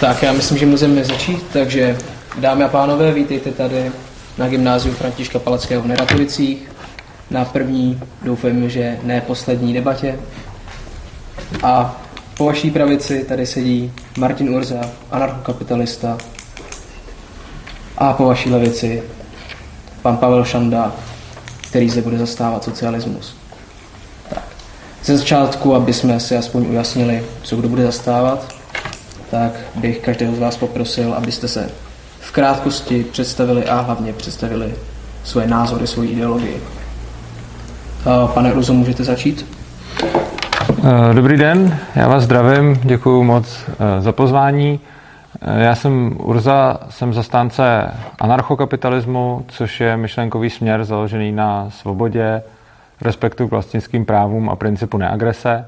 Tak já myslím, že můžeme začít, takže dámy a pánové, vítejte tady na gymnáziu Františka Palackého v Neratovicích na první, doufám, že ne poslední debatě. A po vaší pravici tady sedí Martin Urza, anarchokapitalista. A po vaší levici pan Pavel Šanda, který zde bude zastávat socialismus. Tak. Ze začátku, aby jsme si aspoň ujasnili, co kdo bude zastávat, tak bych každého z vás poprosil, abyste se v krátkosti představili a hlavně představili svoje názory, svoji ideologii. Pane Ruzo, můžete začít? Eh, dobrý den, já vás zdravím, děkuji moc eh, za pozvání. Eh, já jsem Urza, jsem zastánce anarchokapitalismu, což je myšlenkový směr založený na svobodě, respektu k vlastnickým právům a principu neagrese.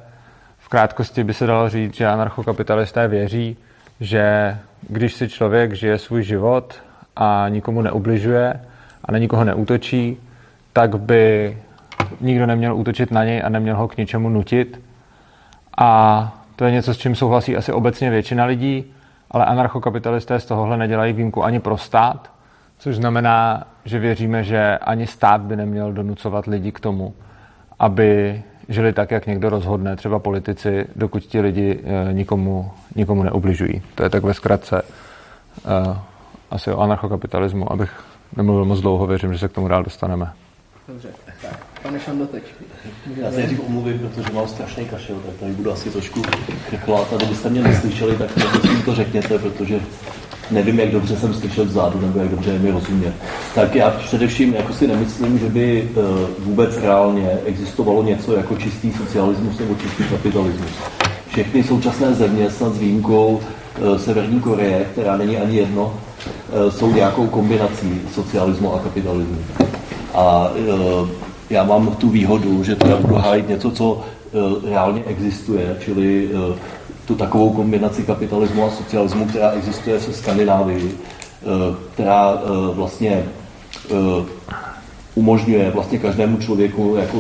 Krátkosti by se dalo říct, že anarchokapitalisté věří, že když si člověk žije svůj život a nikomu neubližuje a na nikoho neútočí, tak by nikdo neměl útočit na něj a neměl ho k ničemu nutit. A to je něco, s čím souhlasí asi obecně většina lidí, ale anarchokapitalisté z tohohle nedělají výjimku ani pro stát, což znamená, že věříme, že ani stát by neměl donucovat lidi k tomu, aby žili tak, jak někdo rozhodne, třeba politici, dokud ti lidi eh, nikomu, nikomu neubližují. To je tak ve zkratce uh, asi o anarchokapitalismu, abych nemluvil moc dlouho, věřím, že se k tomu dál dostaneme. Dobře. Pane Šando, teď. Já se nejdřív omluvím, protože mám strašný kašel, tak tady budu asi trošku rychlát. A kdybyste mě neslyšeli, tak prosím to řekněte, protože nevím, jak dobře jsem slyšel vzadu, nebo jak dobře mi rozumět. Tak já především jako si nemyslím, že by eh, vůbec reálně existovalo něco jako čistý socialismus nebo čistý kapitalismus. Všechny současné země, snad s výjimkou eh, Severní Koreje, která není ani jedno, eh, jsou nějakou kombinací socialismu a kapitalismu. A já mám tu výhodu, že teda budu hájit něco, co reálně existuje, čili tu takovou kombinaci kapitalismu a socialismu, která existuje se Skandinávii, eh, která eh, vlastně eh, umožňuje vlastně každému člověku jako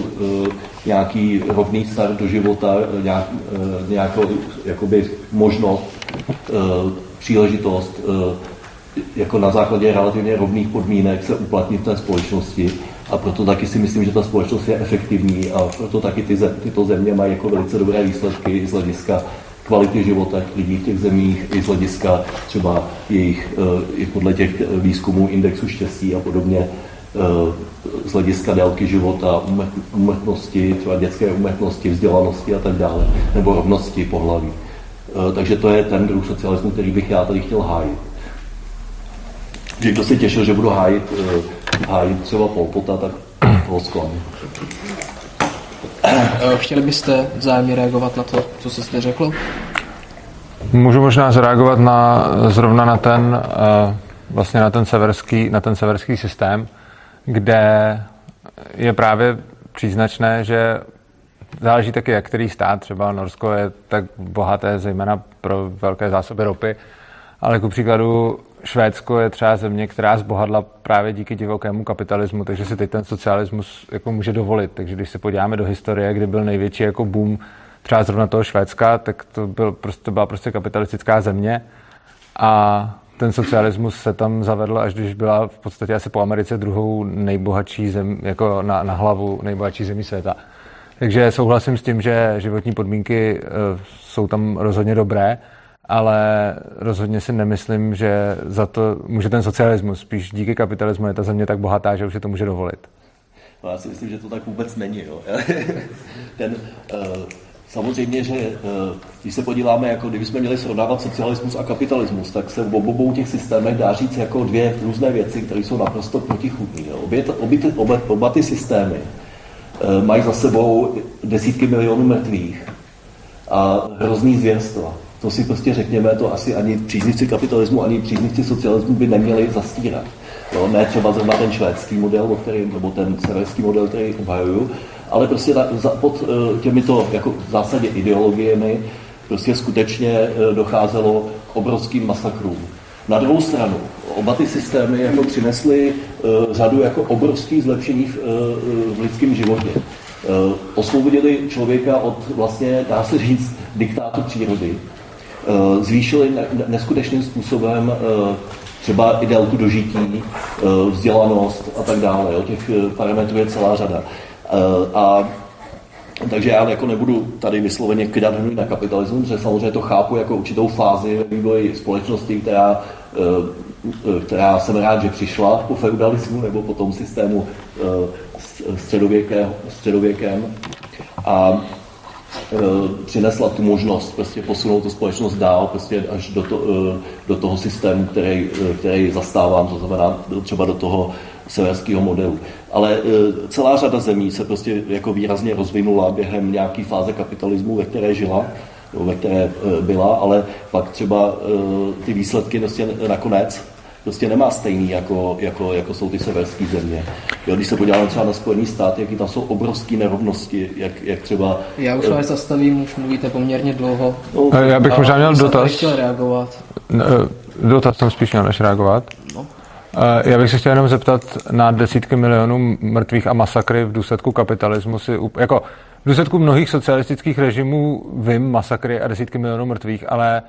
nějaký rovný start do života, nějak, nějakou jakoby možnost, příležitost jako na základě relativně rovných podmínek se uplatnit v té společnosti a proto taky si myslím, že ta společnost je efektivní a proto taky ty, tyto země mají jako velice dobré výsledky z hlediska kvality života lidí v těch zemích i z hlediska třeba jejich, eh, i podle těch výzkumů indexu štěstí a podobně, eh, z hlediska délky života, umrtnosti, třeba dětské umrtnosti, vzdělanosti a tak dále, nebo rovnosti pohlaví. Eh, takže to je ten druh socialismu, který bych já tady chtěl hájit. Kdo si těšil, že budu hájit, hájit třeba Polpota, tak toho zklamu. Eh, chtěli byste vzájemně reagovat na to, co se zde řekl? Můžu možná zareagovat na, zrovna na ten, eh, vlastně na ten, severský, na ten severský systém, kde je právě příznačné, že záleží taky, jak který stát, třeba Norsko je tak bohaté zejména pro velké zásoby ropy, ale ku příkladu Švédsko je třeba země, která zbohadla právě díky divokému kapitalismu, takže si teď ten socialismus jako může dovolit. Takže když se podíváme do historie, kdy byl největší jako boom třeba zrovna toho Švédska, tak to, byl, prostě, to byla prostě kapitalistická země a ten socialismus se tam zavedl, až když byla v podstatě asi po Americe druhou nejbohatší zem, jako na, na hlavu nejbohatší zemí světa. Takže souhlasím s tím, že životní podmínky uh, jsou tam rozhodně dobré, ale rozhodně si nemyslím, že za to může ten socialismus. Spíš díky kapitalismu je ta země tak bohatá, že už si to může dovolit. No, já si myslím, že to tak vůbec není. Jo. ten, uh, samozřejmě, že uh, když se podíváme, jako kdybychom měli srovnávat socialismus a kapitalismus, tak se v obou těch systémech dá říct jako dvě různé věci, které jsou naprosto protichůdné. Obě, obě, oba, oba ty systémy uh, mají za sebou desítky milionů mrtvých a hrozný zvěrstva to si prostě řekněme, to asi ani příznivci kapitalismu, ani příznivci socialismu by neměli zastírat. Jo, ne třeba zrovna ten švédský model, o který, nebo ten severský model, který obhajuju, ale prostě na, za, pod uh, těmito jako v zásadě ideologiemi prostě skutečně uh, docházelo k obrovským masakrům. Na druhou stranu, oba ty systémy jako přinesly uh, řadu jako obrovských zlepšení v, uh, v lidském životě. Uh, osvobodili člověka od vlastně, dá se říct, diktátu přírody zvýšili neskutečným způsobem třeba i délku dožití, vzdělanost a tak dále. O těch parametrů je celá řada. A takže já jako nebudu tady vysloveně kydat na kapitalismus, protože samozřejmě to chápu jako určitou fázi ve vývoji společnosti, která, eh, která jsem rád, že přišla po feudalismu nebo po tom systému eh, středověkem a eh, přinesla tu možnost prostě posunout tu společnost dál prostě až do, to, do toho systému, který, který zastávám, to znamená třeba do toho severského modelu. Ale celá řada zemí se prostě jako výrazně rozvinula během nějaké fáze kapitalismu, ve které žila, ve které byla, ale pak třeba ty výsledky prostě nakonec prostě nemá stejný, jako, jako, jako jsou ty severské země. Jo, když se podíváme třeba na Spojený stát, jaký tam jsou obrovské nerovnosti, jak, jak třeba... Já už vás zastavím, už mluvíte poměrně dlouho. No, já bych možná měl dotaz. chtěl reagovat. No, dotaz jsem spíš měl, než reagovat. No. Eh, já bych se chtěl jenom zeptat na desítky milionů mrtvých a masakry v důsledku kapitalismu. Si, jako v důsledku mnohých socialistických režimů vím masakry a desítky milionů mrtvých, ale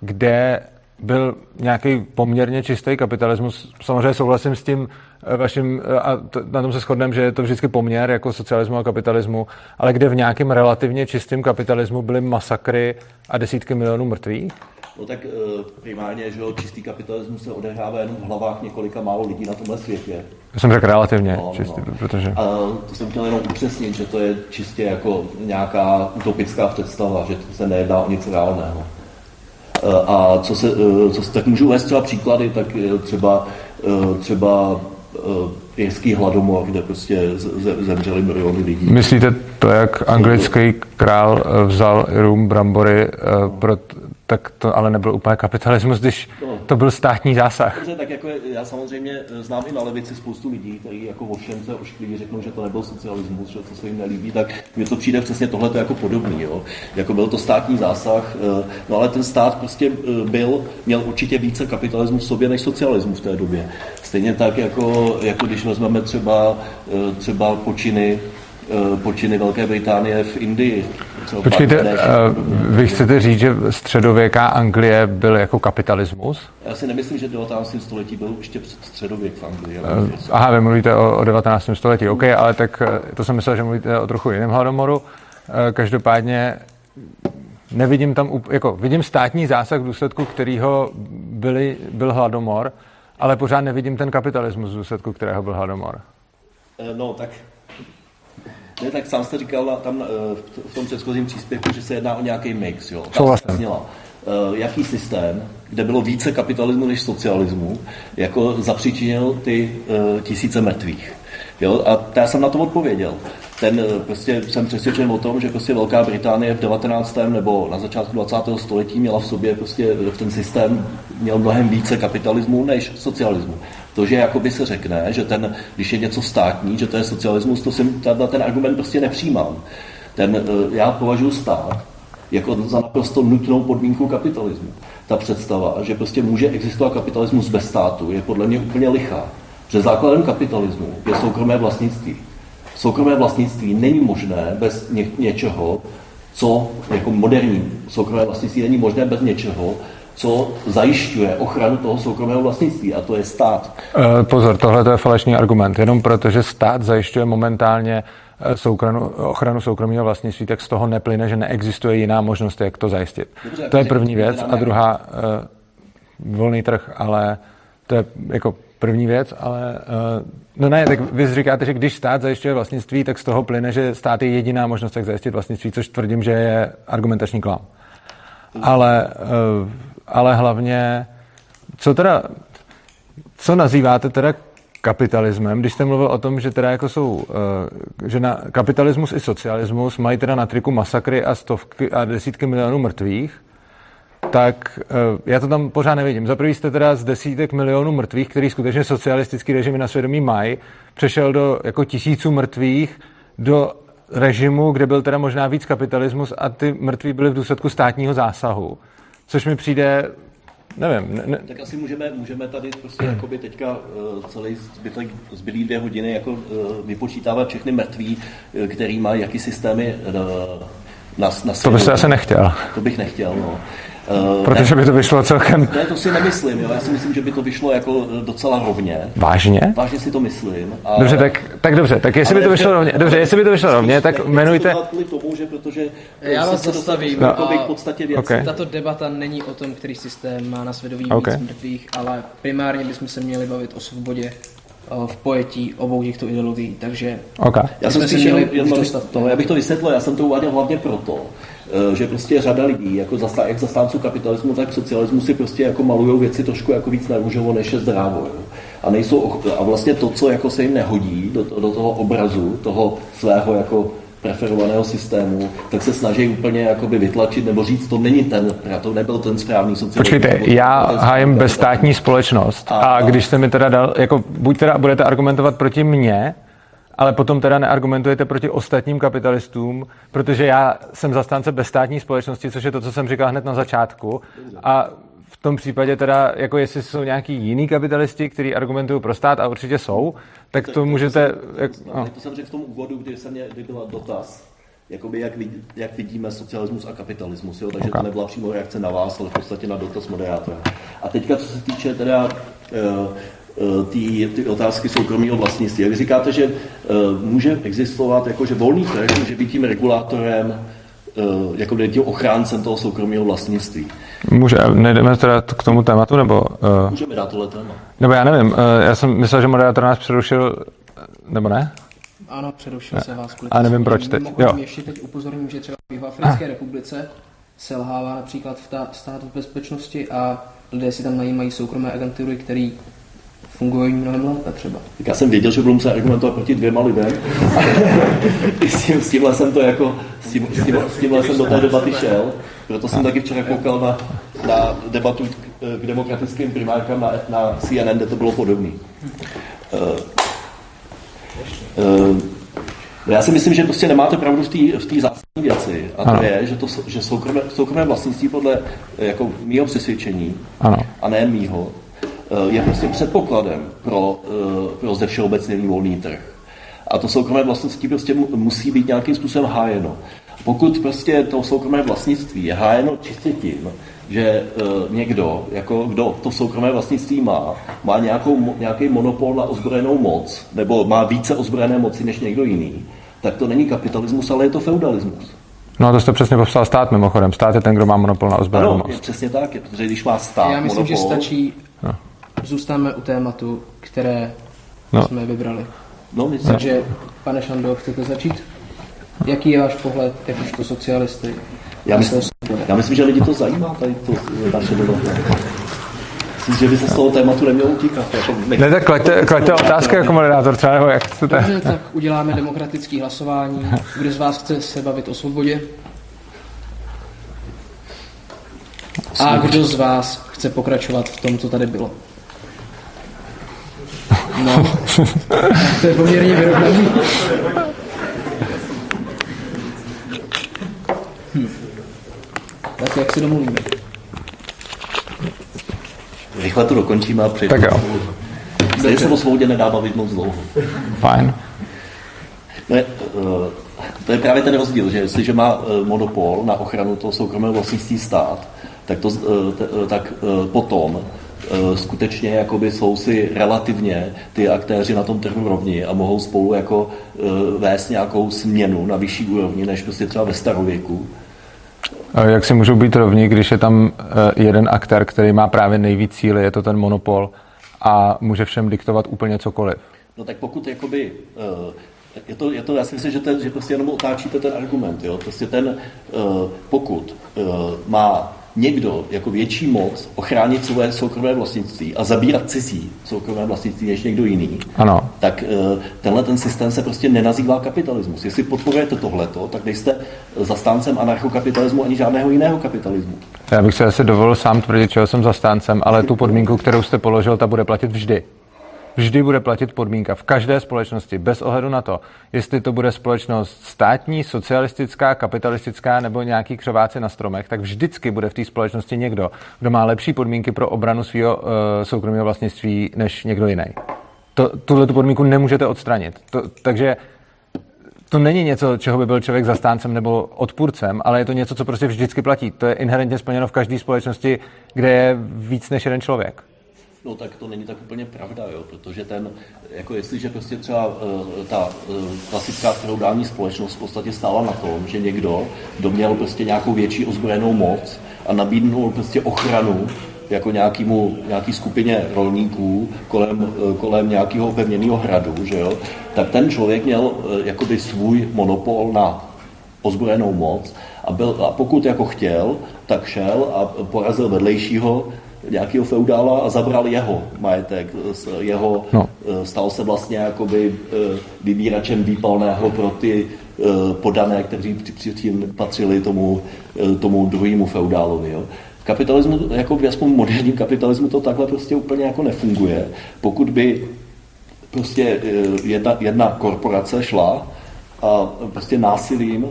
kde byl nějaký poměrně čistý kapitalismus. Samozřejmě souhlasím s tím eh, vaším, eh, a to, na tom se shodneme, že je to vždycky poměr jako socialismu a kapitalismu, ale kde v nějakém relativně čistém kapitalismu byly masakry a desítky milionů mrtvých? No tak eh, primárně, že čistý kapitalismus se odehrává jenom v hlavách několika málo lidí na tomhle světě. Já jsem řekl relativně no, čistý, no. protože... A to jsem chtěl jenom upřesnit, že to je čistě jako nějaká utopická představa, že to se nejedná o nic reálného. Eh, a co se, eh, co se, tak můžu uvést třeba příklady, tak třeba, třeba irský hladomor, kde prostě zemřeli miliony lidí. Myslíte to, jak anglický král vzal Irům brambory pro, tak to ale nebyl úplně kapitalismus, když no. to byl státní zásah. Dobře, tak jako já samozřejmě eh, znám i na levici spoustu lidí, kteří jako ovšemce oškliví řeknou, že to nebyl socialismus, že to se jim nelíbí, tak mně to přijde přesně tohle jako podobný. Jo? Jako byl to státní zásah, eh, no ale ten stát prostě eh, byl, měl určitě více kapitalismu v sobě než socialismu v té době. Stejně tak, jako, jako když vezmeme třeba, třeba počiny počiny Velké Británie v Indii. Počkejte, uh, vy chcete říct, že středověká Anglie byl jako kapitalismus? Já si nemyslím, že 19. století byl ještě před středověk v Anglii. Uh, aha, vy mluvíte o, o 19. století, OK, ale tak to jsem myslel, že mluvíte o trochu jiném hladomoru. Každopádně nevidím tam, jako vidím státní zásah, v důsledku kterého byli, byl hladomor, ale pořád nevidím ten kapitalismus, v důsledku kterého byl hladomor. No, tak ne, tak sám jste říkal tam eh, v tom předchozím příspěvku, že se jedná o nějaký mix. Jo? Souhlasím. Zněla, uh, jaký systém, kde bylo více kapitalismu než socialismu, jako zapříčinil ty uh, tisíce mrtvých. Jo? A já jsem na to odpověděl. Ten, prostě jsem přesvědčen o tom, že prostě Velká Británie v 19. nebo na začátku 20. století měla v sobě prostě v ten systém měl mnohem více kapitalismu než socialismu. To, že jakoby se řekne, že ten, když je něco státní, že to je socialismus, to jsem, ten, ten argument prostě nepřijímám. Ten, eh, já považuji stát jako za naprosto nutnou podmínku kapitalismu. Ta představa, že prostě může existovat kapitalismus bez státu, je podle mě úplně lichá. Že základem kapitalismu je soukromé vlastnictví. Soukromé vlastnictví není možné bez ně, něčeho, co jako moderní soukromé vlastnictví není možné bez něčeho, co zajišťuje ochranu toho soukromého vlastnictví, a to je stát. Eh, pozor, tohle je falešný argument. Jenom proto, že stát zajišťuje momentálně eh, soukranu, ochranu soukromého vlastnictví, tak z toho neplyne, že neexistuje jiná možnost, jak to zajistit. Dobře, to je první věc. A druhá, uh, volný trh, ale to je jako první věc, ale uh, no ne, tak vy říkáte, že když stát zajišťuje vlastnictví, tak z toho plyne, že stát je jediná možnost, jak zajistit vlastnictví, což tvrdím, že je argumentační klam. Ale uh, ale hlavně, co teda, co nazýváte teda kapitalismem, když jste mluvil o tom, že teda jako jsou, eh, že na kapitalismus i socialismus mají teda na triku masakry a stovky a desítky milionů mrtvých, tak eh, já to tam pořád nevidím. Za prvý jste teda z desítek milionů mrtvých, který skutečně socialistický režimy na svědomí mají, přešel do jako tisíců mrtvých do režimu, kde byl teda možná víc kapitalismus a ty mrtví byly v důsledku státního zásahu což mi přijde Nevím. Ne, ne. Tak asi můžeme, můžeme tady prostě jakoby teďka uh, celý zbytek, zbylý dvě hodiny jako uh, vypočítávat všechny mrtví, uh, který mají jaký systémy uh, na, na To byste asi nechtěl. To bych nechtěl, no. Uh, Protože by to vyšlo celkem... Ne, to si nemyslím, jo. já si myslím, že by to vyšlo jako docela rovně. Vážně? Vážně si to myslím. A... Dobře, tak, tak dobře, tak jestli by to vyšlo rovně, dobře, jestli by to vyšlo rovně, tak jmenujte... Tomu, že protože já vás zastavím. No. v podstatě věci. Okay. Tato debata není o tom, který systém má na svědomí okay. víc mrtvých, ale primárně bychom se měli bavit o svobodě v pojetí obou těchto ideologií, takže okay. já jsem si měli jen to, já bych to vysvětlil, já jsem to uváděl hlavně proto, Eh, že prostě řada lidí, jako zastá, jak zastánců kapitalismu, tak socialismu si prostě jako malují věci trošku jako víc na růžovo, než je zdrávo. Jo. A, nejsou, a vlastně to, co jako se jim nehodí do, do toho obrazu, toho svého jako preferovaného systému, tak se snaží úplně jakoby vytlačit nebo říct, to není ten, to nebyl ten správný socialismus. Počkejte, já hájím bezstátní společnost a, a, když jste mi teda dal, jako buď teda budete argumentovat proti mně, ale potom teda neargumentujete proti ostatním kapitalistům, protože já jsem zastánce bezstátní společnosti, což je to, co jsem říkal hned na začátku. A v tom případě teda, jako jestli jsou nějaký jiný kapitalisti, kteří argumentují pro stát, a určitě jsou, tak to můžete... To jsem, jak, no. to jsem řekl v tom úvodu, kdy, se mě, kdy byla dotaz, jakoby jak, vidí, jak vidíme socialismus a kapitalismus, jo? takže okay. to nebyla přímo reakce na vás, ale v podstatě na dotaz moderátora. A teďka, co se týče teda Eh, ty, ty otázky soukromého vlastnictví. Jak říkáte, že uh, může existovat, jakože volný trh může být tím regulátorem, uh, jako tím ochráncem toho soukromého vlastnictví. Může, nejdeme teda k tomu tématu, nebo... Uh, Můžeme dát tohle téma. Nebo já nevím, uh, já jsem myslel, že moderátor nás přerušil, nebo ne? Ano, přerušil ne. se vás kvůli A nevím proč teď. Jo. ještě teď upozorním, že třeba v Africké republice selhává například v ta, stát v bezpečnosti a lidé si tam najímají soukromé agentury, který fungují mnohem lépe třeba. Tak já jsem věděl, že budu muset argumentovat proti dvěma lidem. s, tím, s tímhle jsem to jako, s, tím, s, tím, s tímhle jsem do té debaty šel. Proto jsem taky včera koukal na, na debatu k, k demokratickým primárkám na, na CNN, kde to bylo podobné. Uh, uh, já si myslím, že prostě nemáte pravdu v té v zásadní věci. A to ano. je, že, to, že soukromé, soukromé vlastnictví podle jako mýho přesvědčení, ano. a ne mýho, Eh, je prostě předpokladem pro, eh, pro ze všeobecněný volný trh. A to soukromé vlastnictví prostě musí být nějakým způsobem hájeno. Pokud prostě to soukromé vlastnictví je hájeno čistě tím, že uh, někdo, jako kdo to soukromé vlastnictví má, má nějakou, nějaký monopol na ozbrojenou moc, nebo má více ozbrojené moci než někdo jiný, tak to není kapitalismus, ale je to feudalismus. No a to jste přesně popsal stát mimochodem. Stát je ten, kdo má monopol na ozbrojenou ano, moc. přesně tak, protože když má stát Já myslím, monopol, že stačí no zůstaneme u tématu, které no. jsme vybrali. No, myslím. Takže, pane Šando, chcete začít? Jaký je váš pohled, jakožto socialisty? Já myslím, já myslím, že lidi to zajímá, tady to naše debata. Myslím, že by se z toho tématu nemělo utíkat. Jako ne, tak klaďte, klaďte otázky jako moderátor třeba, nebo jak chcete. Dobře, tak uděláme demokratické hlasování. Kdo z vás chce se bavit o svobodě? A kdo z vás chce pokračovat v tom, co tady bylo? No, to je poměrně vyrovnaný. Hm. Tak jak si domluvíme? Rychle to dokončíme a přejdeme. Tak jo. Zde se o svobodě nedá bavit moc dlouho. Fajn. Ne, uh, to je právě ten rozdíl, že jestliže má uh, monopol na ochranu toho soukromého vlastnictví stát, tak, to, t, tak potom Eh, skutečně jakoby jsou si relativně ty aktéři na tom trhu rovni a mohou spolu jako eh, vést nějakou směnu na vyšší úrovni, než prostě třeba ve starověku. A jak si můžou být rovni, když je tam eh, jeden aktér, který má právě nejvíc cíly, je to ten monopol a může všem diktovat úplně cokoliv? No tak pokud jakoby, je to, je to, já si myslím, že, ten, že prostě jenom otáčíte ten argument. Jo? Prostě ten, pokud má někdo jako větší moc ochránit své soukromé vlastnictví a zabírat cizí soukromé vlastnictví než někdo jiný, ano. tak eh, tenhle ten systém se prostě nenazývá kapitalismus. Jestli podporujete tohleto, tak nejste zastáncem anarchokapitalismu ani žádného jiného kapitalismu. Já bych se asi dovolil sám tvrdit, že jsem zastáncem, ale tu podmínku, kterou jste položil, ta bude platit vždy vždy bude platit podmínka v každé společnosti, bez ohledu na to, jestli to bude společnost státní, socialistická, kapitalistická nebo nějaký křováci na stromech, tak vždycky bude v té společnosti někdo, kdo má lepší podmínky pro obranu svého uh, soukromého vlastnictví než někdo jiný. To, tuhle tu podmínku nemůžete odstranit. To, takže to není něco, čeho by byl člověk zastáncem nebo odpůrcem, ale je to něco, co prostě vždycky platí. To je inherentně splněno v každé společnosti, kde je víc než jeden člověk. No tak to není tak úplně pravda, jo, protože ten, jako jestliže prostě třeba uh, ta uh, klasická feudální společnost v podstatě stála na tom, že někdo, kdo měl prostě nějakou větší ozbrojenou moc a nabídnul prostě ochranu jako nějakýmu, nějaký skupině rolníků kolem, eh, kolem nějakého pevněného hradu, že jo, tak ten člověk měl jakoby svůj monopol na ozbrojenou moc a, byl, a pokud jako chtěl, tak šel a porazil vedlejšího nějakého feudála a zabral jeho majetek. Jeho, no. Eh, stal se vlastně jakoby eh, vybíračem výpalného pro ty eh, podané, kteří předtím patřili tomu, tomu druhému feudálovi. Jo. V kapitalismu, jako v aspoň moderním kapitalismu to takhle prostě úplně jako nefunguje. Pokud by prostě jedna, jedna korporace šla a prostě násilím,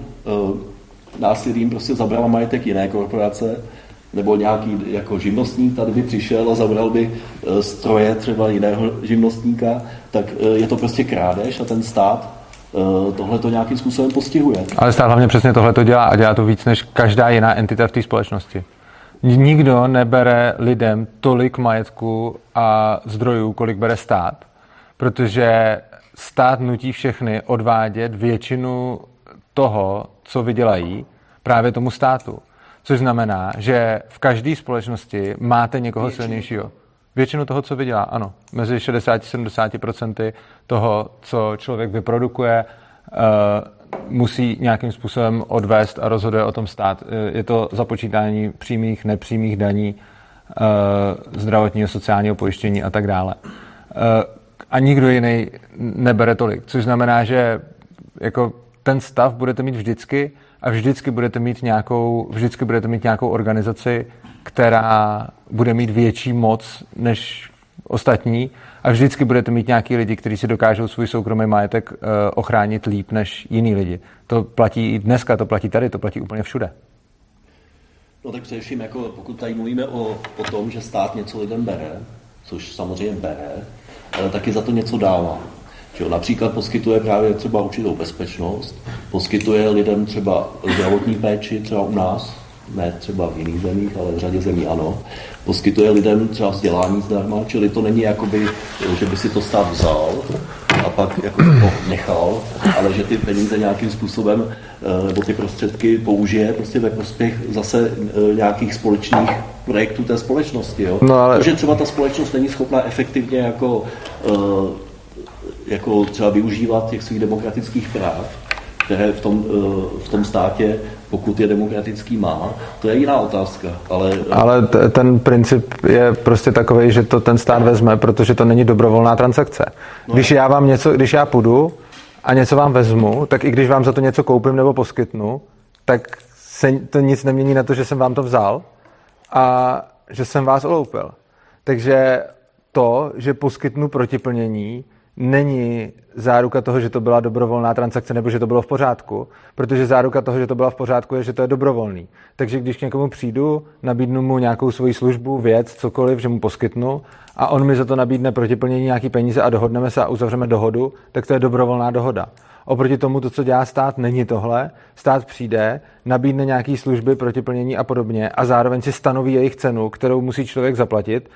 násilím prostě zabrala majetek jiné korporace, nebo nějaký jako živnostník tady by přišel a zabral by e, stroje třeba jiného živnostníka, tak e, je to prostě krádež a ten stát e, tohle to nějakým způsobem postihuje. Ale stát hlavně přesně tohle to dělá a dělá to víc než každá jiná entita v té společnosti. Nikdo nebere lidem tolik majetku a zdrojů, kolik bere stát, protože stát nutí všechny odvádět většinu toho, co vydělají, právě tomu státu. Což znamená, že v každé společnosti máte někoho Většinu. silnějšího. Většinu toho, co vydělá, ano. Mezi 60-70% toho, co člověk vyprodukuje, uh, musí nějakým způsobem odvést a rozhoduje o tom stát. Eh, je to započítání přímých, nepřímých daní, uh, zdravotního, sociálního pojištění a tak dále. A nikdo jiný nebere tolik. Což znamená, že jako ten stav budete mít vždycky a vždycky budete mít nějakou, vždycky budete mít nějakou organizaci, která bude mít větší moc než ostatní a vždycky budete mít nějaký lidi, kteří si dokážou svůj soukromý majetek uh, ochránit líp než jiný lidi. To platí i dneska, to platí tady, to platí úplně všude. No tak především, jako pokud tady mluvíme o, o tom, že stát něco lidem bere, což samozřejmě bere, ale taky za to něco dává. Že například poskytuje právě třeba určitou bezpečnost, poskytuje lidem třeba zdravotní péči, třeba u nás, ne třeba v jiných zemích, ale v řadě zemí ano. Poskytuje lidem třeba vzdělání zdarma, čili to není jakoby, že by si to stát vzal a pak jako to nechal, ale že ty peníze nějakým způsobem eh, nebo ty prostředky použije prostě ve prospěch zase eh, nějakých společných projektů té společnosti. Jo? No ale... Protože třeba ta společnost není schopná efektivně jako eh, jako třeba využívat těch svých demokratických práv, které v tom, eh, v tom státě, pokud je demokratický, má, to je jiná otázka. Ale, ale t- ten princip je prostě takový, že to ten stát vezme, protože to není dobrovolná transakce. No. Když já vám něco, když já půjdu a něco vám vezmu, tak i když vám za to něco koupím nebo poskytnu, tak se to nic nemění na to, že jsem vám to vzal a že jsem vás oloupil. Takže to, že poskytnu protiplnění, není záruka toho, že to byla dobrovolná transakce nebo že to bylo v pořádku, protože záruka toho, že to byla v pořádku, je, že to je dobrovolný. Takže když k někomu přijdu, nabídnu mu nějakou svoji službu, věc, cokoliv, že mu poskytnu a on mi za to nabídne protiplnění nějaký peníze a dohodneme se a uzavřeme dohodu, tak to je dobrovolná dohoda. Oproti tomu, to, co dělá stát, není tohle. Stát přijde, nabídne nějaké služby, protiplnění a podobně a zároveň si stanoví jejich cenu, kterou musí člověk zaplatit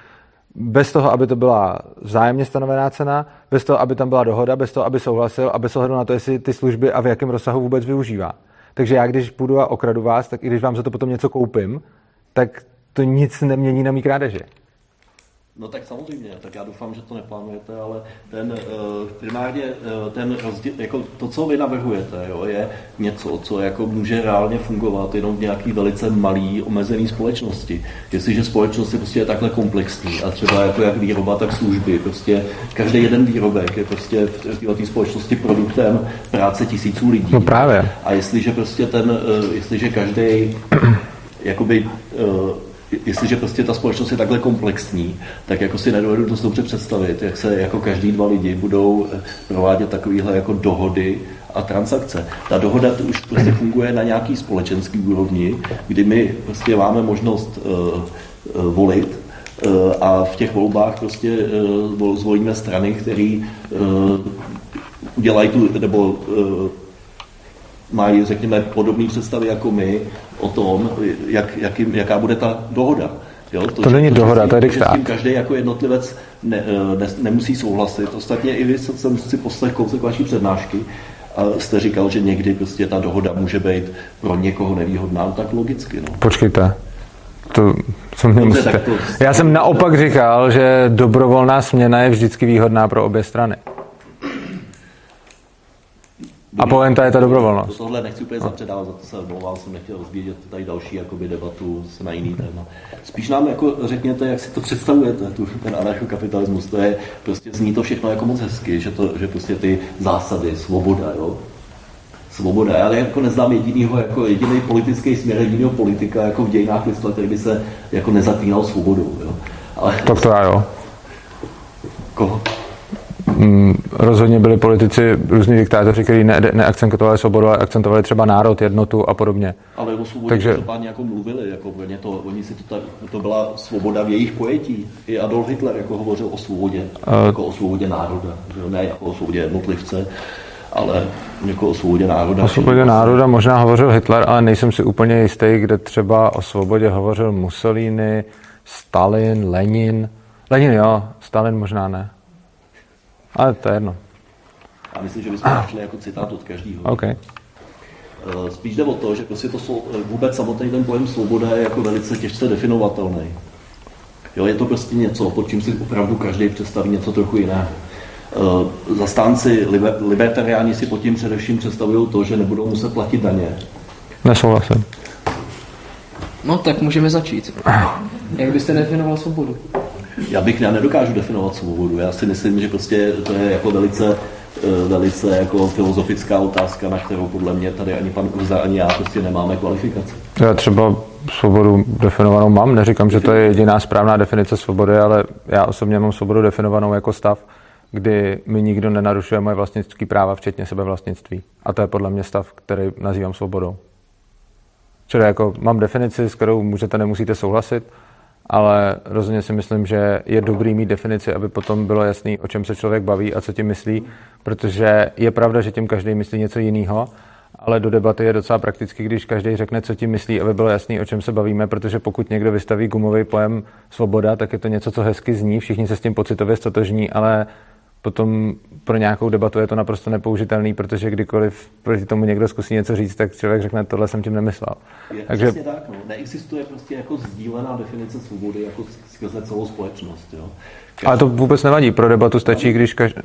bez toho, aby to byla vzájemně stanovená cena, bez toho, aby tam byla dohoda, bez toho, aby souhlasil a bez ohledu na to, jestli ty služby a v jakém rozsahu vůbec využívá. Takže já, když půjdu a okradu vás, tak i když vám za to potom něco koupím, tak to nic nemění na mý krádeži. No tak samozřejmě, tak já doufám, že to neplánujete, ale ten uh, primárně uh, ten rozdíl, jako to, co vy navrhujete, jo, je něco, co jako může reálně fungovat jenom v nějaký velice malý, omezený společnosti. Jestliže společnost je prostě takhle komplexní a třeba jako jak výroba, tak služby, prostě každý jeden výrobek je prostě v té společnosti produktem práce tisíců lidí. No právě. A jestliže prostě ten, uh, jestliže každý jakoby uh, jestliže prostě ta společnost je takhle komplexní, tak jako si nedovedu dost dobře představit, jak se jako každý dva lidi budou eh, provádět takovéhle jako dohody a transakce. Ta dohoda to už prostě funguje na nějaký společenský úrovni, kdy my prostě máme možnost uh, uh, volit uh, a v těch volbách prostě uh, zvolíme strany, které uh, udělají tu, nebo uh, mají, řekněme, podobné představy jako my o tom, jak, jaký, jaká bude ta dohoda. Jo, to, to není dohoda, to je diktát. Každý jako jednotlivec ne, ne, nemusí souhlasit. Ostatně i vy jsem si poslech kousek vaší přednášky a jste říkal, že někdy prostě ta dohoda může být pro někoho nevýhodná, no tak logicky. No. Počkejte, to, co mě musíte. To... Já jsem naopak říkal, že dobrovolná směna je vždycky výhodná pro obě strany. A poenta je ta dobrovolnost. To tohle nechci úplně zapředávat, za to se omlouvám, jsem nechtěl rozbíjet tady další jakoby, debatu na jiný téma. Spíš nám jako řekněte, jak si to představujete, tu, ten anarchokapitalismus. To je, prostě zní to všechno jako moc hezky, že, to, že prostě ty zásady, svoboda, jo, svoboda. Já jako neznám jedinýho, jako jediný politický směr, jedinýho politika jako v dějinách lidstva, který by se jako nezapínal svobodou. Jo. Ale... Tak to já jo. Koho? Mm, rozhodně byli politici, různí diktátoři, kteří ne, neakcentovali svobodu, ale akcentovali třeba národ, jednotu a podobně. Ale o svobodě Takže... jako mluvili, jako to, oni si to, to byla svoboda v jejich pojetí. I Adolf Hitler jako hovořil o svobodě, uh... jako o svobodě národa, že ne jako o svobodě jednotlivce, ale jako o svobodě národa. O svobodě národa možná hovořil Hitler, ale nejsem si úplně jistý, kde třeba o svobodě hovořil Mussolini, Stalin, Lenin. Lenin jo, Stalin možná ne. Ale to je jedno. A myslím, že bychom našli jako citát od každého. Okay. Eh, spíš jde o to, že prostě to eh, vůbec samotný ten pojem svoboda je jako velice těžce definovatelný. Jo, je to prostě něco, pod čím si opravdu každý představí něco trochu jiného. Eh, zastánci libertariáni si pod tím především představují to, že nebudou muset platit daně. Nesouhlasím. No tak můžeme začít. Jak byste definoval svobodu? Já bych, já nedokážu definovat svobodu. Já si myslím, že prostě to je jako velice eh, velice jako filozofická otázka, na kterou podle mě tady ani pan Urza, ani já prostě nemáme kvalifikaci. Já třeba svobodu definovanou mám, neříkám, že to je jediná správná definice svobody, ale já osobně mám svobodu definovanou jako stav, kdy mi nikdo nenarušuje moje vlastnické práva, včetně sebevlastnictví. A to je podle mě stav, který nazývám svobodou. Čili jako mám definici, s kterou můžete, nemusíte souhlasit, ale rozhodně si myslím, že je dobrý mít definici, aby potom bylo jasný, o čem se člověk baví a co tím myslí, protože je pravda, že tím každý myslí něco jiného, ale do debaty je docela prakticky, když každý řekne, co tím myslí, aby bylo jasný, o čem se bavíme, protože pokud někdo vystaví gumový pojem svoboda, tak je to něco, co hezky zní, všichni se s tím pocitově stotožní, ale potom pro nějakou debatu je to naprosto nepoužitelný, protože kdykoliv proti tomu někdo zkusí něco říct, tak člověk řekne, tohle jsem tím nemyslel. Je, Takže... tak, no. Neexistuje prostě jako sdílená definice svobody jako skrze celou společnost. Jo? Každý... Ale to vůbec nevadí. Pro debatu stačí, když každý...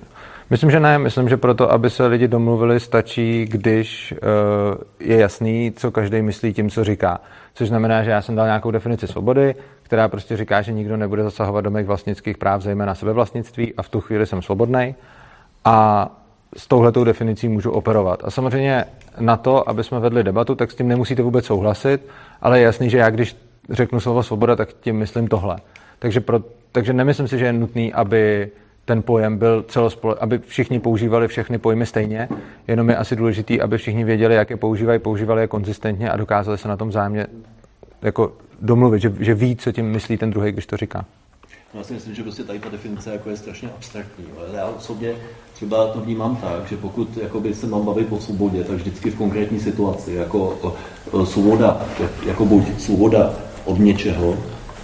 Myslím, že ne. Myslím, že proto, aby se lidi domluvili, stačí, když uh, je jasný, co každý myslí tím, co říká. Což znamená, že já jsem dal nějakou definici svobody, která prostě říká, že nikdo nebude zasahovat do mých vlastnických práv, zejména sebevlastnictví, a v tu chvíli jsem svobodný. A s touhletou definicí můžu operovat. A samozřejmě na to, aby jsme vedli debatu, tak s tím nemusíte vůbec souhlasit, ale je jasný, že já když řeknu slovo svoboda, tak tím myslím tohle. Takže, pro, takže nemyslím si, že je nutný, aby ten pojem byl celospole, aby všichni používali všechny pojmy stejně, jenom je asi důležitý, aby všichni věděli, jak je používají, používali je konzistentně a dokázali se na tom zájemně jako domluvit, že, že ví, co tím myslí ten druhý, když to říká. No, já si myslím, že prostě tady ta definice jako je strašně abstraktní. Ale já osobně třeba to vnímám tak, že pokud jakoby, se mám bavit o svobodě, tak vždycky v konkrétní situaci, jako svoboda, jako buď svoboda od něčeho,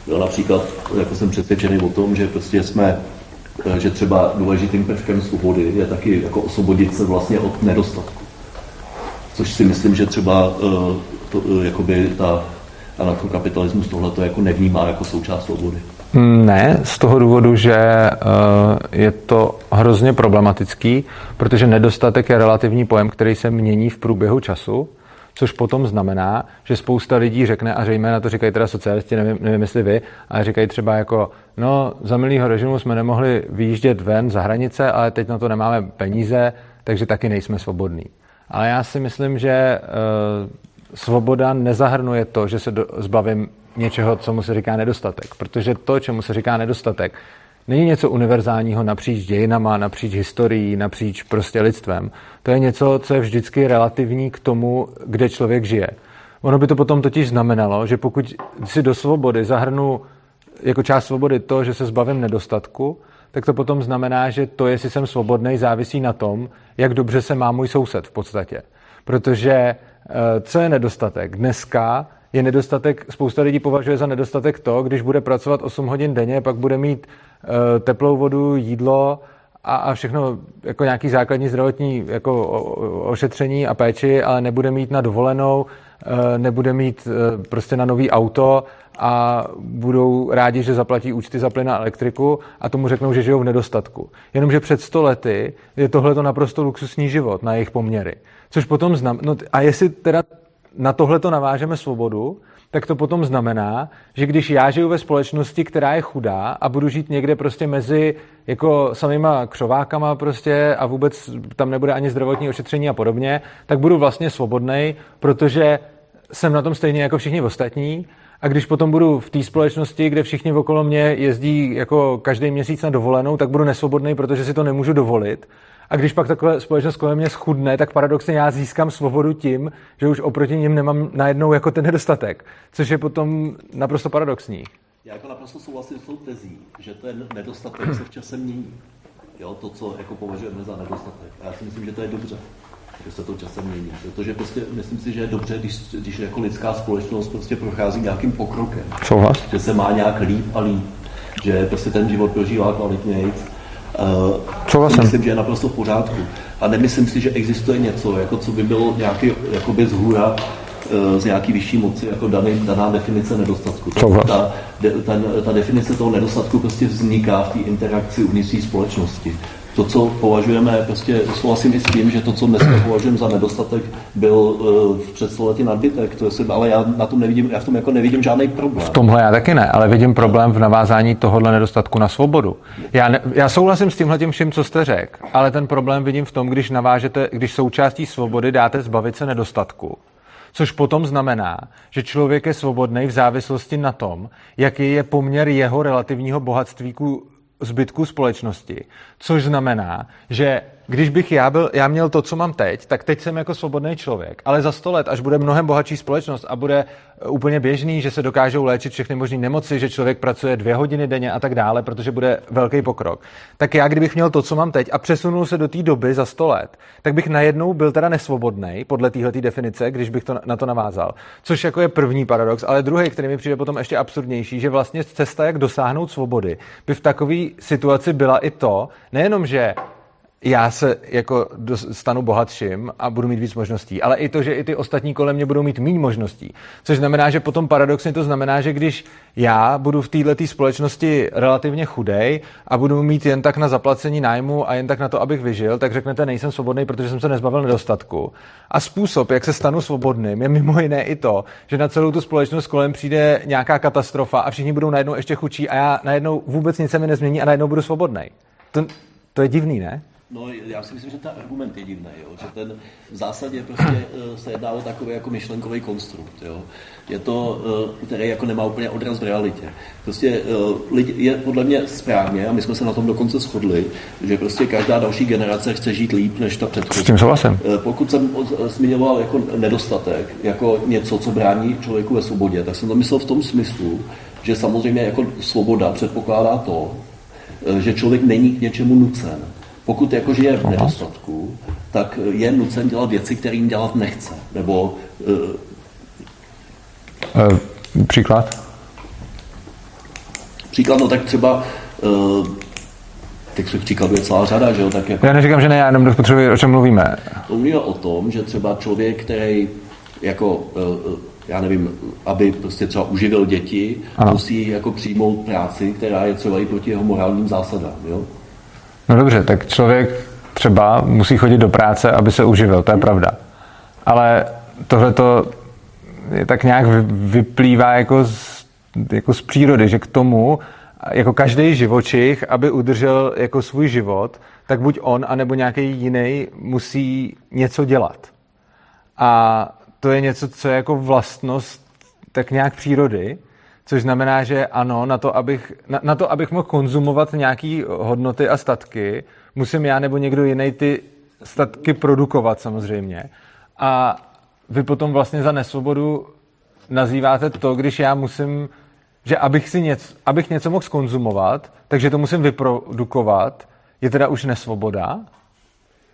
jo, například jako jsem přesvědčený o tom, že prostě jsme že třeba důležitým prvkem svobody je taky jako osvobodit se vlastně od nedostatku. Což si myslím, že třeba to, jakoby ta anarchokapitalismus tohle to jako nevnímá jako součást svobody. Ne, z toho důvodu, že eh, je to hrozně problematický, protože nedostatek je relativní pojem, který se mění v průběhu času, což potom znamená, že spousta lidí řekne, a na to říkají teda socialisti, nevím, nevím jestli vy, ale říkají třeba jako, no za milýho režimu jsme nemohli vyjíždět ven za hranice, ale teď na to nemáme peníze, takže taky nejsme svobodní. Ale já si myslím, že uh, svoboda nezahrnuje to, že se do, zbavím něčeho, co mu se říká nedostatek. Protože to, čemu se říká nedostatek, není něco univerzálního napříč dějinama, napříč historií, napříč prostě lidstvem. To je něco, co je vždycky relativní k tomu, kde člověk žije. Ono by to potom totiž znamenalo, že pokud si do svobody zahrnu jako část svobody to, že se zbavím nedostatku, tak to potom znamená, že to, jestli jsem svobodný, závisí na tom, jak dobře se má můj soused v podstatě. Protože co je nedostatek? Dneska je nedostatek, spousta lidí považuje za nedostatek to, když bude pracovat 8 hodin denně, pak bude mít eh, teplou vodu, jídlo a, a všechno jako nějaký základní zdravotní jako ošetření a péči, ale nebude mít na dovolenou, eh, nebude mít prostě na nový auto a budou rádi, že zaplatí účty za plyn a elektriku a tomu řeknou, že žijou v nedostatku. Jenomže před sto lety je tohle to naprosto luxusní život na jejich poměry. Což potom znamená, no a jestli teda na tohle to navážeme svobodu, tak to potom znamená, že když já žiju ve společnosti, která je chudá a budu žít někde prostě mezi jako samýma křovákama prostě a vůbec tam nebude ani zdravotní ošetření a podobně, tak budu vlastně svobodný, protože jsem na tom stejně jako všichni ostatní a když potom budu v té společnosti, kde všichni okolo mě jezdí jako každý měsíc na dovolenou, tak budu nesvobodný, protože si to nemůžu dovolit. A když pak takhle společnost kolem mě schudne, tak paradoxně já získám svobodu tím, že už oproti ním nemám najednou jako ten nedostatek, což je potom naprosto paradoxní. Já jako naprosto souhlasím s tou tezí, že ten nedostatek se v čase mění. Jo, to, co jako považujeme za nedostatek. A já si myslím, že to je dobře že se to časem mění. Protože prostě myslím si, že je dobře, když, když jako lidská společnost prostě prochází nějakým pokrokem. Souhlas. Že se má nějak líp a líp. Že prostě ten život prožívá kvalitněji. Uh, myslím, že je naprosto v pořádku. A nemyslím si, že existuje něco, jako co by bylo nějaký jakoby z hůra uh, z nějaký vyšší moci, jako daný, daná definice nedostatku. Ta, ta, ta definice toho nedostatku prostě vzniká v té interakci uvnitř společnosti to, co považujeme, prostě souhlasím i s tím, že to, co dneska považujeme za nedostatek, byl uh, před století nadbytek, to je, ale já na tom nevidím, já v tom jako nevidím žádný problém. V tomhle já taky ne, ale vidím problém v navázání tohohle nedostatku na svobodu. Já, ne, já souhlasím s tímhle tím vším, co jste řekl, ale ten problém vidím v tom, když navážete, když součástí svobody dáte zbavit se nedostatku. Což potom znamená, že člověk je svobodný v závislosti na tom, jaký je poměr jeho relativního bohatství ku zbytku společnosti, což znamená, že když bych já, byl, já měl to, co mám teď, tak teď jsem jako svobodný člověk. Ale za sto let, až bude mnohem bohatší společnost a bude eh, úplně běžný, že se dokážou léčit všechny možné nemoci, že člověk pracuje dvě hodiny denně a tak dále, protože bude velký pokrok. Tak já, kdybych měl to, co mám teď a přesunul se do té doby za sto let, tak bych najednou byl teda nesvobodný podle téhle definice, když bych to, na to navázal. Což jako je první paradox, ale druhý, který mi přijde potom ještě absurdnější, že vlastně cesta, jak dosáhnout svobody, by v takové situaci byla i to, nejenom, že já se jako stanu bohatším a budu mít víc možností, ale i to, že i ty ostatní kolem mě budou mít méně možností. Což znamená, že potom paradoxně to znamená, že když já budu v této společnosti relativně chudej a budu mít jen tak na zaplacení nájmu a jen tak na to, abych vyžil, tak řeknete, nejsem svobodný, protože jsem se nezbavil nedostatku. A způsob, jak se stanu svobodným, je mimo jiné i to, že na celou tu společnost kolem přijde nějaká katastrofa a všichni budou najednou ještě chudší a já najednou vůbec nic se mi nezmění a najednou budu svobodný. To, to je divný, ne? No, já si myslím, že ten argument je divný, jo? že ten v zásadě prostě eh, se jedná o takový jako myšlenkový konstrukt. Jo? Je to, eh, který jako nemá úplně odraz v realitě. Prostě eh, lidi, je podle mě správně, a my jsme se na tom dokonce shodli, že prostě každá další generace chce žít líp než ta předchozí. S tím souhlasím. Pokud jsem zmiňoval jako nedostatek, jako něco, co brání člověku ve svobodě, tak jsem to myslel v tom smyslu, že samozřejmě jako svoboda předpokládá to, že člověk není k něčemu nucen pokud jako žije v nedostatku, tak je nucen dělat věci, které jim dělat nechce. Nebo... Uh, uh, příklad? Příklad, no tak třeba uh, těch příkladů je celá řada, že jo, tak jako... Já neříkám, že ne, já jenom potřebuji, o čem mluvíme. Mluvíme o tom, že třeba člověk, který jako, já nevím, aby prostě třeba uživil děti, ano. musí jako přijmout práci, která je třeba i proti jeho morálním zásadám, jo? No dobře, tak člověk třeba musí chodit do práce, aby se uživil, to je pravda. Ale tohle to tak nějak vyplývá jako z, jako z přírody, že k tomu, jako každý živočich, aby udržel jako svůj život, tak buď on, anebo nějaký jiný musí něco dělat. A to je něco, co je jako vlastnost tak nějak přírody Což znamená, že ano, na to, abych, na, na to, abych mohl konzumovat nějaké hodnoty a statky, musím já nebo někdo jiný ty statky produkovat samozřejmě. A vy potom vlastně za nesvobodu nazýváte to, když já musím, že abych, si něco, abych něco mohl skonzumovat, takže to musím vyprodukovat, je teda už nesvoboda?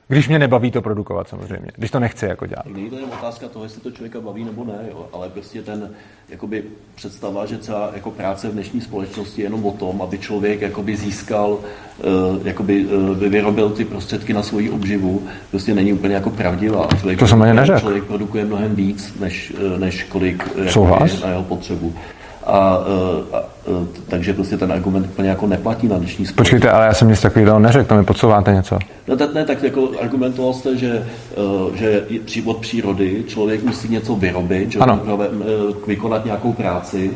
Když mě nebaví to produkovat samozřejmě, když to nechci jako dělat. Není to jen otázka toho, jestli to člověka baví nebo ne, jo, ale prostě ten jakoby, představa, že celá jako práce v dnešní společnosti je jenom o tom, aby člověk jakoby získal, uh, jakoby, uh, vyrobil ty prostředky na svoji obživu, prostě není úplně jako pravdivá. Člověk to jsem ani neřekl. Člověk produkuje mnohem víc, než, než kolik Souhlas? na jeho potřebu. A, a, a, takže prostě ten argument úplně jako neplatí na dnešní společnost. Počkejte, ale já jsem nic takového neřekl, to mi podsouváte něco. No tak ne, tak jako argumentoval jste, že, že od přírody člověk musí něco vyrobit, že ano. vykonat nějakou práci.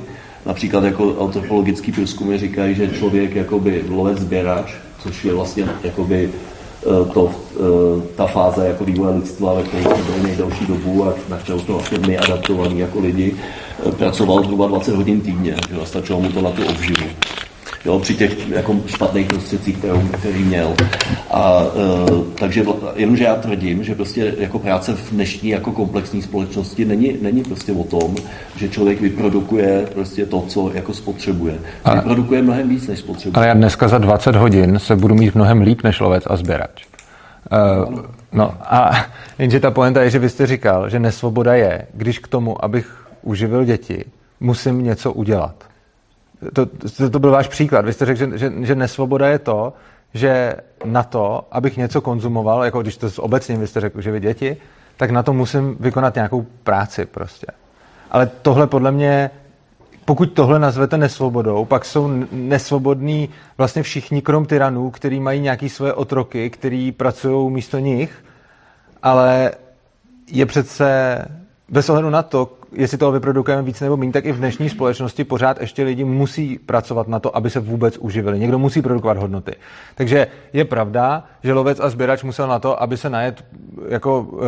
Například jako antropologický průzkumy říkají, že člověk jakoby lovec sběrač, což je vlastně jakoby to, ta fáze jako vývoje lidstva, ve které jsme byli nejdelší dobu a na kterou jsme vlastně my adaptovaní jako lidi, pracoval zhruba 20 hodin týdně, že stačilo mu to na tu obživu. Jo, při těch jako špatných prostředcích, kterou, který měl. A e, takže jenomže já tvrdím, že prostě jako práce v dnešní jako komplexní společnosti není, není prostě o tom, že člověk vyprodukuje prostě to, co jako spotřebuje. Ale, vyprodukuje mnohem víc, než spotřebuje. Ale já dneska za 20 hodin se budu mít mnohem líp než lovec a sběrač. Uh, no a jenže ta poenta je, že vy jste říkal, že nesvoboda je, když k tomu, abych uživil děti, musím něco udělat. To, to, to byl váš příklad. Vy jste řekl, že, že, že nesvoboda je to, že na to, abych něco konzumoval, jako když to obecně vy jste řekl, že vy děti, tak na to musím vykonat nějakou práci prostě. Ale tohle podle mě, pokud tohle nazvete nesvobodou, pak jsou nesvobodní vlastně všichni krom tyranů, který mají nějaký svoje otroky, který pracují místo nich, ale je přece bez ohledu na to, jestli toho vyprodukujeme víc nebo méně, tak i v dnešní společnosti pořád ještě lidi musí pracovat na to, aby se vůbec uživili. Někdo musí produkovat hodnoty. Takže je pravda, že lovec a sběrač musel na to, aby se najet, jako uh,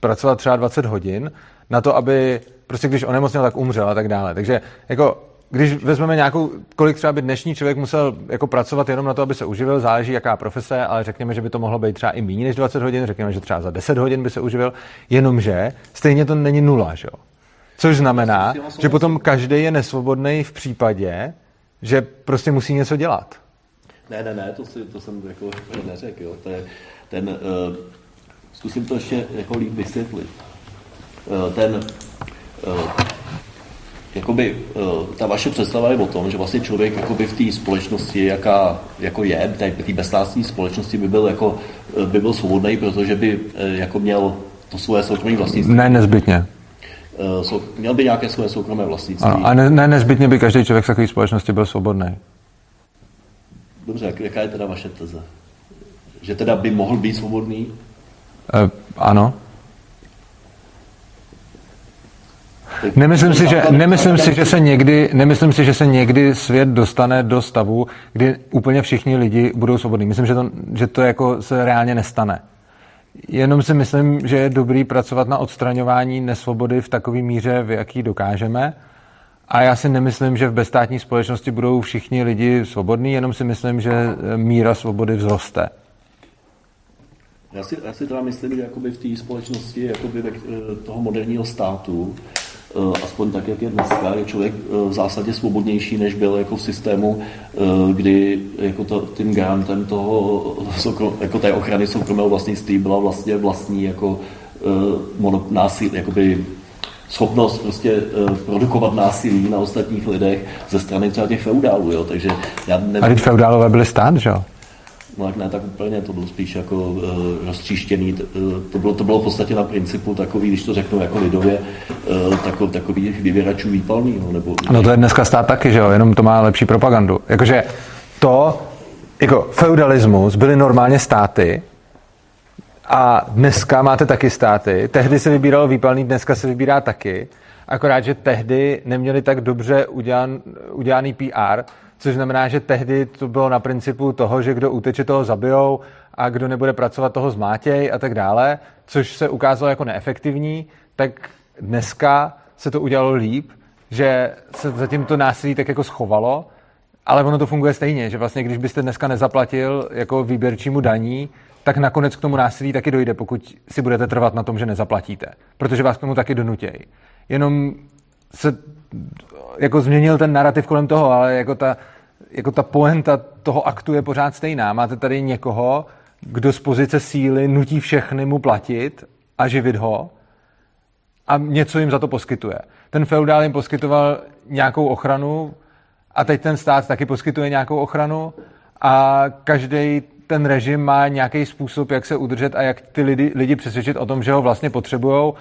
pracovat třeba 20 hodin, na to, aby prostě když onemocněl, tak umřel a tak dále. Takže jako když vezmeme nějakou, kolik třeba by dnešní člověk musel jako pracovat jenom na to, aby se uživil, záleží jaká profese, ale řekněme, že by to mohlo být třeba i méně než 20 hodin, řekněme, že třeba za 10 hodin by se uživil, jenomže stejně to není nula, že jo? Což znamená, že potom každý je nesvobodný v případě, že prostě musí něco dělat. Ne, ne, ne, to, si, to jsem jako neřekl. Jo. To je, ten, uh, zkusím to ještě jako líp vysvětlit. Uh, ten, uh, jakoby, uh, ta vaše představa je o tom, že vlastně člověk jakoby v té společnosti, jaká jako je, v té bezstátní společnosti by byl, jako, by byl svobodný, protože by uh, jako měl to svoje soukromé vlastnictví. Ne, nezbytně. Měl by nějaké své soukromé vlastnictví. A, a ne, ne nezbytně by každý člověk v takové společnosti byl svobodný. Dobře, jaká je teda vaše teze? Že teda by mohl být svobodný? Uh, ano. Nemyslím si, že, nemyslím si, že se někdy, nemyslím si, že se někdy svět dostane do stavu, kdy úplně všichni lidi budou svobodní. Myslím, že to, že to jako se reálně nestane. Jenom si myslím, že je dobrý pracovat na odstraňování nesvobody v takové míře, v jaký dokážeme. A já si nemyslím, že v bezstátní společnosti budou všichni lidi svobodní, jenom si myslím, že míra svobody vzroste. Já si, já si teda myslím, že jakoby v té společnosti jakoby toho moderního státu Eh, aspoň tak, jak je dneska, je člověk eh, v zásadě svobodnější, než byl jako v systému, eh, kdy jako to, tím garantem toho, jako té ochrany soukromého vlastnictví byla vlastně vlastní jako násil, jakoby schopnost prostě produkovat násilí na ostatních lidech ze strany třeba těch feudálů, jo, takže já nevím. A feudálové byli stát, že jo? Tak ne tak úplně, to bylo spíš jako uh, roztříštěný, uh, to, bylo, to bylo v podstatě na principu takový, když to řeknu jako lidově, uh, takový, takový vyvěračů výpalný. No, nebo, no to je dneska stát taky, že jo, jenom to má lepší propagandu. Jakože to, jako feudalismus byly normálně státy, a dneska máte taky státy. Tehdy se vybíralo výpalný, dneska se vybírá taky. Akorát, že tehdy neměli tak dobře udělan, udělaný PR, což znamená, že tehdy to bylo na principu toho, že kdo uteče, toho zabijou a kdo nebude pracovat, toho zmátěj a tak dále, což se ukázalo jako neefektivní, tak dneska se to udělalo líp, že se zatím to násilí tak jako schovalo, ale ono to funguje stejně, že vlastně když byste dneska nezaplatil jako výběrčímu daní, tak nakonec k tomu násilí taky dojde, pokud si budete trvat na tom, že nezaplatíte. Protože vás k tomu taky donutějí. Jenom se jako změnil ten narrativ kolem toho, ale jako ta, jako ta poenta toho aktu je pořád stejná. Máte tady někoho, kdo z pozice síly nutí všechny mu platit a živit ho a něco jim za to poskytuje. Ten feudál jim poskytoval nějakou ochranu a teď ten stát taky poskytuje nějakou ochranu a každý ten režim má nějaký způsob, jak se udržet a jak ty lidi, lidi přesvědčit o tom, že ho vlastně potřebují.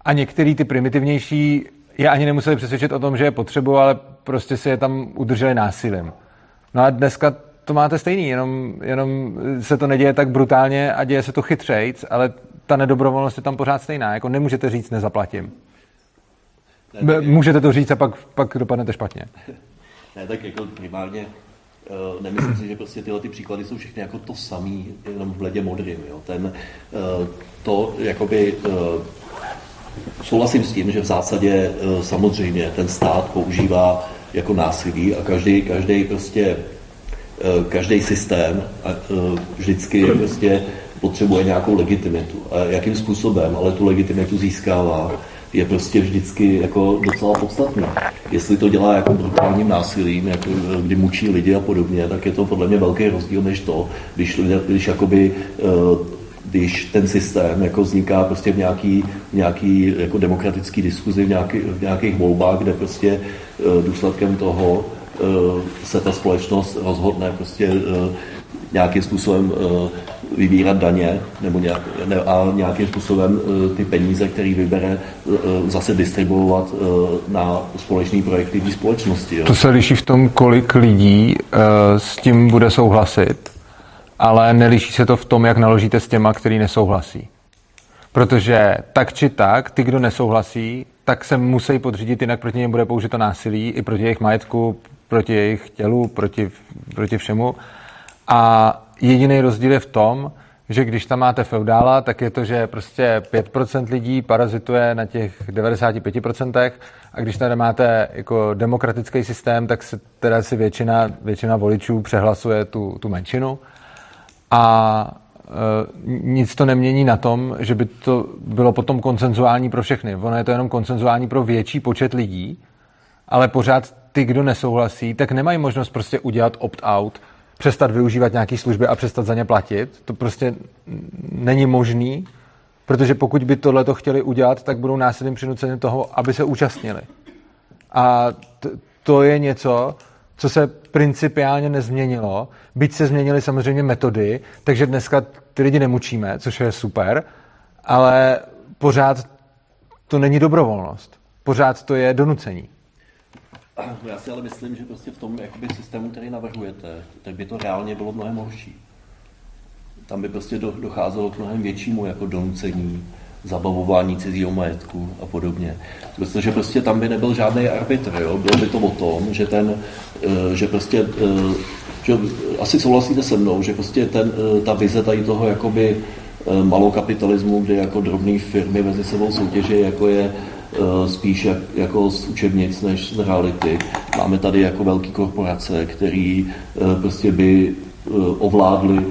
A některý ty primitivnější je ani nemuseli přesvědčit o tom, že je potřebují, ale prostě si je tam udrželi násilím. No a dneska to máte stejný, jenom, jenom se to neděje tak brutálně a děje se to chytřejc, ale ta nedobrovolnost je tam pořád stejná. Jako nemůžete říct nezaplatím. Ne, Můžete to říct a pak, pak dopadnete špatně. Ne, tak jako primárně Uh, nemyslím si, že prostě tyhle ty příklady jsou všechny jako to samý, jenom v bledě modrým. Jo. Ten, uh, to jakoby uh, souhlasím s tím, že v zásadě samozřejmě ten stát používá jako násilí a každý, každý prostě každý systém vždycky prostě potřebuje nějakou legitimitu. A jakým způsobem ale tu legitimitu získává, je prostě vždycky jako docela podstatný. Jestli to dělá jako brutálním násilím, jako kdy mučí lidi a podobně, tak je to podle mě velký rozdíl než to, když, když jakoby když ten systém jako vzniká prostě v nějaký, v nějaký jako demokratický diskuzi, v, nějaký, v nějakých volbách, kde prostě eh, důsledkem toho eh, se ta společnost rozhodne prostě nějakým způsobem vybírat daně nebo nějak, ne, a nějakým způsobem ty peníze, které vybere, zase distribuovat na společné projekty v společnosti. Jo. To se liší v tom, kolik lidí s tím bude souhlasit, ale neliší se to v tom, jak naložíte s těma, který nesouhlasí. Protože tak či tak, ty, kdo nesouhlasí, tak se musí podřídit, jinak proti něm bude použito násilí i proti jejich majetku, proti jejich tělu, proti, proti všemu. A jediný rozdíl je v tom, že když tam máte feudála, tak je to, že prostě 5% lidí parazituje na těch 95% a když tady máte jako demokratický systém, tak se teda si většina, většina voličů přehlasuje tu, tu menšinu a e, nic to nemění na tom, že by to bylo potom koncenzuální pro všechny. Ono je to jenom koncenzuální pro větší počet lidí, ale pořád ty, kdo nesouhlasí, tak nemají možnost prostě udělat opt-out, přestat využívat nějaké služby a přestat za ně platit. To prostě není možný, protože pokud by tohle to chtěli udělat, tak budou násilím přinuceni toho, aby se účastnili. A to je něco, co se principiálně nezměnilo, byť se změnily samozřejmě metody, takže dneska ty lidi nemučíme, což je super, ale pořád to není dobrovolnost. Pořád to je donucení. Já si ale myslím, že prostě v tom jakoby, systému, který navrhujete, tak by to reálně bylo mnohem horší. Tam by prostě docházelo k mnohem většímu jako donucení, zabavování cizího majetku a podobně. Protože prostě tam by nebyl žádný arbitr, jo? bylo by to o tom, že ten, eh, že prostě, eh, že asi souhlasíte se mnou, že prostě ten, eh, ta vize tady toho jakoby malou kapitalismu, kde jako drobné firmy mezi sebou soutěže, jako je spíš jak, jako z učebnic než z reality. Máme tady jako velké korporace, které prostě by ovládly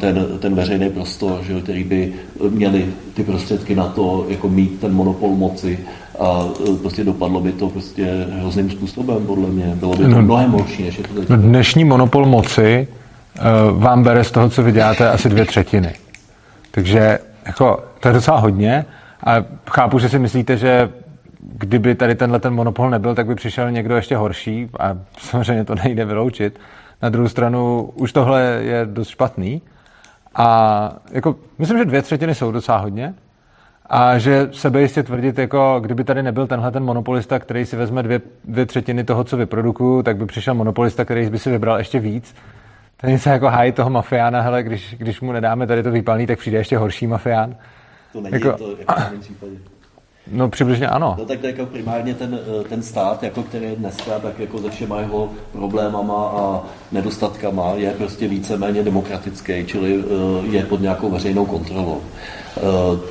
ten, ten veřejný prostor, že, který by měli ty prostředky na to, jako mít ten monopol moci a eh, prostě dopadlo by to prostě hrozným způsobem, podle mě. Bylo by to no, mnohem horší, než je to teď. Dnešní monopol moci uh, vám bere z toho, co vy děláte, asi dvě třetiny. Takže jako, to je docela hodně a chápu, že si myslíte, že kdyby tady tenhle ten monopol nebyl, tak by přišel někdo ještě horší a samozřejmě to nejde vyloučit. Na druhou stranu už tohle je dost špatný. A jako, myslím, že dvě třetiny jsou docela hodně. A že sebe jistě tvrdit, jako kdyby tady nebyl tenhle ten monopolista, který si vezme dvě, dvě třetiny toho, co vyprodukuju, tak by přišel monopolista, který by si vybral ještě víc. Je něco jako hájí toho mafiána, hele, když, když mu nedáme tady to výpalný, tak přijde ještě horší mafián. To není jako, to jako v případě. No přibližně ano. No tak jako primárně ten, eh, ten stát, jako který je dneska, tak jako ze všema jeho problémama a nedostatkama je prostě víceméně demokratický, čili eh, je pod nějakou veřejnou kontrolou. Eh,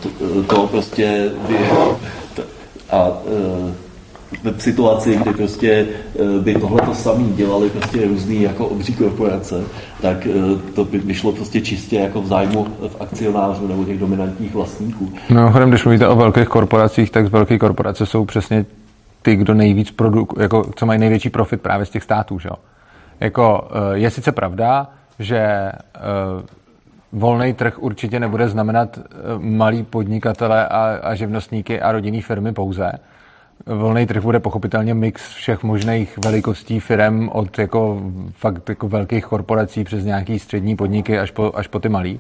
to, to prostě by, a v situaci, kdy prostě by tohle samý dělali prostě různý jako obří korporace, tak eh, to by vyšlo prostě čistě jako v zájmu v akcionářů nebo těch dominantních vlastníků. Mimochodem, když mluvíte o velkých korporacích, tak velké korporace jsou přesně ty, kdo nejvíc produkují, jako, co mají největší profit právě z těch států, že? Jako, eh, je sice pravda, že volný trh určitě nebude znamenat eh, malý podnikatele a, a živnostníky a rodinné firmy pouze. Volný trh bude pochopitelně mix všech možných velikostí firm od jako fakt jako velkých korporací přes nějaký střední podniky až po, až po ty malý.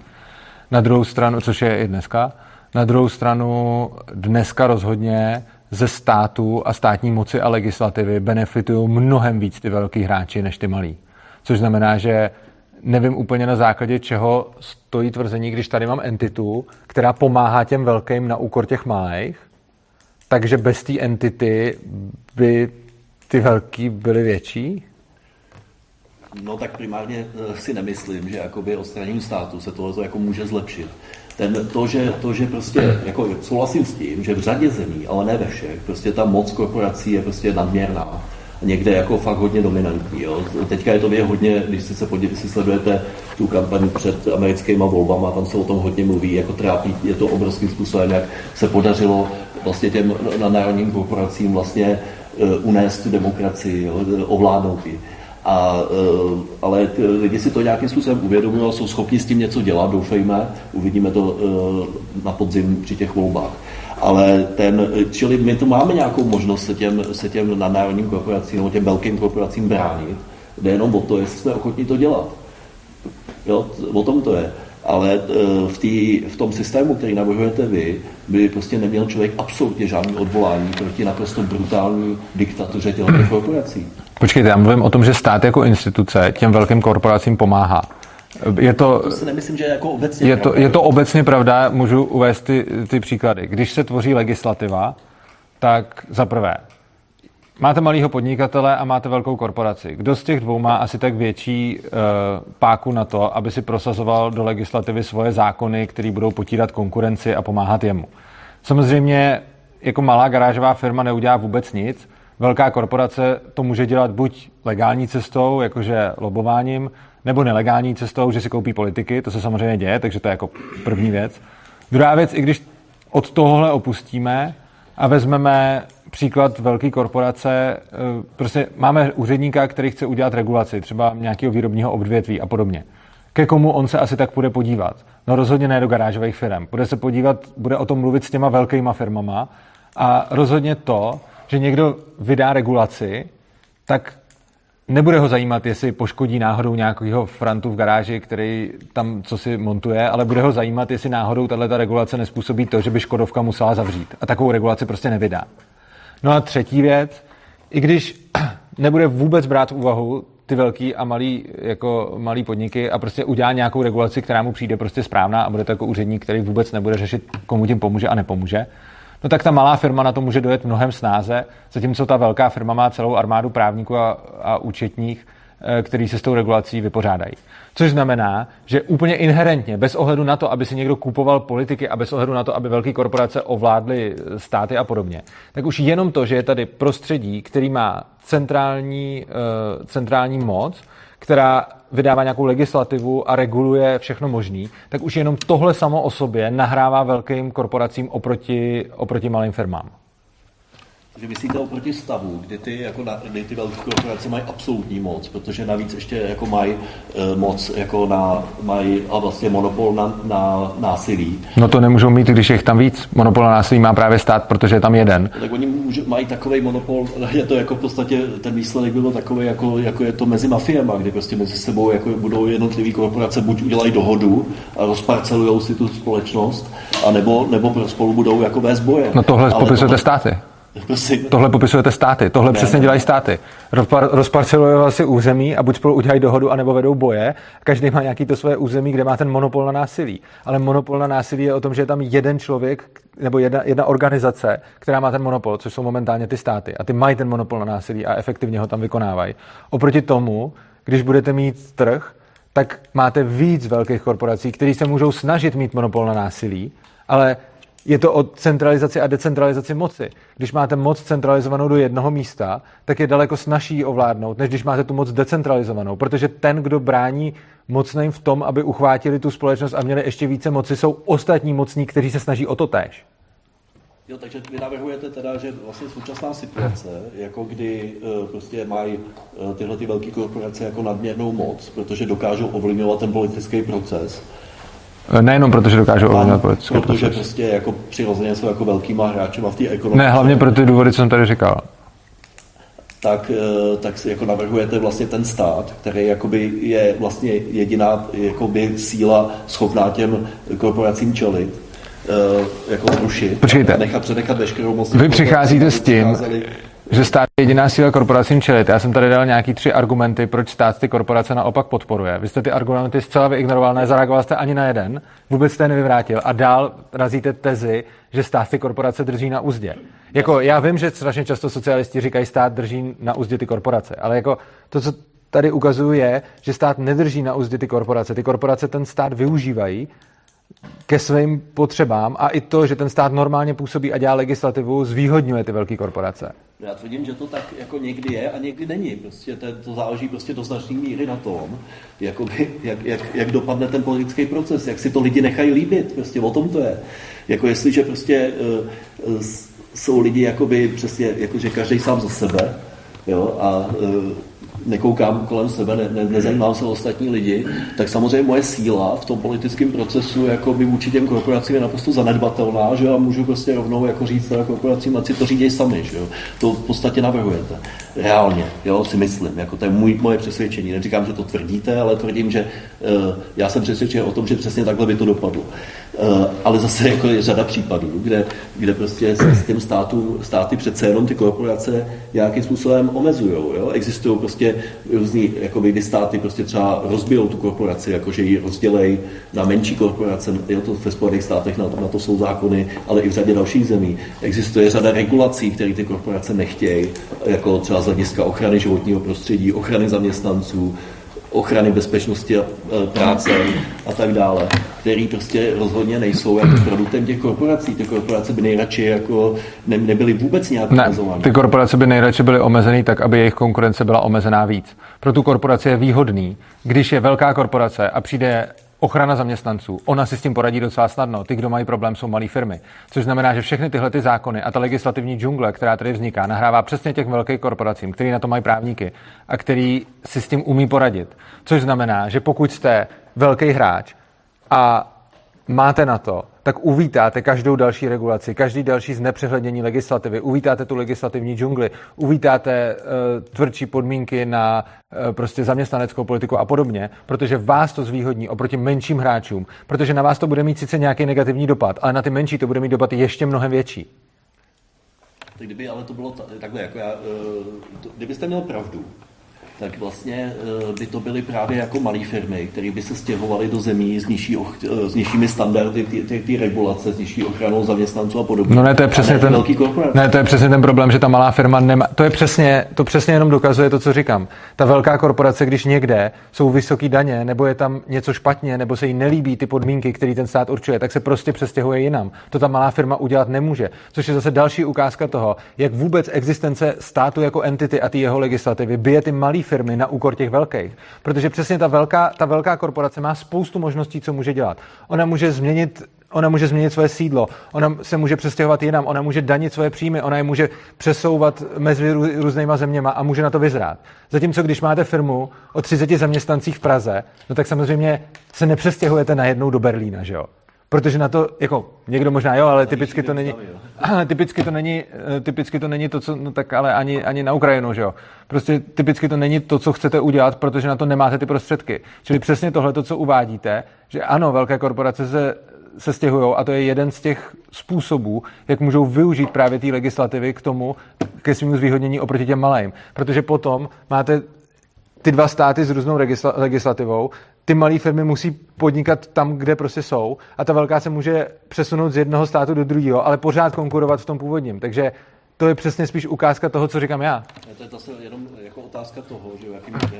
Na druhou stranu, což je i dneska, na druhou stranu dneska rozhodně ze státu a státní moci a legislativy benefitují mnohem víc ty velký hráči než ty malí. Což znamená, že nevím úplně na základě čeho stojí tvrzení, když tady mám entitu, která pomáhá těm velkým na úkor těch malých, takže bez té entity by ty velký byly větší? No tak primárně eh, si nemyslím, že jakoby odstraněním státu se tohle jako může zlepšit. Ten, to, že, to, že prostě jako souhlasím s tím, že v řadě zemí, ale ne ve všech, prostě ta moc korporací je prostě nadměrná někde jako fakt hodně dominantní. Jo. Teďka je to věc hodně, když si se podívejte, si sledujete tu kampaň před americkými volbama, tam se o tom hodně mluví, jako trápí, je to obrovským způsobem, jak se podařilo vlastně těm na národním korporacím vlastně uh, unést tu demokracii, jo, ovládnout ji. A, uh, ale ty lidi si to nějakým způsobem uvědomují, jsou schopni s tím něco dělat, doufejme, uvidíme to na podzim při těch volbách. Ale ten, čili my tu máme nějakou možnost se těm, se těm nadnárodním korporacím nebo těm velkým korporacím bránit. Jde jenom o to, jestli jsme ochotní to dělat. Jo, o tom to je. Ale eh, v, tý, v tom systému, který navrhujete vy, by prostě neměl člověk absolutně žádný odvolání proti naprosto brutální diktatuře těch korporací. Počkejte, já mluvím o tom, že stát jako instituce těm velkým korporacím pomáhá. Je to, to si nemyslím, že je jako obecně je to, je to obecně pravda, můžu uvést ty, ty příklady. Když se tvoří legislativa, tak za prvé, máte malého podnikatele a máte velkou korporaci. Kdo z těch dvou má asi tak větší uh, páku na to, aby si prosazoval do legislativy svoje zákony, které budou potírat konkurenci a pomáhat jemu? Samozřejmě jako malá garážová firma neudělá vůbec nic, velká korporace to může dělat buď legální cestou, jakože lobováním, nebo nelegální cestou, že si koupí politiky, to se samozřejmě děje, takže to je jako první věc. Druhá věc, i když od tohohle opustíme a vezmeme příklad velké korporace, eh, prostě máme úředníka, který chce udělat regulaci, třeba nějakého výrobního odvětví a podobně. Ke komu on se asi tak bude podívat? No rozhodně ne do garážových firm. Bude se podívat, bude o tom mluvit s těma velkýma firmama a rozhodně to, že někdo vydá regulaci, tak nebude ho zajímat, jestli poškodí náhodou nějakého frantu v garáži, který tam co si montuje, ale bude ho zajímat, jestli náhodou tato regulace nespůsobí to, že by Škodovka musela zavřít. A takovou regulaci prostě nevydá. No a třetí věc, i když nebude vůbec brát v úvahu ty velký a malý, jako malý podniky a prostě udělá nějakou regulaci, která mu přijde prostě správná a bude to jako úředník, který vůbec nebude řešit, komu tím pomůže a nepomůže, no tak ta malá firma na to může dojet mnohem snáze, zatímco ta velká firma má celou armádu právníků a, a účetních, eh, který se s tou regulací vypořádají. Což znamená, že úplně inherentně, bez ohledu na to, aby si někdo kupoval politiky a bez ohledu na to, aby velké korporace ovládly státy a podobně, tak už jenom to, že je tady prostředí, který má centrální, uh, centrální moc, která vydává nějakou legislativu a reguluje všechno možný, tak už jenom tohle samo o sobě nahrává velkým korporacím oproti, oproti malým firmám že myslíte oproti stavu, kdy ty, jako na, kdy ty velké korporace mají absolutní moc, protože navíc ještě jako mají e, moc jako na, mají a vlastně monopol na, na násilí. No to nemůžou mít, když je tam víc. Monopol na násilí má právě stát, protože je tam jeden. Tak oni můžu, mají takový monopol, je to jako v podstatě, ten výsledek byl takový, jako, jako je to mezi mafiema, kdy prostě mezi sebou jako budou jednotlivé korporace buď udělají dohodu a rozparcelují si tu společnost, anebo, nebo spolu budou jako vést boje. No tohle popisujete státy. Tohle popisujete státy, tohle ne, přesně ne. dělají státy. Rozparcelují si území a buď spolu udělají dohodu, anebo vedou boje. Každý má nějaký to své území, kde má ten monopol na násilí. Ale monopol na násilí je o tom, že je tam jeden člověk nebo jedna, jedna organizace, která má ten monopol, což jsou momentálně ty státy. A ty mají ten monopol na násilí a efektivně ho tam vykonávají. Oproti tomu, když budete mít trh, tak máte víc velkých korporací, které se můžou snažit mít monopol na násilí, ale je to o centralizaci a decentralizaci moci. Když máte moc centralizovanou do jednoho místa, tak je daleko snažší ovládnout, než když máte tu moc decentralizovanou. Protože ten, kdo brání mocným v tom, aby uchvátili tu společnost a měli ještě více moci, jsou ostatní mocní, kteří se snaží o to též. Jo, takže vy navrhujete teda, že vlastně současná situace, jako kdy uh, prostě mají uh, tyhle ty velké korporace jako nadměrnou moc, protože dokážou ovlivňovat ten politický proces, Nejenom proto, že dokážou ovlivňovat politické Protože procesy. prostě jako přirozeně jsou jako velkýma hráčema v té ekonomice. Ne, hlavně pro ty důvody, co jsem tady říkal. tak, eh, tak si jako navrhujete vlastně ten stát, který jakoby je vlastně jediná jakoby síla schopná těm korporacím čelit, eh, jako zrušit, Počkejte. nechat předechat veškerou moc. Vy přicházíte s tím, že stát je jediná síla korporacím čelit. Já jsem tady dal nějaký tři argumenty, proč stát ty korporace naopak podporuje. Vy jste ty argumenty zcela vyignoroval, nezareagoval jste ani na jeden, vůbec jste nevyvrátil a dál razíte tezi, že stát ty korporace drží na úzdě. Jako, já vím, že strašně často socialisti říkají, stát drží na úzdě ty korporace, ale jako to, co tady ukazuju, je, že stát nedrží na úzdě ty korporace. Ty korporace ten stát využívají ke svým potřebám a i to, že ten stát normálně působí a dělá legislativu, zvýhodňuje ty velké korporace. Já tvrdím, že to tak jako někdy je a někdy není. Prostě to, to záleží prostě do značné míry na tom, jakoby, jak, jak, jak, dopadne ten politický proces, jak si to lidi nechají líbit. Prostě o tom to je. Jako jestliže prostě uh, jsou lidi jakoby přesně, jako že každý sám za sebe, jo, a uh, nekoukám kolem sebe, ne, ne, nezajímám se ostatní lidi, tak samozřejmě moje síla v tom politickém procesu jako by vůči těm korporacím je naprosto zanedbatelná, že a můžu prostě rovnou jako říct teda korporacím, ať si to řídějí sami, že jo. To v podstatě navrhujete. Reálně, jo, si myslím, jako to je můj, moje přesvědčení. Neříkám, že to tvrdíte, ale tvrdím, že uh, já jsem přesvědčen o tom, že přesně takhle by to dopadlo. Uh, ale zase jako je řada případů, kde, kde prostě se s těm státům, státy přece jenom ty korporace nějakým způsobem omezují. Existují prostě různý, jakoby, kdy státy prostě třeba rozbijou tu korporaci, jakože ji rozdělej na menší korporace, jo, to ve Spojených státech na to, na to jsou zákony, ale i v řadě dalších zemí. Existuje řada regulací, které ty korporace nechtějí, jako třeba z hlediska ochrany životního prostředí, ochrany zaměstnanců, ochrany bezpečnosti a práce a tak dále, který prostě rozhodně nejsou jako produktem těch korporací. Ty korporace by nejradši jako ne, nebyly vůbec nějak ne. Ty korporace by nejradši byly omezený tak, aby jejich konkurence byla omezená víc. Pro tu korporaci je výhodný, když je velká korporace a přijde ochrana zaměstnanců. Ona si s tím poradí docela snadno. Ty, kdo mají problém, jsou malé firmy. Což znamená, že všechny tyhle ty zákony a ta legislativní džungle, která tady vzniká, nahrává přesně těch velkých korporacím, který na to mají právníky a který si s tím umí poradit. Což znamená, že pokud jste velký hráč a máte na to, tak uvítáte každou další regulaci, každý další znepřehlednění legislativy, uvítáte tu legislativní džungli, uvítáte uh, tvrdší podmínky na uh, prostě zaměstnaneckou politiku a podobně, protože vás to zvýhodní oproti menším hráčům, protože na vás to bude mít sice nějaký negativní dopad, ale na ty menší to bude mít dopad ještě mnohem větší. Tak kdyby ale to bylo ta, takhle, jako já, to, kdybyste měl pravdu, tak vlastně by to byly právě jako malé firmy, které by se stěhovaly do zemí s, nižší, s nižšími standardy ty, regulace, s nižší ochranou zaměstnanců a podobně. No ne, to je přesně ne ten, velký ne, to je přesně ten problém, že ta malá firma nemá, to je přesně, to přesně jenom dokazuje to, co říkám. Ta velká korporace, když někde jsou vysoké daně, nebo je tam něco špatně, nebo se jí nelíbí ty podmínky, které ten stát určuje, tak se prostě přestěhuje jinam. To ta malá firma udělat nemůže. Což je zase další ukázka toho, jak vůbec existence státu jako entity a ty jeho legislativy bije ty malé firmy na úkor těch velkých. Protože přesně ta velká, ta velká korporace má spoustu možností, co může dělat. Ona může změnit Ona může změnit svoje sídlo, ona se může přestěhovat jinam, ona může danit svoje příjmy, ona je může přesouvat mezi různýma zeměma a může na to vyzrát. Zatímco když máte firmu o 30 zaměstnancích v Praze, no tak samozřejmě se nepřestěhujete najednou do Berlína, že jo? Protože na to, jako někdo možná jo, ale typicky to není, typicky to není, typicky to není to, co, no tak ale ani, ani na Ukrajinu, že jo. Prostě typicky to není to, co chcete udělat, protože na to nemáte ty prostředky. Čili přesně tohle, to, co uvádíte, že ano, velké korporace se se stěhují a to je jeden z těch způsobů, jak můžou využít právě té legislativy k tomu, ke svým zvýhodnění oproti těm malým. Protože potom máte ty dva státy s různou legislativou, ty malé firmy musí podnikat tam, kde prostě jsou a ta velká se může přesunout z jednoho státu do druhého, ale pořád konkurovat v tom původním. Takže to je přesně spíš ukázka toho, co říkám já. To je zase jenom jako otázka toho, že jaký,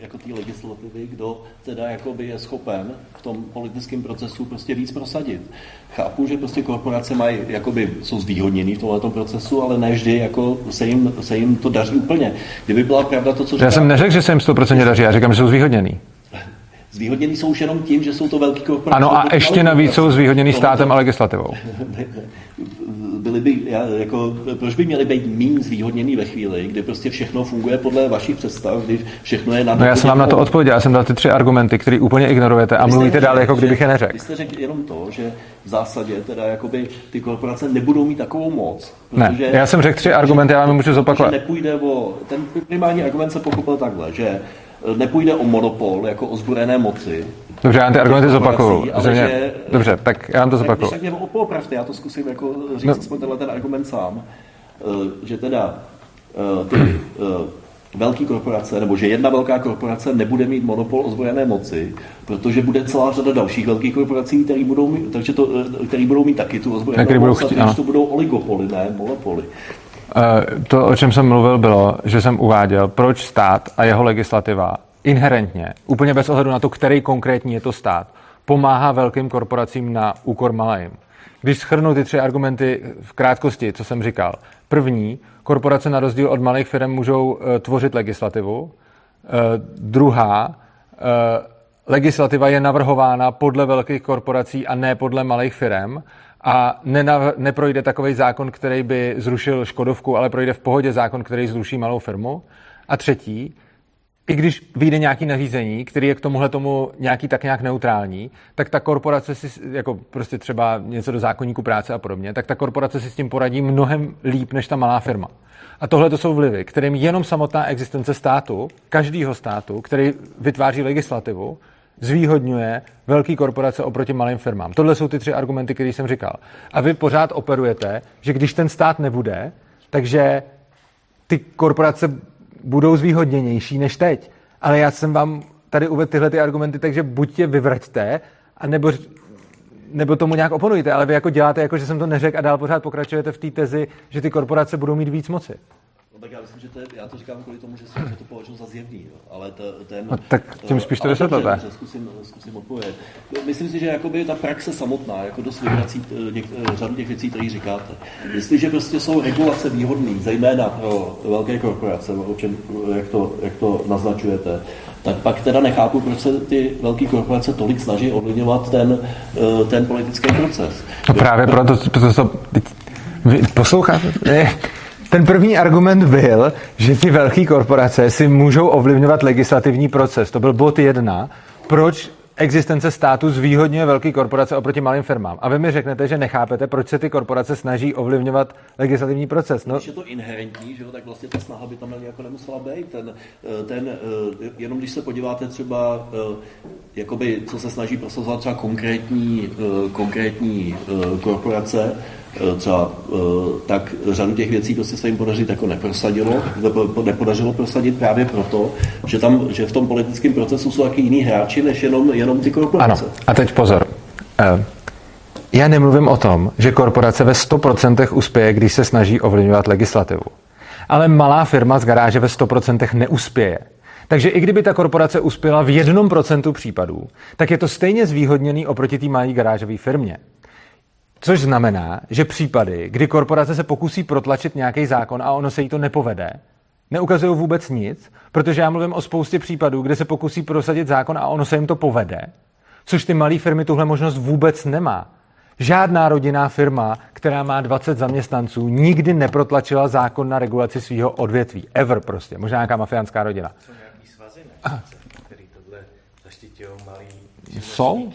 jako té legislativy, kdo teda jakoby je schopen v tom politickém procesu prostě víc prosadit. Chápu, že prostě korporace mají, jakoby, jsou zvýhodněný v tomto procesu, ale ne vždy jako se, jim, se jim to daří úplně. Kdyby byla pravda to, co říká... Já jsem neřekl, že se jim 100% daří, já říkám, že jsou zvýhodněný. Zvýhodněný jsou už jenom tím, že jsou to velký korporace. Ano, a ještě navíc jsou zvýhodněný státem a legislativou. byli by, jako, proč by měli být méně zvýhodněný ve chvíli, kdy prostě všechno funguje podle vašich představ, kdy všechno je na No já jsem vám na to odpověděl, já jsem dal ty tři argumenty, které úplně ignorujete a mluvíte dál, jako kdybych je neřekl. Vy jste řekl jenom to, že v zásadě teda jakoby ty korporace nebudou mít takovou moc. Ne, já jsem řekl tři argumenty, já vám můžu zopakovat. Nepůjde o, ten primární argument se pochopil takhle, že nepůjde o monopol jako ozbrojené moci. Dobře, já ty argumenty zopakuju. Že... Dobře, tak já vám to zopakuju. Tak mě opravte, já to zkusím jako říct no. aspoň tenhle ten argument sám, eh, že teda eh, ty eh, velké korporace, nebo že jedna velká korporace nebude mít monopol ozbrojené moci, protože bude celá řada dalších velkých korporací, které budou mít, takže to, který budou mít taky tu ozbrojenou moc, chtít, a to budou oligopoly, ne monopoly. To, o čem jsem mluvil, bylo, že jsem uváděl, proč stát a jeho legislativa inherentně, úplně bez ohledu na to, který konkrétní je to stát, pomáhá velkým korporacím na úkor malým. Když schrnu ty tři argumenty v krátkosti, co jsem říkal. První, korporace na rozdíl od malých firm můžou uh, tvořit legislativu. Uh, druhá, uh, legislativa je navrhována podle velkých korporací a ne podle malých firm a nenav- neprojde takový zákon, který by zrušil Škodovku, ale projde v pohodě zákon, který zruší malou firmu. A třetí, i když vyjde nějaký nařízení, který je k tomuhle tomu nějaký tak nějak neutrální, tak ta korporace si, jako prostě třeba něco do zákonníku práce a podobně, tak ta korporace si s tím poradí mnohem líp než ta malá firma. A tohle to jsou vlivy, kterým jenom samotná existence státu, každého státu, který vytváří legislativu, zvýhodňuje velké korporace oproti malým firmám. Tohle jsou ty tři argumenty, které jsem říkal. A vy pořád operujete, že když ten stát nebude, takže ty korporace budou zvýhodněnější než teď. Ale já jsem vám tady uvedl tyhle ty argumenty, takže buď je vyvraťte, nebo, nebo tomu nějak oponujte, ale vy jako děláte, jako že jsem to neřekl a dál pořád pokračujete v té tezi, že ty korporace budou mít víc moci. No tak já myslím, že to je, já to říkám kvůli tomu, že, jsem, že to považuji za zjevný, jo. ale to, ten... No, tak tím spíš to vysvětlete. Zkusím, zkusím odpovědět. Myslím si, že jakoby ta praxe samotná, jako dost vyvrací eh, něk, eh, řadu těch věcí, které říkáte. Jestliže prostě jsou regulace výhodné, zejména pro velké korporace, o čem, jak, to, jak to naznačujete, tak pak teda nechápu, proč se ty velké korporace tolik snaží ovlivňovat ten, eh, ten politický proces. No právě proto, proto to, vy posloucháte? Ten první argument byl, že ty velké korporace si můžou ovlivňovat legislativní proces. To byl bod jedna. Proč existence státu zvýhodňuje velké korporace oproti malým firmám. A vy mi řeknete, že nechápete, proč se ty korporace snaží ovlivňovat legislativní proces. No. Když je to inherentní, že jo, tak vlastně ta snaha by tam jako nemusela být. Ten, eh, ten, eh, jenom když se podíváte třeba, eh, jakoby, co se snaží prosazovat třeba konkrétní, konkrétní korporace, třeba eh, tak řadu těch věcí prostě se jim podařit jako neprosadilo, nepodařilo prosadit právě proto, že, tam, že v tom politickém procesu jsou taky jiní hráči, než jenom, jenom ty korporace. Ano. A teď pozor. Eh, já nemluvím o tom, že korporace ve 100% uspěje, když se snaží ovlivňovat legislativu. Ale malá firma z garáže ve 100% neuspěje. Takže i kdyby ta korporace uspěla v jednom procentu případů, tak je to stejně zvýhodněný oproti té malé garážové firmě. Což znamená, že případy, kdy korporace se pokusí protlačit nějaký zákon a ono se jí to nepovede, neukazují vůbec nic, protože já mluvím o spoustě případů, kde se pokusí prosadit zákon a ono se jim to povede, což ty malé firmy tuhle možnost vůbec nemá. Žádná rodinná firma, která má 20 zaměstnanců, nikdy neprotlačila zákon na regulaci svého odvětví. Ever prostě. Možná nějaká mafiánská rodina. Jsou nějaký svazy, ne? který tohle malý Jsou?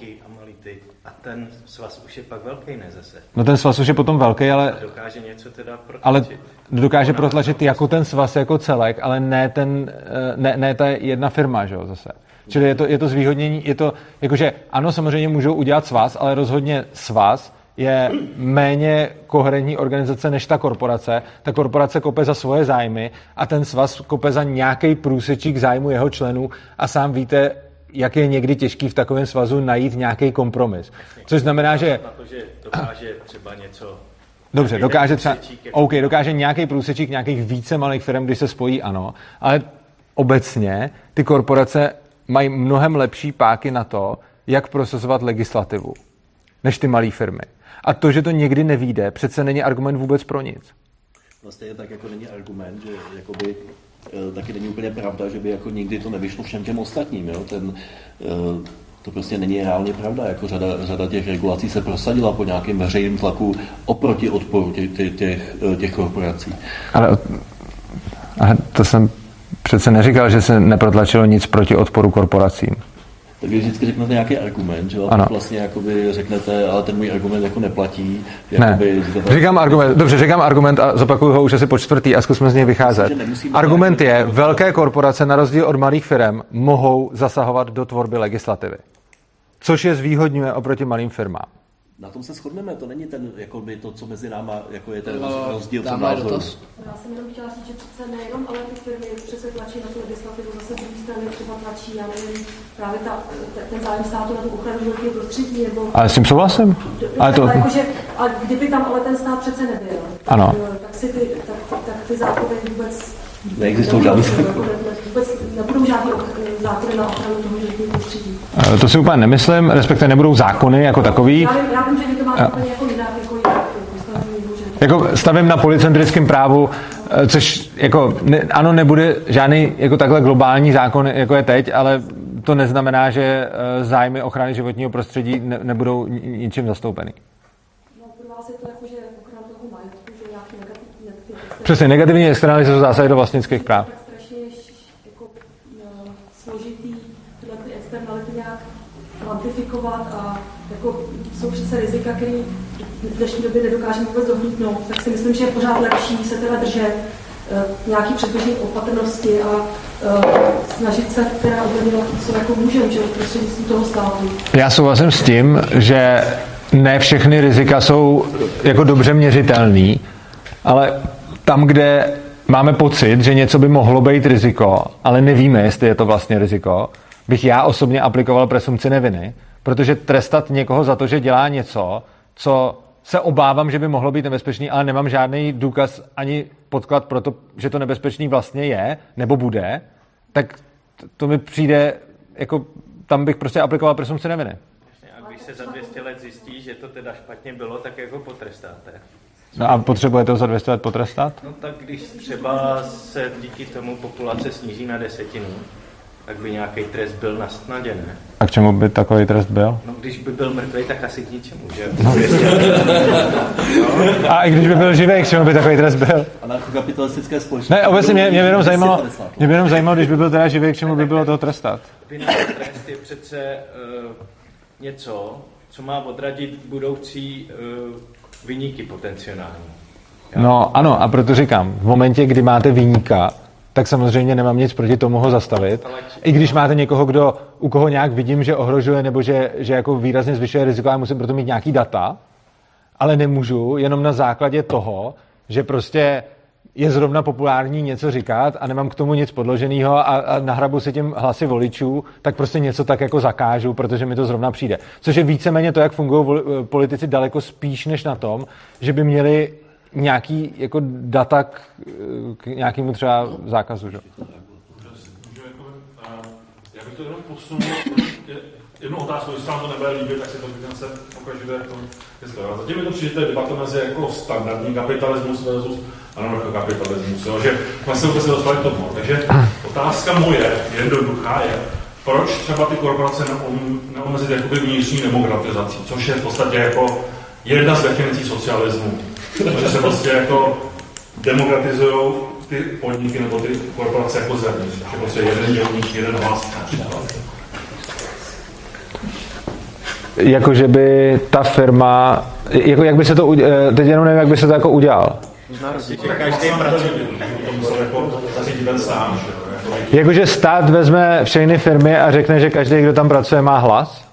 A ten svaz už je pak velký, ne zase? No ten svaz už je potom velký, ale... A dokáže něco teda protlačit. Ale dokáže protlačit jako ten svaz jako celek, ale ne, ten, eh, ne, ne ta jedna firma, že jo, zase. Čili je to, je to zvýhodnění, je to, jakože ano, samozřejmě můžou udělat svaz, ale rozhodně svaz je méně koherentní organizace než ta korporace. Ta korporace kope za svoje zájmy a ten svaz kope za nějaký průsečík zájmu jeho členů a sám víte, jak je někdy těžký v takovém svazu najít nějaký kompromis. Což znamená, že... Na to, že dokáže třeba něco Dobře, dokáže třeba, OK, dokáže nějaký průsečík nějakých více malých firm, když se spojí, ano, ale obecně ty korporace mají mnohem lepší páky na to, jak prosazovat legislativu, než ty malé firmy. A to, že to někdy nevíde, přece není argument vůbec pro nic. Vlastně je tak jako není argument, že jakoby taky není úplně pravda, že by jako nikdy to nevyšlo všem těm ostatním. Jo? Ten, eh, to prostě není reálně pravda. Jako řada, řada těch regulací se prosadila po nějakém veřejném tlaku oproti odporu těch, těch, těch, těch korporací. Ale ale to jsem přece neříkal, že se neprotlačilo nic proti odporu korporacím. Tak když vždycky řeknete nějaký argument, že ano. vlastně jakoby řeknete, ale ten můj argument jako neplatí. Jakoby, ne. To... Říkám argument, dobře, říkám argument a zopakuju ho už asi po čtvrtý a zkusme z něj vycházet. Myslím, argument je, velké korporace na rozdíl od malých firm mohou zasahovat do tvorby legislativy. Což je zvýhodňuje oproti malým firmám. Na tom se shodneme, to není ten, jako by to, co mezi náma, jako je ten no, rozdíl v názoru. Já jsem jenom chtěla říct, že přece nejenom, ale ty firmy přece tlačí na tu legislativu, zase druhé strany třeba tlačí, já nevím, právě ta, ten zájem státu na tu ochranu životního prostředí, nebo... Ale s tím souhlasím. Ale to... Jakože, a kdyby tam ale ten stát přece nebyl, ano. tak, tak si ty, tak, tak ty zákony vůbec Neexistují žádný Nebudou žádný zákony na ochranu toho životního prostředí. To si úplně nemyslím, respektive nebudou zákony jako takový. Já já vím že jako jinak, jako jinak. Jako stavím na policentrickém právu, eh, což jako, ne, ano, nebude žádný jako takhle globální zákon, jako je teď, ale to neznamená, že eh, zájmy ochrany životního prostředí ne, nebudou ničím zastoupeny. No, pro vás je to jako, že ochrana toho majetku, že nějaký negativní... Přesně, negativní externality jsou zásahy do vlastnických práv. kvantifikovat a jako jsou přece rizika, které v dnešní době nedokážeme vůbec dohlídnout, tak si myslím, že je pořád lepší se teda držet uh, nějaký předběžný opatrnosti a uh, snažit se teda ovlivňovat co jako můžeme, že prostřednictvím toho státu. Já souhlasím s tím, že ne všechny rizika jsou jako dobře měřitelný, ale tam, kde máme pocit, že něco by mohlo být riziko, ale nevíme, jestli je to vlastně riziko, bych já osobně aplikoval presumci neviny, protože trestat někoho za to, že dělá něco, co se obávám, že by mohlo být nebezpečný, ale nemám žádný důkaz ani podklad pro to, že to nebezpečný vlastně je nebo bude, tak to mi přijde, jako tam bych prostě aplikoval presumci neviny. A když se za 200 let zjistí, že to teda špatně bylo, tak jako potrestáte. No a potřebujete to za 200 let potrestat? No tak když třeba se díky tomu populace sníží na desetinu, tak by nějaký trest byl na snadě, ne? A k čemu by takový trest byl? No, když by byl mrtvý, tak asi k ničemu, že no. A i když by byl živý, k čemu by takový trest byl? Anarchokapitalistické společnosti. Ne, obecně mě, mě, by jenom zajímalo, mě by jenom zajímalo, když by byl teda živý, k čemu by bylo toho trestat? trest je přece uh, něco, co má odradit budoucí uh, vyníky potenciální. No ano, a proto říkám, v momentě, kdy máte výníka, tak samozřejmě nemám nic proti tomu ho zastavit. I když máte někoho, kdo, u koho nějak vidím, že ohrožuje nebo že, že jako výrazně zvyšuje riziko, já musím proto mít nějaký data, ale nemůžu jenom na základě toho, že prostě je zrovna populární něco říkat a nemám k tomu nic podloženého a, a nahrabu si tím hlasy voličů, tak prostě něco tak jako zakážu, protože mi to zrovna přijde. Což je víceméně to, jak fungují politici daleko spíš než na tom, že by měli nějaký jako data k, k nějakému třeba zákazu, že? Já bych to jenom posunul, jednu otázku, když se vám to nebude líbit, tak si to říkám se okamžitě jako historie. Zatím mi to přijde, to je debata mezi jako standardní kapitalismus versus anarchokapitalismus, jo? že vlastně se dostali k tomu. Takže otázka moje, jednoduchá, je, proč třeba ty korporace neomezit jakoby vnitřní demokratizací, což je v podstatě jako jedna z definicí socialismu že se prostě jako demokratizují ty podniky nebo ty korporace jako zevnitř. Že prostě jeden dělník, jeden hlas. Jako, že by ta firma, jako jak by se to, eh, teď jenom nevím, jak by se to jako udělal. Jakože stát vezme všechny firmy a řekne, že každý, kdo tam pracuje, má hlas?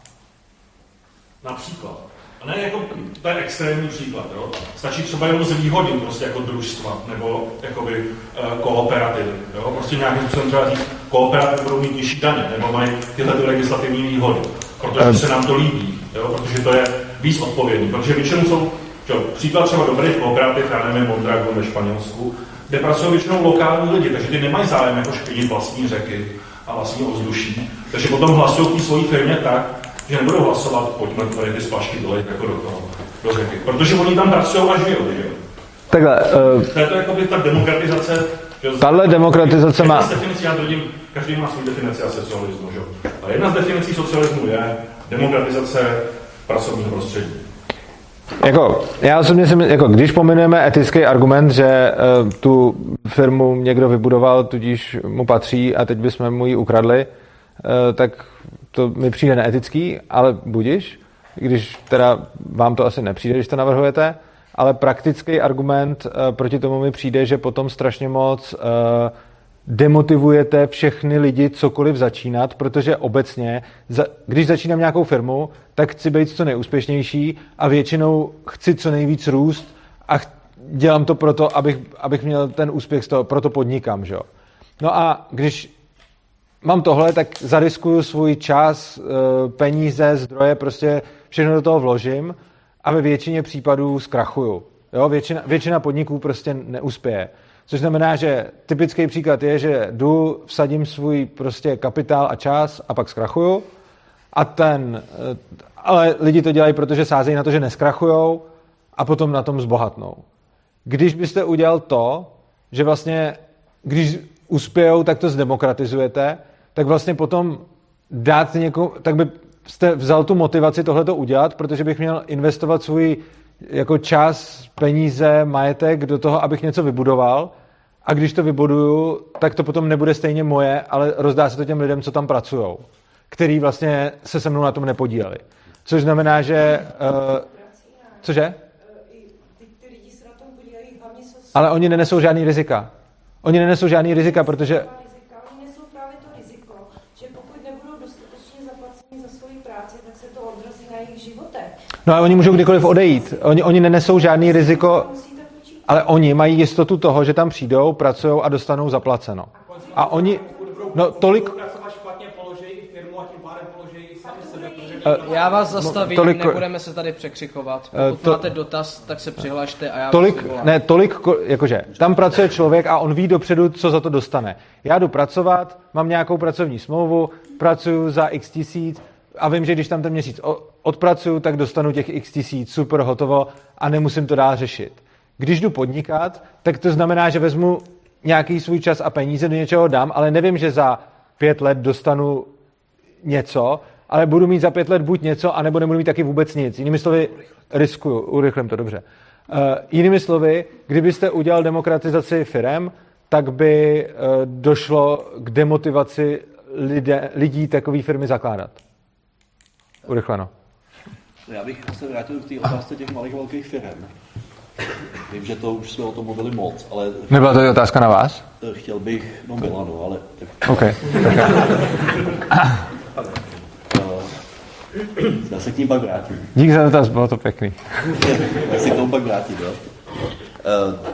Například. A ne jako to je extrémní příklad. Jo? Stačí třeba jenom zvýhodnit prostě jako družstva nebo jakoby uh, kooperativy. Jo? Prostě nějakým způsobem třeba říct, kooperativy budou mít nižší daně nebo mají tyhle ty legislativní výhody, protože um. se nám to líbí, jo? protože to je víc odpovědný. Protože většinou jsou, čo, příklad třeba dobrých kooperativ, já nevím, Mondragon ve Španělsku, kde pracují většinou lokální lidi, takže ty nemají zájem jako špinit vlastní řeky a vlastní ovzduší. Takže potom hlasují k svojí firmě tak, že nebudou hlasovat, pojďme tady ty splašky dole jako do toho do řeky. Protože oni tam pracují a žijou, že jo? Takhle. Uh... To je to jakoby ta demokratizace Tahle demokratizace má- definicí, já tvrdím, každý má svou definici a socialismu, že? jo. A jedna z definicí socialismu je demokratizace pracovního prostředí. Jako, já osobně si jako, když pominujeme etický argument, že uh, tu firmu někdo vybudoval, tudíž mu patří a teď bychom mu ji ukradli, uh, tak to mi přijde neetický, ale budiš, když teda vám to asi nepřijde, když to navrhujete, ale praktický argument uh, proti tomu mi přijde, že potom strašně moc uh, demotivujete všechny lidi cokoliv začínat, protože obecně, když začínám nějakou firmu, tak chci být co nejúspěšnější a většinou chci co nejvíc růst a dělám to proto, abych, abych měl ten úspěch z toho, proto podnikám, že. No a když mám tohle, tak zariskuju svůj čas, eh, peníze, zdroje, prostě všechno do toho vložím a ve většině případů zkrachuju. Jo, většina, většina podniků prostě neuspěje. Což znamená, že typický příklad je, že jdu, vsadím svůj prostě kapitál a čas a pak zkrachuju. A ten, eh, ale lidi to dělají, protože sázejí na to, že neskrachujou a potom na tom zbohatnou. Když byste udělal to, že vlastně, když uspějou, tak to zdemokratizujete, tak vlastně potom dát někomu, tak by jste vzal tu motivaci tohleto udělat, protože bych měl investovat svůj jako čas, peníze, majetek do toho, abych něco vybudoval a když to vybuduju, tak to potom nebude stejně moje, ale rozdá se to těm lidem, co tam pracují, který vlastně se se mnou na tom nepodíleli. Což znamená, že... Uh, cože? Ale oni nenesou žádný rizika. Oni nenesou žádný rizika, protože... rizika. Oni nesou právě to riziko, že pokud nebudou dostatečně zaplaceni za svoji práci, tak se to odrazí na jejich životech. No ale oni můžou kdykoliv odejít. Oni, oni nenesou žádný riziko. Ale oni mají jistotu toho, že tam přijdou, pracují a dostanou zaplaceno. A oni... No tolik... protože eh, Já vás zastavím, tolik- nebudeme se tady překřikovat. Eh, Pokud to- máte dotaz, tak se přihlašte a já Tolik, ne, tolik, ko- jakože, tam pracuje člověk a on ví dopředu, co za to dostane. Já jdu pracovat, mám nějakou pracovní smlouvu, pracuju za x tisíc a vím, že když tam ten měsíc odpracuju, tak dostanu těch x tisíc, super, hotovo a nemusím to dál řešit. Když jdu podnikat, tak to znamená, že vezmu nějaký svůj čas a peníze do něčeho dám, ale nevím, že za pět let dostanu něco, ale budu mít za pět let buď něco, anebo nebudu mít taky vůbec nic. Jinými slovy, riskuju, urychlím to dobře. Uh, jinými slovy, kdybyste udělal demokratizaci firem, tak by uh, došlo k demotivaci lidé, lidí takové firmy zakládat. Urychleno. Já bych se vrátil k té otázce těch malých velkých firm. Vím, že to už jsme o tom mluvili moc, ale Nebyla to otázka na vás? eh, chtěl bych, no byla no, ale OK. eh, já se k ním pak vrátím. Dík za dotaz, bylo to pěkný. Já se k tomu pak vrátím, jo.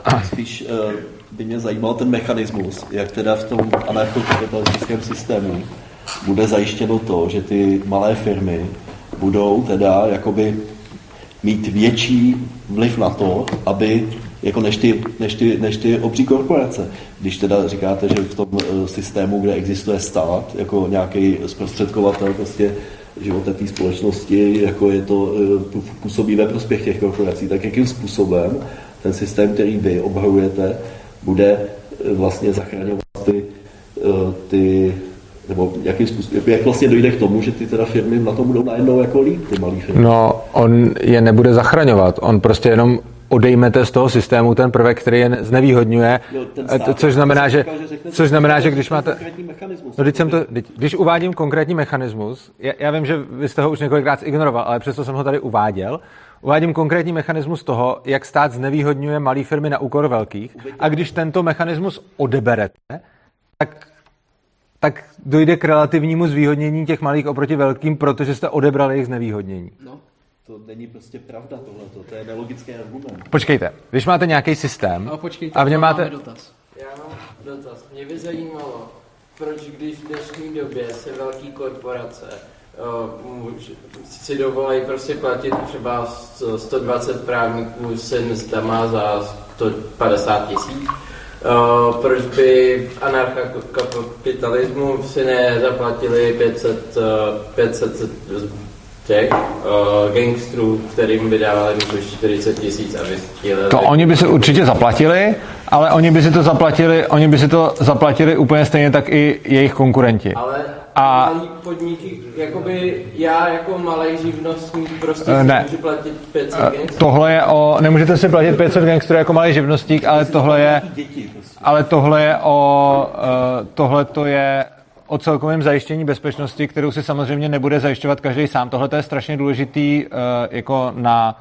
Eh, Spíš by mě zajímal ten mechanismus, jak teda v tom anarchokapitalistickém systému bude zajištěno to, že ty malé firmy budou teda jakoby mít větší vliv na to, aby jako než ty, než, ty, než ty obří korporace. Když teda říkáte, že v tom eh, systému, kde existuje stát, jako nějaký zprostředkovatel prostě života té společnosti, jako je to eh, působí ve prospěch těch korporací, tak jakým způsobem ten systém, který vy obhajujete, bude eh, vlastně zachraňovat ty, ty nebo jakým způsobem, jak vlastně dojde k tomu, že ty teda firmy na to budou najednou jako líp, ty malé firmy. No, on je nebude zachraňovat. On prostě jenom odejmete z toho systému ten prvek, který je znevýhodňuje, Jo, eh, stát, což znamená, že, říkal, že což znamená, že když máte... No, když, jsem to, teď- když uvádím konkrétní mechanismus, já, já vím, že vy jste ho už několikrát ignoroval, ale přesto jsem ho tady uváděl, uvádím konkrétní mechanismus toho, jak stát znevýhodňuje malé firmy na úkor velkých a když tento mechanismus odeberete, tak, tak dojde k relativnímu zvýhodnění těch malých oproti velkým, protože jste odebrali jejich znevýhodnění. To není prostě pravda tohleto, to je nelogický argument. Počkejte, když máte nějaký systém No, počkejte, a v něm máte... máme dotaz. Já mám dotaz. Mě by zajímalo, proč když v dnešní době se velké korporace uh, si dovolí prostě platit třeba 120 právníků se mzdama za 150 tisíc, uh, proč by v anarchokapitalismu si nezaplatili 500, uh, 500 těch uh, gangstrů, kterým by dávali mu 40 tisíc a vystříleli. To oni by se určitě zaplatili, ale oni by si to zaplatili, oni by si to zaplatili úplně stejně tak i jejich konkurenti. Ale A- malý podniky, jakoby já jako malý živnostník prostě Eh, si ne. můžu platit 500 Eh, gangsterů. Tohle je o, nemůžete si platit 500 gangsterů jako malý živnostník, ale tohle je, prostě. ale tohle je o, uh, tohle to je o celkovém zajištění bezpečnosti, kterou si samozřejmě nebude zajišťovat každý sám. Tohle to je strašně důležitý jako na,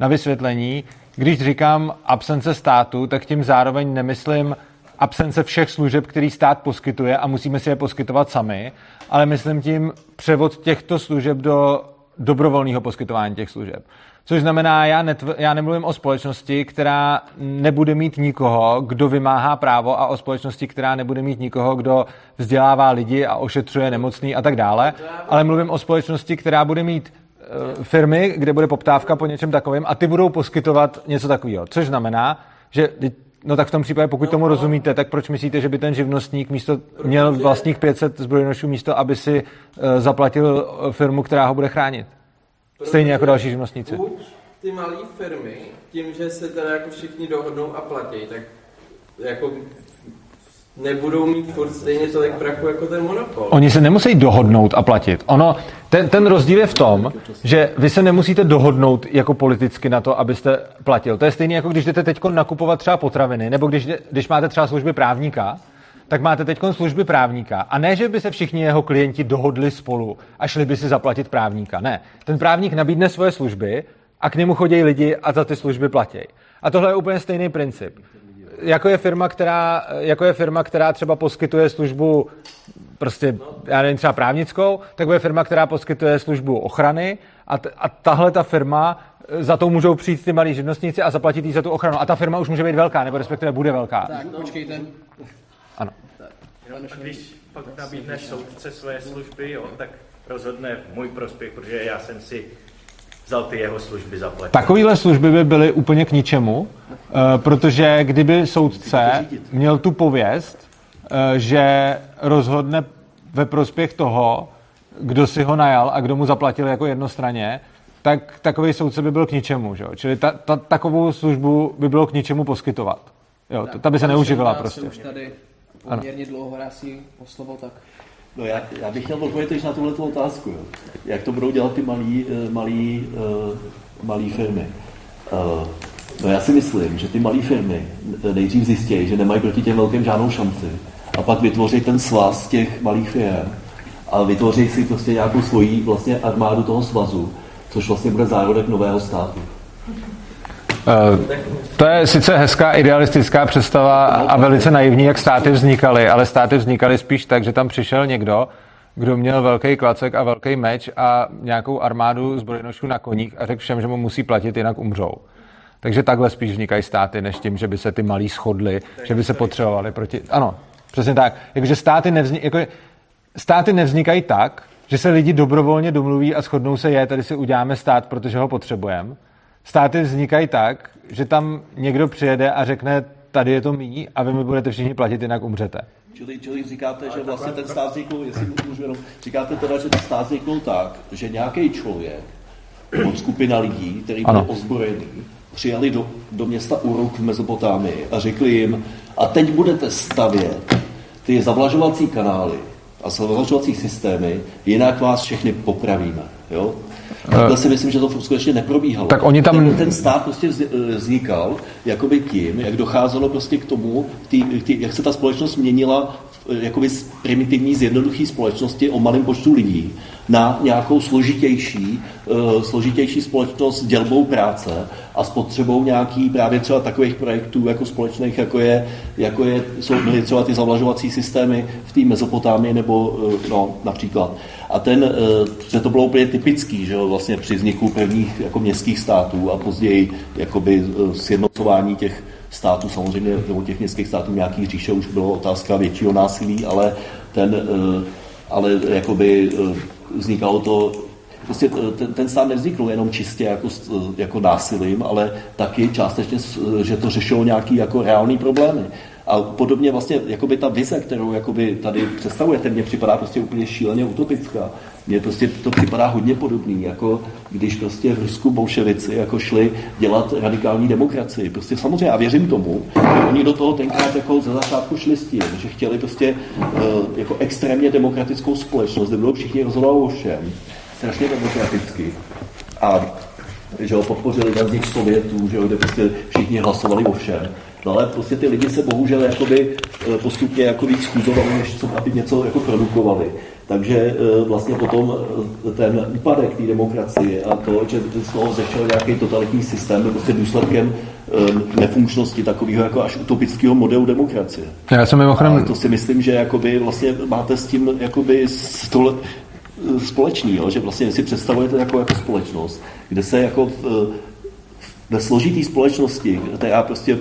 na vysvětlení. Když říkám absence státu, tak tím zároveň nemyslím absence všech služeb, který stát poskytuje a musíme si je poskytovat sami, ale myslím tím převod těchto služeb do dobrovolného poskytování těch služeb. Což znamená, já, netv- já nemluvím o společnosti, která nebude mít nikoho, kdo vymáhá právo a o společnosti, která nebude mít nikoho, kdo vzdělává lidi a ošetřuje nemocný a tak dále, ale mluvím o společnosti, která bude mít eh, firmy, kde bude poptávka po něčem takovém a ty budou poskytovat něco takového. Což znamená, že No tak v tom případě, pokud tomu rozumíte, tak proč myslíte, že by ten živnostník místo měl vlastních 500 zbrojnošů místo, aby si eh, zaplatil eh, firmu, která ho bude chránit? Stejně jako další živnostníci. Buď ty malé firmy, tím, že se teda jako všichni dohodnou a platí, tak jako nebudou mít furt stejně tolik prachu jako ten monopol. Oni se nemusí dohodnout a platit. Ono, ten, ten rozdíl je v tom, že vy se nemusíte dohodnout jako politicky na to, abyste platil. To je stejné, jako když jdete teď nakupovat třeba potraviny, nebo když, když máte třeba služby právníka, tak máte teď služby právníka. A ne, že by se všichni jeho klienti dohodli spolu a šli by si zaplatit právníka. Ne. Ten právník nabídne svoje služby a k němu chodí lidi a za ty služby platí. A tohle je úplně stejný princip. Jako je firma, která, jako je firma, která třeba poskytuje službu prostě, já nevím, třeba právnickou, tak bude firma, která poskytuje službu ochrany a, t- a tahle ta firma, eh, za to můžou přijít ty malí živnostníci a zaplatit jí za tu ochranu. A ta firma už může být velká, nebo respektive bude velká. Tak, počkejte. Ano. Jo, a když pak nabídneš soudce své služby, jo, tak rozhodne v můj prospěch, protože já jsem si vzal ty jeho služby zaplatit. Takovéhle služby by byly úplně k ničemu, eh, protože kdyby soudce měl tu pověst, eh, že rozhodne ve prospěch toho, kdo si ho najal a kdo mu zaplatil jako jednostranně, tak takový soudce by byl k ničemu. Že? jo? Čili ta, ta, takovou službu by bylo k ničemu poskytovat. Jo, ta, ta by se neuživila prostě. už tady poměrně dlouho rásí o slovo, tak No já, já bych chtěl odpovědět na tuhle otázku. Jo. Jak to budou dělat ty malý, eh, malý, eh, malý firmy? Eh, No já si myslím, že ty malé firmy nejdřív zjistí, že nemají proti těm velkým žádnou šanci a pak vytvoří ten svaz těch malých firm a vytvoří si prostě nějakou svoji vlastně armádu toho svazu, což vlastně bude zárodek nového státu. Eh, To je sice hezká idealistická představa a velice naivní, jak státy vznikaly, ale státy vznikaly spíš tak, že tam přišel někdo, kdo měl velký klacek a velký meč a nějakou armádu zbrojnošů na koních a řekl všem, že mu musí platit, jinak umřou. Takže takhle spíš vznikají státy, než tím, že by se ty malí shodli, že by se potřebovali proti... Ano, přesně tak. Jakože státy, nevzni... jako... státy nevznikají tak, že se lidi dobrovolně domluví a shodnou se, je, tady si uděláme stát, protože ho potřebujeme. Státy vznikají tak, že tam někdo přijede a řekne, tady je to mý a vy mi budete všichni platit, jinak umřete. Čili, čili říkáte, že vlastně ten stát vznikl, jestli můžu jenom, říkáte teda, že ten stát vznikl tak, že nějaký člověk, nebo skupina lidí, který byl Ano. ozbrojený, přijeli do, do města Uruk v Mezopotámii a řekli jim, a teď budete stavět ty zavlažovací kanály a zavlažovací systémy, jinak vás všechny popravíme. Jo? Takhle si myslím, že to skutečně neprobíhalo. Tak oni tam- Ten, ten stát prostě eh, vznikal jakoby tím, jak docházelo prostě k tomu, tý, tý, jak se ta společnost měnila eh, jakoby z primitivní, z jednoduché společnosti o malém počtu lidí na nějakou složitější, uh, složitější společnost s dělbou práce a s potřebou nějaký právě třeba takových projektů jako společných, jako je, jako je jsou byly třeba ty zavlažovací systémy v té Mezopotámii nebo uh, no, například. A ten, uh, že to bylo úplně typický, že jo, vlastně při vzniku prvních jako městských států a později jakoby sjednocování těch států samozřejmě, nebo těch městských států nějaký říše už bylo otázka většího násilí, ale ten, eh, ale jakoby eh, vznikalo to prostě ten, ten stát nevznikl jenom čistě jako, jako násilím, ale taky částečně, že to řešilo nějaký jako reální problémy. A podobně vlastně jakoby ta vize, kterou jakoby tady představujete, mně připadá prostě úplně šíleně utopická. Mně prostě to připadá hodně podobný, jako když prostě v Rusku bolševici jako šli dělat radikální demokracii. Prostě samozřejmě, a věřím tomu, že oni do toho tenkrát jako ze začátku šli s tím, že chtěli prostě uh, jako extrémně demokratickou společnost, kde budou všichni rozhodovat o všem, strašně demokraticky. A že ho podpořili na vznik Sovětů, že ho, kde prostě všichni hlasovali o všem. No ale prostě ty lidi se bohužel jakoby eh, postupně jako víc chudovali, než co, aby něco jako produkovali. Takže eh, vlastně potom eh, ten úpadek té demokracie a to, že z toho zešel nějaký totalitní systém, je prostě důsledkem nefunkčnosti takového jako až utopického modelu demokracie. Já jsem mimochodem... Ale to si myslím, že jakoby vlastně máte s tím jakoby stole, společný, jo? že vlastně si představujete jako, jako společnost, kde se jako v, ve složitý společnosti, která prostě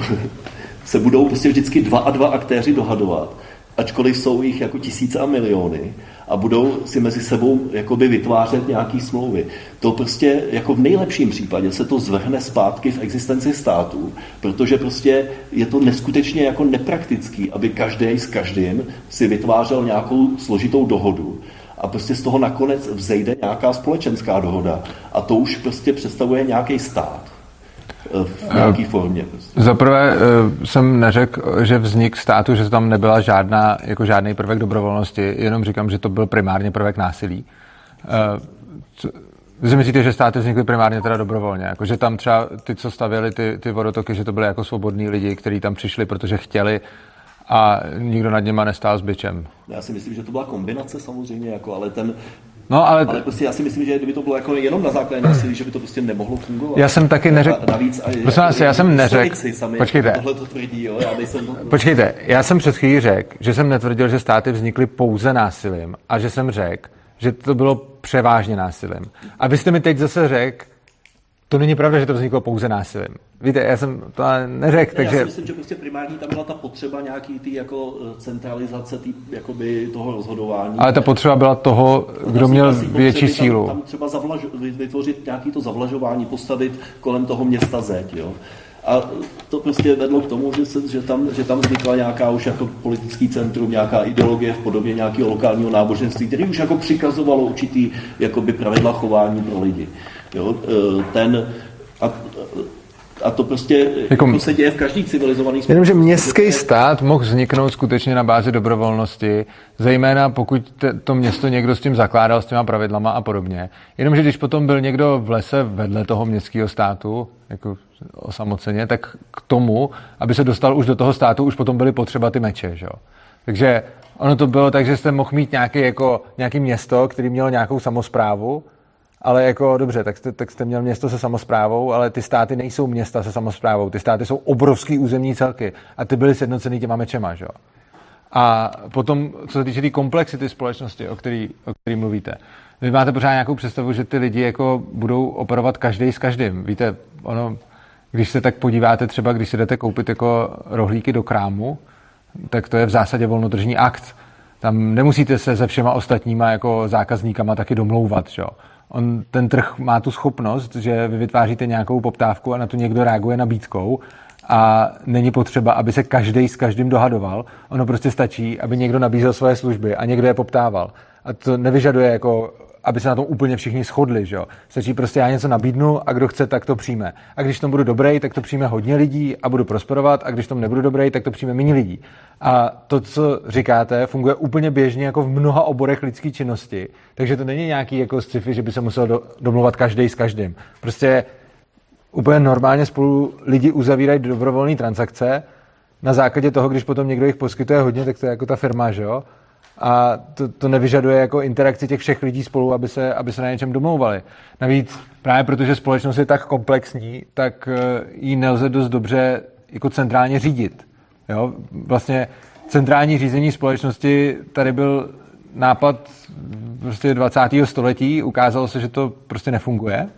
se budou prostě vždycky dva a dva aktéři dohadovat, ačkoliv jsou jich jako tisíce a miliony a budou si mezi sebou jakoby vytvářet nějaký smlouvy. To prostě jako v nejlepším případě se to zvrhne zpátky v existenci států, protože prostě je to neskutečně jako nepraktický, aby každý s každým si vytvářel nějakou složitou dohodu a prostě z toho nakonec vzejde nějaká společenská dohoda a to už prostě představuje nějaký stát v nějaké formě. Prostě. Za prvé eh, jsem neřekl, že vznik státu, že tam nebyla žádná, jako žádný prvek dobrovolnosti, jenom říkám, že to byl primárně prvek násilí. Eh, vy si myslíte, že státy vznikly primárně teda dobrovolně? Jako, že tam třeba ty, co stavěli ty, ty vodotoky, že to byly jako svobodní lidi, kteří tam přišli, protože chtěli a nikdo nad něma nestál s byčem. Já si myslím, že to byla kombinace samozřejmě, jako, ale ten, No, ale... ale prostě já si myslím, že kdyby to bylo jako jenom na základě násilí, že by to prostě nemohlo fungovat. Já jsem taky neřekl. Navíc, a, Prosím vás, já jsem neřekl. Počkejte. Tohle to tvrdí, jo, já nejsem... Počkejte, já jsem před chvílí řekl, že jsem netvrdil, že státy vznikly pouze násilím a že jsem řekl, že to bylo převážně násilím. A vy jste mi teď zase řekl, to není pravda, že to vzniklo pouze násilím. Víte, já jsem to neřekl, takže... Já si myslím, že prostě primární tam byla ta potřeba nějaký tý jako eh, centralizace tý, jakoby toho rozhodování. Ale ta potřeba byla toho, kdo měl větší sílu. Tam, tam třeba zavlaž, vytvořit nějaký to zavlažování, postavit kolem toho města zeď, jo. A to prostě vedlo k tomu, že, se, že, tam, že tam vznikla nějaká už jako politický centrum, nějaká ideologie v podobě nějakého lokálního náboženství, který už jako přikazovalo určitý jakoby pravidla chování pro lidi. Jo, e, ten, a, a to prostě jako, to se děje v každý civilizovaný společnosti. Jenomže městský stát mohl vzniknout skutečně na bázi dobrovolnosti, zejména pokud te, to město někdo s tím zakládal, s těma pravidlama a podobně. Jenomže když potom byl někdo v lese vedle toho městského státu, jako osamoceně, tak k tomu, aby se dostal už do toho státu, už potom byly potřeba ty meče. Že? Takže ono to bylo tak, že jste mohl mít nějaký, jako, nějaký město, který mělo nějakou samozprávu, ale jako dobře, tak jste, tak jste měl město se samozprávou, ale ty státy nejsou města se samozprávou, ty státy jsou obrovský územní celky a ty byly sjednocený těma mečema, že? A potom, co se týče té tý komplexity společnosti, o který, o který mluvíte, vy máte pořád nějakou představu, že ty lidi jako budou operovat každý s každým. Víte, ono, když se tak podíváte třeba, když si jdete koupit jako rohlíky do krámu, tak to je v zásadě volnotržní akt. Tam nemusíte se se všema ostatníma jako zákazníkama taky domlouvat. Že? On, ten trh má tu schopnost, že vy vytváříte nějakou poptávku a na to někdo reaguje nabídkou a není potřeba, aby se každý s každým dohadoval. Ono prostě stačí, aby někdo nabízel svoje služby a někdo je poptával. A to nevyžaduje jako aby se na tom úplně všichni shodli. Že jo? Stačí prostě já něco nabídnu a kdo chce, tak to přijme. A když tom budu dobrý, tak to přijme hodně lidí a budu prosperovat, a když tom nebudu dobrý, tak to přijme méně lidí. A to, co říkáte, funguje úplně běžně jako v mnoha oborech lidské činnosti. Takže to není nějaký jako sci-fi, že by se musel do, domluvat každý s každým. Prostě úplně normálně spolu lidi uzavírají dobrovolné transakce, na základě toho, když potom někdo jich poskytuje hodně, tak to je jako ta firma, že jo? A to, to nevyžaduje jako interakci těch všech lidí spolu, aby se, aby se na něčem domlouvali. Navíc právě protože společnost je tak komplexní, tak eh, ji nelze dost dobře jako centrálně řídit. Jo? Vlastně centrální řízení společnosti tady byl nápad prostě 20. století, ukázalo se, že to prostě nefunguje.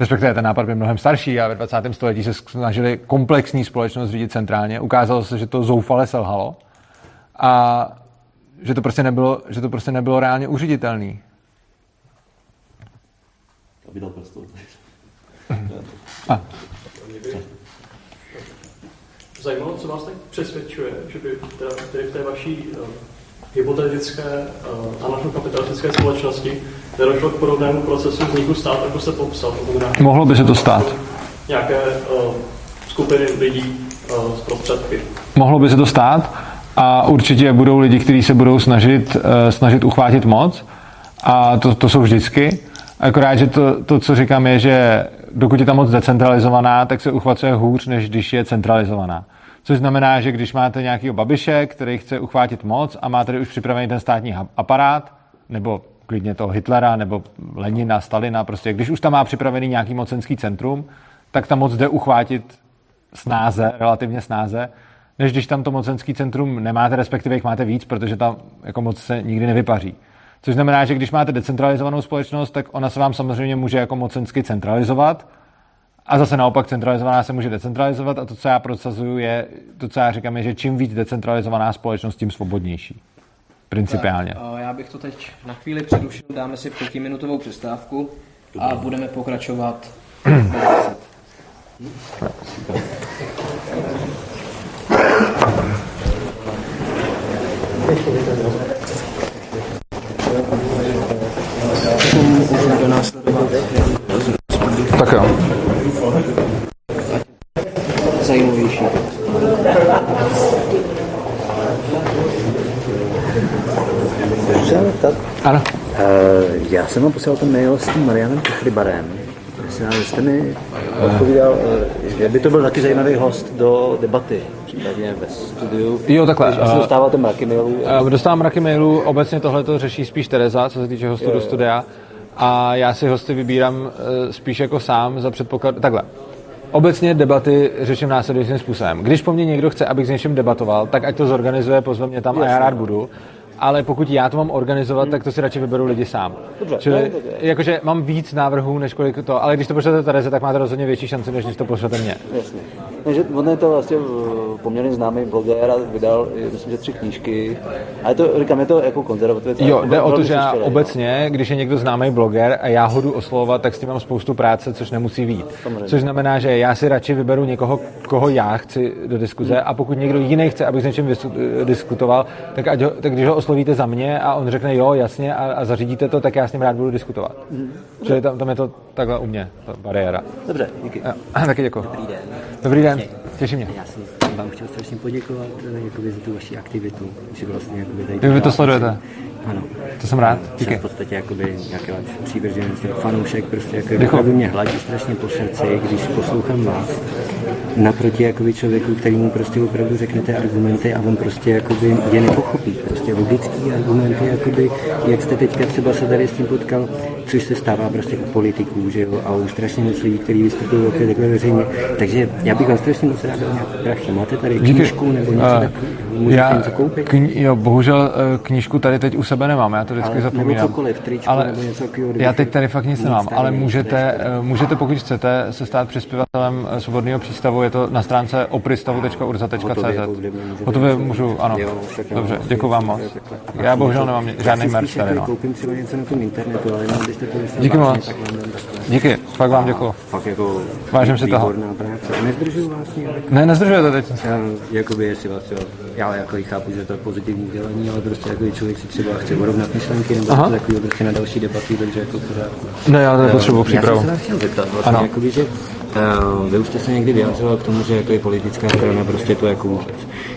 Respektive ten nápad byl mnohem starší a ve 20. století se snažili komplexní společnost řídit centrálně. Ukázalo se, že to zoufale selhalo. A že to prostě nebylo, že to prostě nebylo reálně užititelný. vydal prstou. A. Zajímalo, co vás tak přesvědčuje, že by teda, tedy v té vaší uh, hypotetické uh, anarchokapitalistické společnosti nedošlo k podobnému procesu vzniku státu, jako jste popsal. To znamená, Mohlo by se to stát. Nějaké uh, skupiny lidí uh, z prostředky. Mohlo by se to stát a určitě budou lidi, kteří se budou snažit, uh, snažit uchvátit moc a to, to jsou vždycky. Akorát, že to, to, co říkám, je, že dokud je ta moc decentralizovaná, tak se uchvacuje hůř, než když je centralizovaná. Což znamená, že když máte nějakého babiše, který chce uchvátit moc a má tady už připravený ten státní aparát, nebo klidně toho Hitlera, nebo Lenina, Stalina, prostě když už tam má připravený nějaký mocenský centrum, tak ta moc jde uchvátit snáze, relativně snáze, než když tam to mocenský centrum nemáte, respektive jich máte víc, protože tam jako moc se nikdy nevypaří. Což znamená, že když máte decentralizovanou společnost, tak ona se vám samozřejmě může jako mocensky centralizovat a zase naopak centralizovaná se může decentralizovat a to, co já prosazuju, je, to, co já říkám, je, že čím víc decentralizovaná společnost, tím svobodnější. Principiálně. Tak, já bych to teď na chvíli přerušil, dáme si pětiminutovou přestávku a budeme pokračovat. Tak jo. Zajímavější. Ano. Uh, já jsem vám posílal ten mail s tím Marianem Chrybarem. Vy jste mi odpovídal, uh, že by to byl taky zajímavý host do debaty, případně ve studiu. Jo, takhle. Když uh, dostáváte mraky mailů. Uh, dostávám mraky mailů, obecně tohle to řeší spíš Tereza, co se týče hostů do studia. A já si hosty vybírám spíš jako sám za předpoklad... Takhle. Obecně debaty řeším následujícím způsobem. Když po mně někdo chce, abych s něčím debatoval, tak ať to zorganizuje, pozve mě tam a já rád budu ale pokud já to mám organizovat, hmm. tak to si radši vyberu lidi sám. Dobře, Čili, no, dobře. jakože mám víc návrhů, než kolik to, ale když to pošlete Tereze, tak máte rozhodně větší šanci, než když to pošlete mě. Jasně. Takže on je to vlastně poměrně známý bloger a vydal, myslím, že tři knížky. Ale to, říkám, je to jako konzervativec. Jo, jde o to, že já obecně, když je někdo známý bloger a já ho jdu oslovovat, tak s tím mám spoustu práce, což nemusí být. Samozřejmě. Což znamená, že já si radši vyberu někoho, koho já chci do diskuze a pokud někdo jiný chce, abych s něčím vysu- diskutoval, tak, ať ho, tak když ho oslovíte za mě a on řekne jo, jasně a, a zařídíte to, tak já s ním rád budu diskutovat. Mhm. Čili tam, tam je to takhle u mě, ta bariéra. Dobře, díky. Jo, taky děkuji. Dobrý den. Dobrý den, těší mě. Já jsem vám chtěl strašně poděkovat eh, jakoby, za tu vaši aktivitu, že vlastně jakoby tady... Vy to sledujete? Ano. To jsem rád, díky. Jsem v podstatě jakoby nějaký přívrženec, fanoušek, prostě jako opravdu mě hladí strašně po srdci, když poslouchám vás. Naproti jakoby člověku, který mu prostě opravdu řeknete argumenty a on prostě jakoby je nepochopí. Prostě logický argumenty, jakoby, jak jste teďka třeba se tady s tím potkal, což se stává prostě u politiků, že jo, a u strašně moc lidí, kteří vystupují opět takhle veřejně. Takže já bych vám strašně moc rád dal nějakou prachy. Máte tady knížku nebo něco takového? Můžete já něco koupit? Kni- jo, bohužel eh, knížku tady teď u sebe nemám, já to vždycky Ale- nebo zapomínám. cokoliv, tričko ale nebo něco takového, já teď tady fakt nic Nic nemám, ale můžete, eh, můžete, pokud chcete, se stát přispěvatelem eh, Svobodného přístavu, je to na stránce opristavu.urza.cz. Hotově něco- můžu, ano. Jo, Dobře, asi- děkuji vám moc. Já bohužel nemám žádný merch spíš tady, jako no. koupím třeba něco na tom internetu, ale jenom byste to Díky moc. Díky, fakt vám děkuji. Fakt jako Vážím si toho. práce. Nezdržuju vás nějak? Ne, nezdržujete teď. Já, jakoby, jestli vás třeba, já jako chápu, že to je pozitivní dělení, ale prostě jako člověk si třeba chce urovnat myšlenky nebo Aha. takového prostě na další debaty, takže jako pořádku. Ne, já nepotřebuji Já přípravu. jsem se chtěl zeptat, vlastně, Ano. jakoby, že uh, vy už jste se někdy vyjádřoval k tomu, že jako je politická strana prostě to jako vůbec.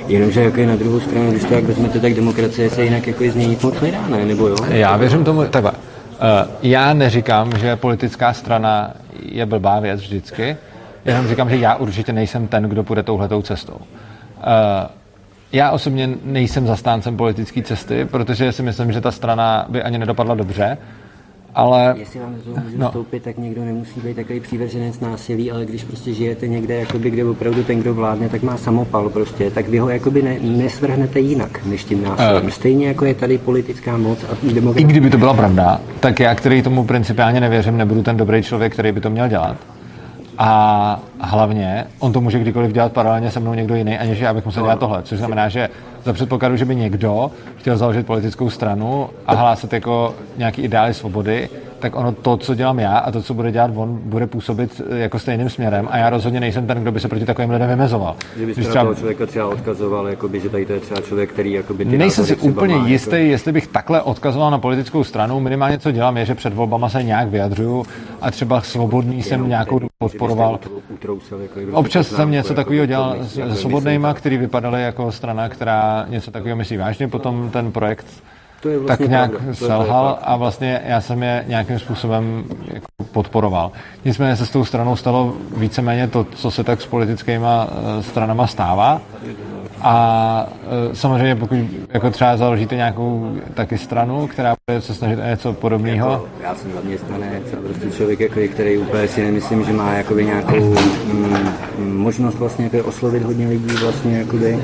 Jenomže jako je na druhou stranu, když to jak vezmete, tak demokracie se jinak jako z něj nic moc nedá, ne? Nebo jo? Já věřím tomu, takhle. Uh, já neříkám, že politická strana je blbá věc vždycky, jenom říkám, že já určitě nejsem ten, kdo půjde touhletou cestou. Uh, já osobně nejsem zastáncem politické cesty, protože si myslím, že ta strana by ani nedopadla dobře, ale... Jestli vám do toho můžu No. vstoupit, tak někdo nemusí být takový přívrženec násilí, ale když prostě žijete někde, jakoby, kde opravdu ten, kdo vládne, tak má samopal prostě, tak vy ho jakoby ne, nesvrhnete jinak než tím násilím. Eh. Stejně jako je tady politická moc a I demokracie. kdyby to byla pravda, tak já, který tomu principiálně nevěřím, nebudu ten dobrý člověk, který by to měl dělat. A hlavně, on to může kdykoliv dělat paralelně se mnou někdo jiný, aniž já bych musel dělat tohle. Což znamená, že za předpokladu, že by někdo chtěl založit politickou stranu a hlásat jako nějaký ideály svobody, tak ono to, co dělám já a to, co bude dělat on, bude působit eh, jako stejným směrem a já rozhodně nejsem ten, kdo by se proti takovým lidem vymezoval. Že byste třeba... toho člověka třeba odkazoval, jakoby, že tady to je třeba člověk, který jakoby ty Nejsem si úplně má, jistý, jako... jestli bych takhle odkazoval na politickou stranu. Minimálně co dělám, je, že před volbama se nějak vyjadřuju a třeba svobodný jsem nějakou dobu podporoval. Utrousil, jako Občas jsem něco takového dělal jako se svobodnýma, který vypadali jako strana, která něco takového myslí vážně. Potom ten projekt To je vlastně tak nějak pravda. To je- to je selhal a vlastně já jsem je nějakým způsobem jako podporoval. Nicméně se s tou stranou stalo víceméně to, co se tak s politickýma eh, stranama stává. A eh, samozřejmě pokud jako třeba založíte nějakou taky stranu, která bude se snažit o něco podobného, Jako, já jsem zaměstnanec a prostě člověk, jako, který úplně si nemyslím, že má jakoby nějakou mm, mm, možnost vlastně jako oslovit hodně lidí vlastně jakoby,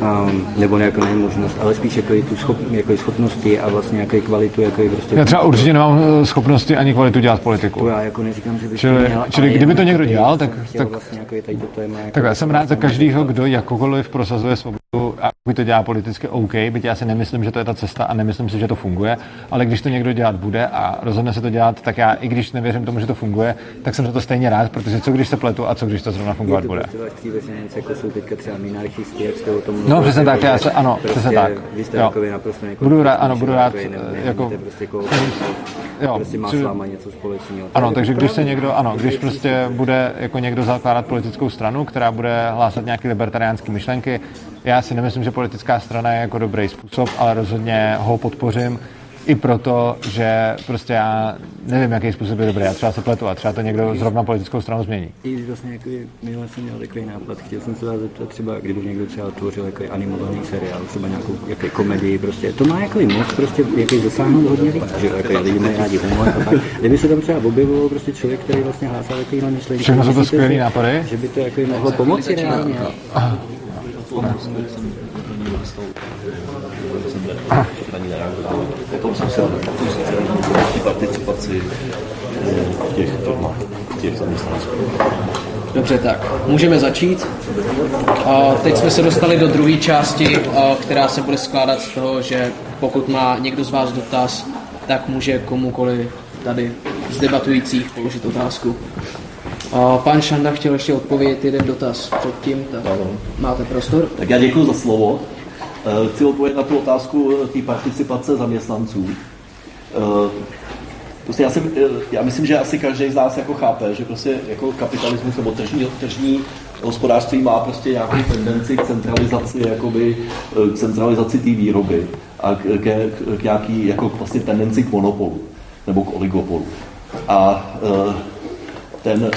um, nebo jako ne možnost, ale spíš jako tu schop, jako schopnosti a vlastně jako kvalitu jako prostě. já třeba určitě nemám eh, schopnosti ani kvalitu dělat politiku. To já jako neříkám, že bych Čili- měl, čili kdyby to někdo dělal, tak- tak- vlastně jako tady to téma. Jako Tak já jsem rád za každého, kdo jakokoliv prosazuje svobodu a pokud to dělá politicky OK, byť já si nemyslím, že to je ta cesta a nemyslím si, že to funguje, ale když to někdo dělat bude a rozhodne se to dělat, tak já, i když nevěřím tomu, že to funguje, tak jsem za to stejně rád, protože co když se pletu a co když to zrovna fungovat to bude. prostě jako jsou teďka třeba minarchisti, jak jste o tom No, přesně tak, já se- ano, prostě přesně tak. Vy jste Jo. naprosto jako Budu rád- ano, budu rád, ne, jako- jako, prostě, jako, Jo, prostě má s váma něco společného. Ano, takže když se někdo, ano, když prostě bude jako někdo zakládat politickou stranu, která bude hlásat nějaké libertariánské myšlenky, já si nemyslím, že politická strana je jako dobrý způsob, ale rozhodně ho podpořím i proto, že prostě já nevím, jaký způsob je dobrý. Já třeba se pletu a třeba to někdo zrovna politickou stranu změní. I když vlastně jako minule jsem měl takový nápad, chtěl jsem se vás zeptat třeba, kdyby někdo třeba tvořil jako animovaný seriál, třeba nějakou jako komedii, prostě to má jako moc prostě jako zasáhnout hodně lidí, že jako lidi mají rádi humor a tak. Kdyby se tam třeba objevilo prostě člověk, který vlastně hlásal takovýhle myšlenky. Všechno jsou to nápady. Že by to jako mohlo pomoci reálně. Potom jsem se eh, těch. Dobře, tak můžeme začít. A teď jsme se dostali do druhé části, a, která se bude skládat z toho, že pokud má někdo z vás dotaz, tak může komukoli tady z debatujících položit otázku. A pán Šanda chtěl ještě odpovědět jeden dotaz předtím, tak máte prostor. Tak já děkuji za slovo. Eh, Chci odpovědět na tu otázku eh, té participace zaměstnanců. Eh, Prostě já, jsem, já myslím, že asi každý z nás jako chápe, že prostě jako kapitalismus nebo tržní, tržní hospodářství má prostě nějakou tendenci k centralizaci, jakoby, k centralizaci té výroby a k, k, k, nějaký jako vlastně tendenci k monopolu nebo k oligopolu. A ten,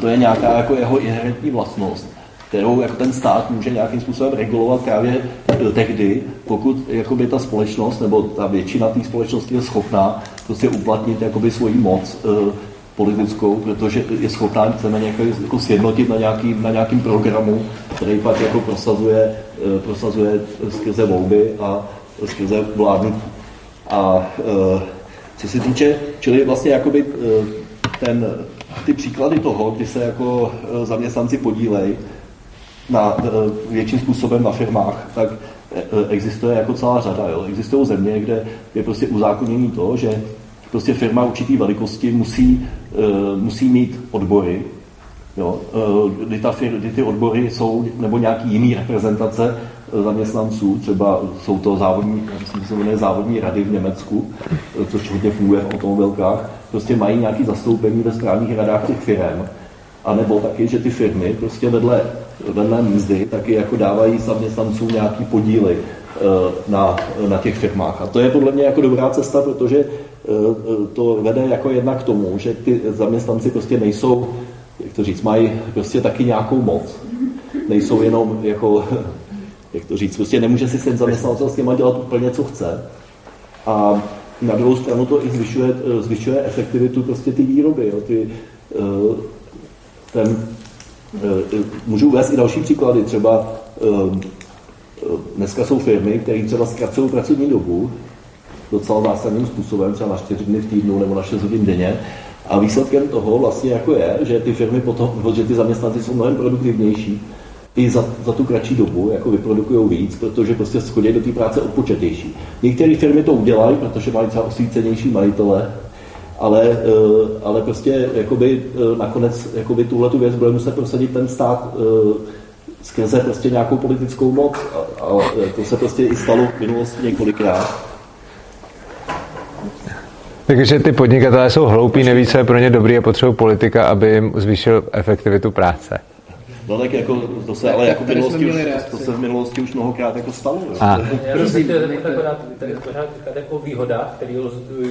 to je nějaká jako jeho inherentní vlastnost, kterou jako ten stát může nějakým způsobem regulovat právě eh, tehdy, pokud jakoby ta společnost nebo ta většina té společnosti je schopná prostě uplatnit jakoby svoji moc eh, politickou, protože je schopná víceméně jako, jako sjednotit na, nějaký, na nějakým programu, který pak jako prosazuje, eh, prosazuje skrze volby a skrze vládnutí. A eh, co se týče, čili vlastně jakoby eh, ten, ty příklady toho, kdy se jako eh, zaměstnanci podílejí na, eh, větším způsobem na firmách, tak eh, existuje jako celá řada. Jo. Existují země, kde je prostě uzákonění to, že prostě firma určitý velikosti musí, musí mít odbory, jo, kdy, ta fir, kdy ty odbory jsou, nebo nějaký jiný reprezentace zaměstnanců, třeba jsou to závodní, myslím, závodní rady v Německu, což hodně funguje v automobilkách, prostě mají nějaké zastoupení ve správních radách těch firm, a nebo taky, že ty firmy prostě vedle, vedle mzdy taky jako dávají zaměstnancům nějaký podíly eh, na, na těch firmách. A to je podle mě jako dobrá cesta, protože eh, to vede jako jednak k tomu, že ty zaměstnanci prostě nejsou, jak to říct, mají prostě taky nějakou moc. Nejsou jenom jako, jak to říct, prostě nemůže si ten zaměstnanec s těma dělat úplně, co chce. A na druhou stranu to i zvyšuje, zvyšuje efektivitu prostě ty výroby. Jo. Ty, eh, ten, eh, můžu uvést i další příklady. Třeba eh, eh, dneska jsou firmy, které třeba zkracují pracovní dobu docela zásadním způsobem, třeba na 4 dny v týdnu nebo na 6 hodin denně. A výsledkem toho vlastně jako je, že ty firmy potom, že ty zaměstnanci jsou mnohem produktivnější i za, za tu kratší dobu, jako vyprodukují víc, protože prostě schodí do té práce odpočetější. Některé firmy to udělají, protože mají třeba osvícenější majitele, ale, eh, ale prostě jakoby, eh, nakonec jakoby tuhle tu věc bude muset prosadit ten stát skrze prostě nějakou politickou moc a, a to se prostě i stalo v minulosti několikrát. Takže ty podnikatelé jsou hloupí, neví, co je pro ně dobrý a potřebují politika, aby jim zvýšil efektivitu práce. No tak jako, to se ale jako v minulosti už, to se v minulosti už mnohokrát jako stalo. Jo. A. Já myslím, že tady pořád říkat o výhodách, které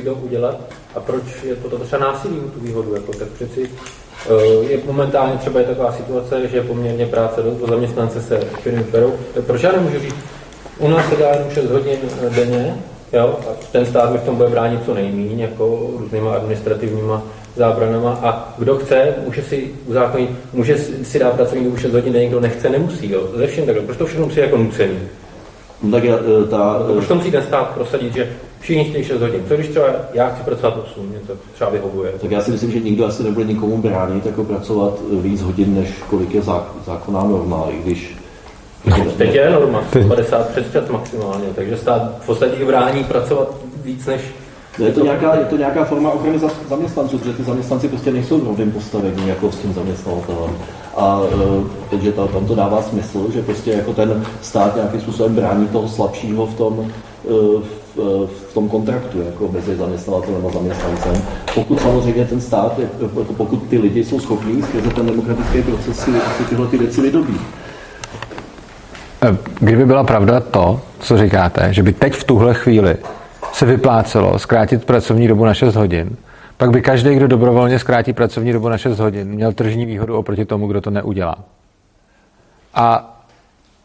jdou udělat a proč je to třeba násilí tu výhodu, jako, tak přeci eh, je momentálně třeba je taková situace, že je poměrně práce do zaměstnance se firmy berou. Proč já nemůžu říct, u nás se dá jenom 6 hodin denně, jo, a ten stát mi v tom bude bránit co nejméně, jako různýma administrativníma zábranama a kdo chce, může si uzákonit, může si dát pracovní dobu 6 hodin, někdo nechce, nemusí. Jo. Ze všem takhle. Proč to všechno musí jako nucený? No tak já, e, ta... No, proč to musí ten stát prosadit, že všichni chtějí 6 hodin. Co když třeba já chci pracovat 8, mě to třeba vyhovuje. Tak já si myslím, že nikdo asi nebude nikomu bránit jako pracovat víc hodin, než kolik je zákonná norma, i když Teď je norma, 50 přes čas maximálně, takže stát v podstatě brání pracovat víc než No, je to, nějaká, je to nějaká forma ochrany zaměstnanců, protože ty zaměstnanci prostě nejsou v rovném postavení jako s tím zaměstnavatelem. A e, takže ta, tam to dává smysl, že prostě jako ten stát nějakým způsobem brání toho slabšího v tom, e, v, e, v tom kontraktu jako mezi zaměstnavatelem a zaměstnancem. Pokud samozřejmě ten stát, jako pokud ty lidi jsou schopní skrze ten demokratický proces si, si tyhle ty věci vydobí. Kdyby byla pravda to, co říkáte, že by teď v tuhle chvíli se vyplácelo zkrátit pracovní dobu na 6 hodin, pak by každý, kdo dobrovolně zkrátí pracovní dobu na 6 hodin, měl tržní výhodu oproti tomu, kdo to neudělá. A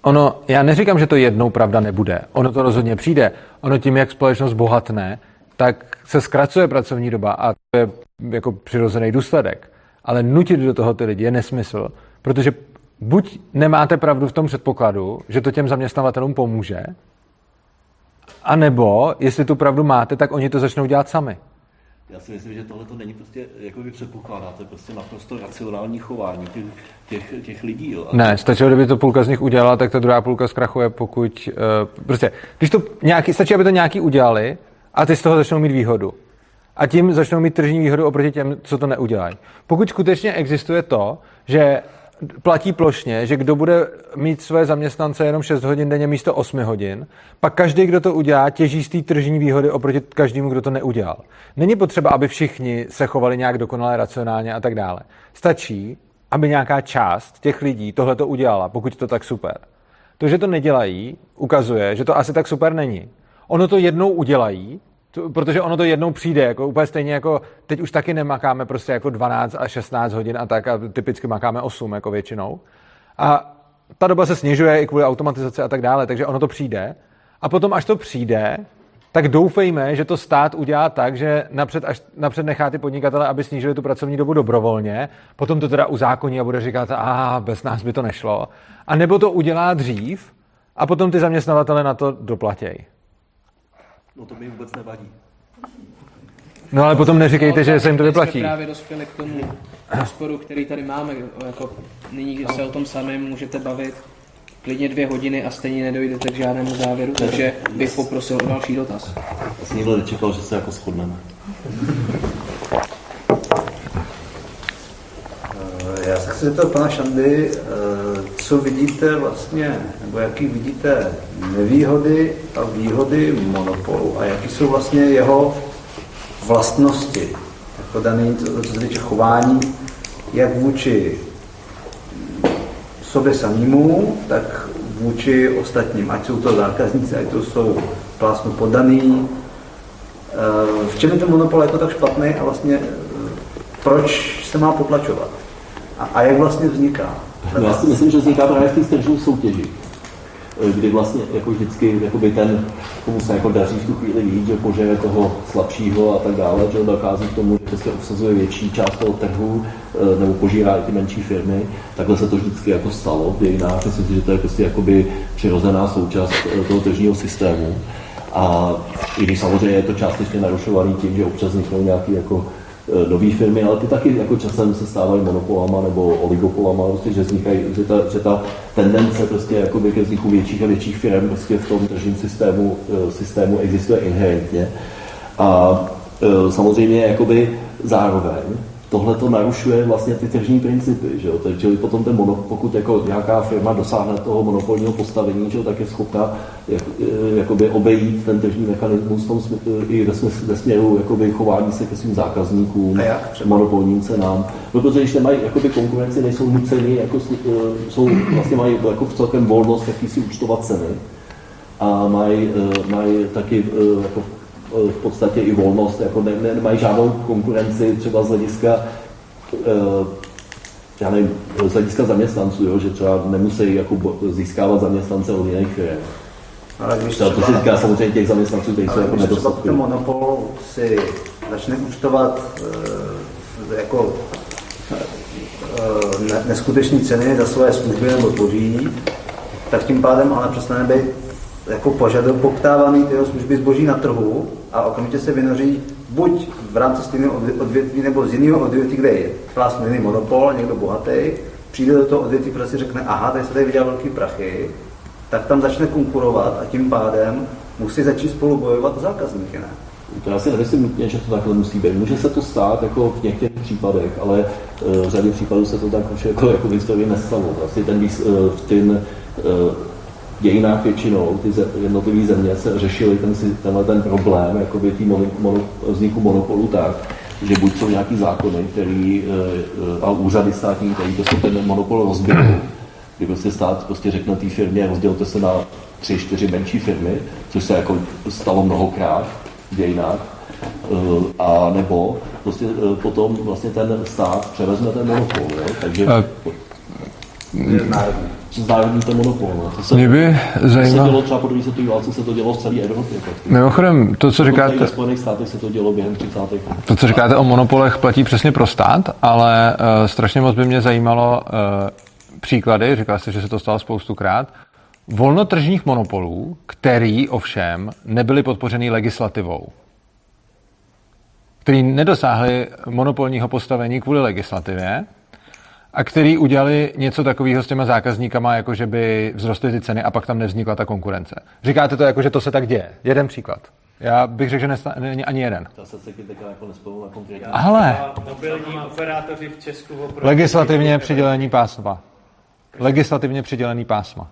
ono, já neříkám, že to jednou pravda nebude. Ono to rozhodně přijde. Ono tím, jak společnost bohatne, tak se zkracuje pracovní doba a to je jako přirozený důsledek. Ale nutit do toho ty lidi je nesmysl, protože buď nemáte pravdu v tom předpokladu, že to těm zaměstnavatelům pomůže, a nebo, jestli tu pravdu máte, tak oni to začnou dělat sami. Já si myslím, že tohle to není prostě, jako vy předpokládáte, prostě naprosto racionální chování těch, těch, těch lidí. Jo. ne, stačilo, kdyby to půlka z nich udělala, tak ta druhá půlka zkrachuje, pokud... Uh, prostě, když to nějaký, stačí, aby to nějaký udělali a ty z toho začnou mít výhodu. A tím začnou mít tržní výhodu oproti těm, co to neudělají. Pokud skutečně existuje to, že platí plošně, že kdo bude mít své zaměstnance jenom 6 hodin denně místo 8 hodin, pak každý, kdo to udělá, těží z té tržní výhody oproti každému, kdo to neudělal. Není potřeba, aby všichni se chovali nějak dokonale, racionálně a tak dále. Stačí, aby nějaká část těch lidí tohle to udělala, pokud to tak super. To, že to nedělají, ukazuje, že to asi tak super není. Ono to jednou udělají, to, protože ono to jednou přijde, jako úplně stejně jako teď už taky nemakáme prostě jako 12 a 16 hodin a tak a typicky makáme 8 jako většinou. A ta doba se snižuje i kvůli automatizaci a tak dále, takže ono to přijde. A potom, až to přijde, tak doufejme, že to stát udělá tak, že napřed, až, napřed nechá ty podnikatele, aby snížili tu pracovní dobu dobrovolně, potom to teda uzákoní a bude říkat, a bez nás by to nešlo. A nebo to udělá dřív a potom ty zaměstnavatele na to doplatějí. No to mi vůbec nevadí. No ale potom neříkejte, že se jim to vyplatí. právě dospěli k tomu rozporu, který tady máme. Jako nyní se o tom samém můžete bavit klidně dvě hodiny a stejně nedojdete k žádnému závěru, takže bych poprosil o další dotaz. Já jsem nikdo nečekal, že se jako shodneme. Eh, já se chci zeptat pana Šandy, eh, co vidíte vlastně, nebo jaký vidíte nevýhody a výhody monopolu a jaký jsou vlastně jeho vlastnosti, jako daný, co se týče chování, jak vůči sobě samému, tak vůči ostatním, ať jsou to zákazníci, ať to jsou plásnu podaný. Eh, v čem je ten monopol jako tak špatný a vlastně proč se má potlačovat? A, a jak vlastně vzniká? No, já si myslím, že vzniká právě v té tržní soutěži, eh, kdy vlastně jako vždycky jakoby ten, komu se jako daří v tu chvíli víc, že požere toho slabšího a tak dále, že dochází k tomu, že prostě obsazuje větší část toho trhu eh, nebo požírá i ty menší firmy. Takhle se to vždycky jako stalo v dějinách. Myslím si, že to je prostě jakoby přirozená součást eh, toho tržního systému. A i když samozřejmě je to částečně narušovaný tím, že občas vzniknou nějaký jako nové firmy, ale ty taky jako časem se stávají monopolama nebo oligopolama, prostě, že, vznikají, že, ta, že ta tendence prostě jakoby ke vzniku větších a větších firm prostě v tom tržním systému, eh, systému existuje inherentně. A e, samozřejmě jakoby zároveň tohle to narušuje vlastně ty tržní principy, že jo? takže potom ten mono, pokud jako nějaká firma dosáhne toho monopolního postavení, že jo, tak je schopna jak, e, jakoby obejít ten tržní mechanismus v tom smyslu, i ve, smyslu, ve směru jakoby chování se ke svým zákazníkům, monopolním cenám. No, protože když nemají jakoby konkurenci, nejsou nuceni, jako, e, jsou, vlastně mají jako v celkem volnost, jaký si účtovat ceny a mají, mají taky jako v podstatě i volnost, jako ne, ne, nemají žádnou konkurenci třeba z hlediska eh, já nevím, z hlediska zaměstnanců, jo, že třeba nemusí jako získávat zaměstnance od jiných firm. Ale když třeba, to se týká samozřejmě těch zaměstnanců, kteří jsou jako nedostatky. monopol si začne účtovat e, jako e, ne, neskutečné ceny za své služby nebo zboží, tak tím pádem ale přestane být jako požadu, poptávaný tyho služby zboží na trhu a okamžitě se vynoří buď v rámci stejného odvětví nebo z jiného odvětví, kde je jiný monopol, někdo bohatý, přijde do toho odvětví, protože si řekne, aha, tady se tady vydělá velký prachy, tak tam začne konkurovat a tím pádem musí začít spolu bojovat o zákazníky, ne? To já si nemyslím nutně, že to takhle musí být. Může se to stát jako v některých případech, ale uh, v řadě případů se to tak už jako, jako v historii nestalo. Vlastně ten, v ten uh, dějinách většinou ty jednotlivé země se řešily ten, tenhle ten problém jakoby tý mono, mono, vzniku monopolu tak, že buď jsou nějaký zákony, který, eh, a úřady státní, který prostě ten monopol rozbijou, kdy prostě stát prostě řekne té firmě, rozdělte se na tři, čtyři menší firmy, což se jako stalo mnohokrát v dějinách, eh, a nebo prostě eh, potom vlastně ten stát převezme ten monopol, jo? takže národní ten monopol. No. To se, Mě by zajímalo... se dělo třeba po druhé světové válce, se to dělo v celé Evropě. Mimochodem, to, co říkáte... Ve Spojených státech se to dělo během 30. let. To, co říkáte o monopolech, platí přesně pro stát, ale uh, strašně moc by mě zajímalo uh, příklady, říkal jste, že se to stalo spoustukrát, volnotržních monopolů, který ovšem nebyly podpořeny legislativou který nedosáhli monopolního postavení kvůli legislativě, a který udělali něco takového s těma zákazníkama, jako že by vzrostly ty ceny a pak tam nevznikla ta konkurence. Říkáte to jako, že to se tak děje. Jeden příklad. Já bych řekl, že není ani jeden. To se taky jako na. Ale... Mobilní operátoři v Česku Legislativně přidělení pásma. Legislativně přidělený pásma.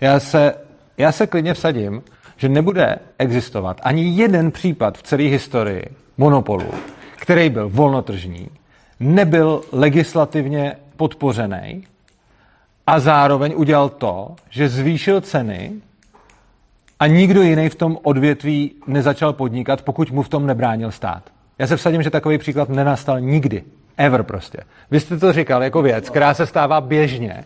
Já se, já se klidně vsadím, že nebude existovat ani jeden případ v celé historii monopolu, který byl volnotržní, nebyl legislativně podpořený a zároveň udělal to, že zvýšil ceny a nikdo jiný v tom odvětví nezačal podnikat, pokud mu v tom nebránil stát. Já se vsadím, že takový příklad nenastal nikdy. Ever prostě. Vy jste to říkal jako věc, která se stává běžně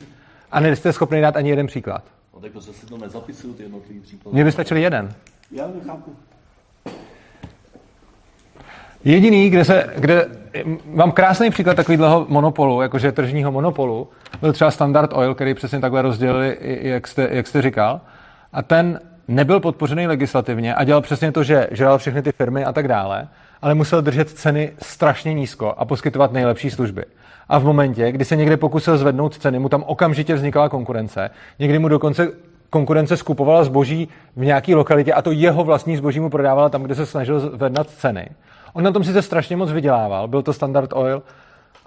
a nejste schopni dát ani jeden příklad. No tak to se to nezapisují ty jednotlivý příklady. Mně by stačil jeden. Já nechápu. Jediný, kde se, kde, mám krásný příklad takového monopolu, jakože tržního monopolu, byl třeba Standard Oil, který přesně takhle rozdělili, jak jste, jak jste říkal, a ten nebyl podpořený legislativně a dělal přesně to, že žral všechny ty firmy a tak dále, ale musel držet ceny strašně nízko a poskytovat nejlepší služby. A v momentě, kdy se někde pokusil zvednout ceny, mu tam okamžitě vznikala konkurence. Někdy mu dokonce konkurence skupovala zboží v nějaké lokalitě a to jeho vlastní zboží mu prodávala tam, kde se snažil zvednat ceny. On na tom sice strašně moc vydělával, byl to Standard Oil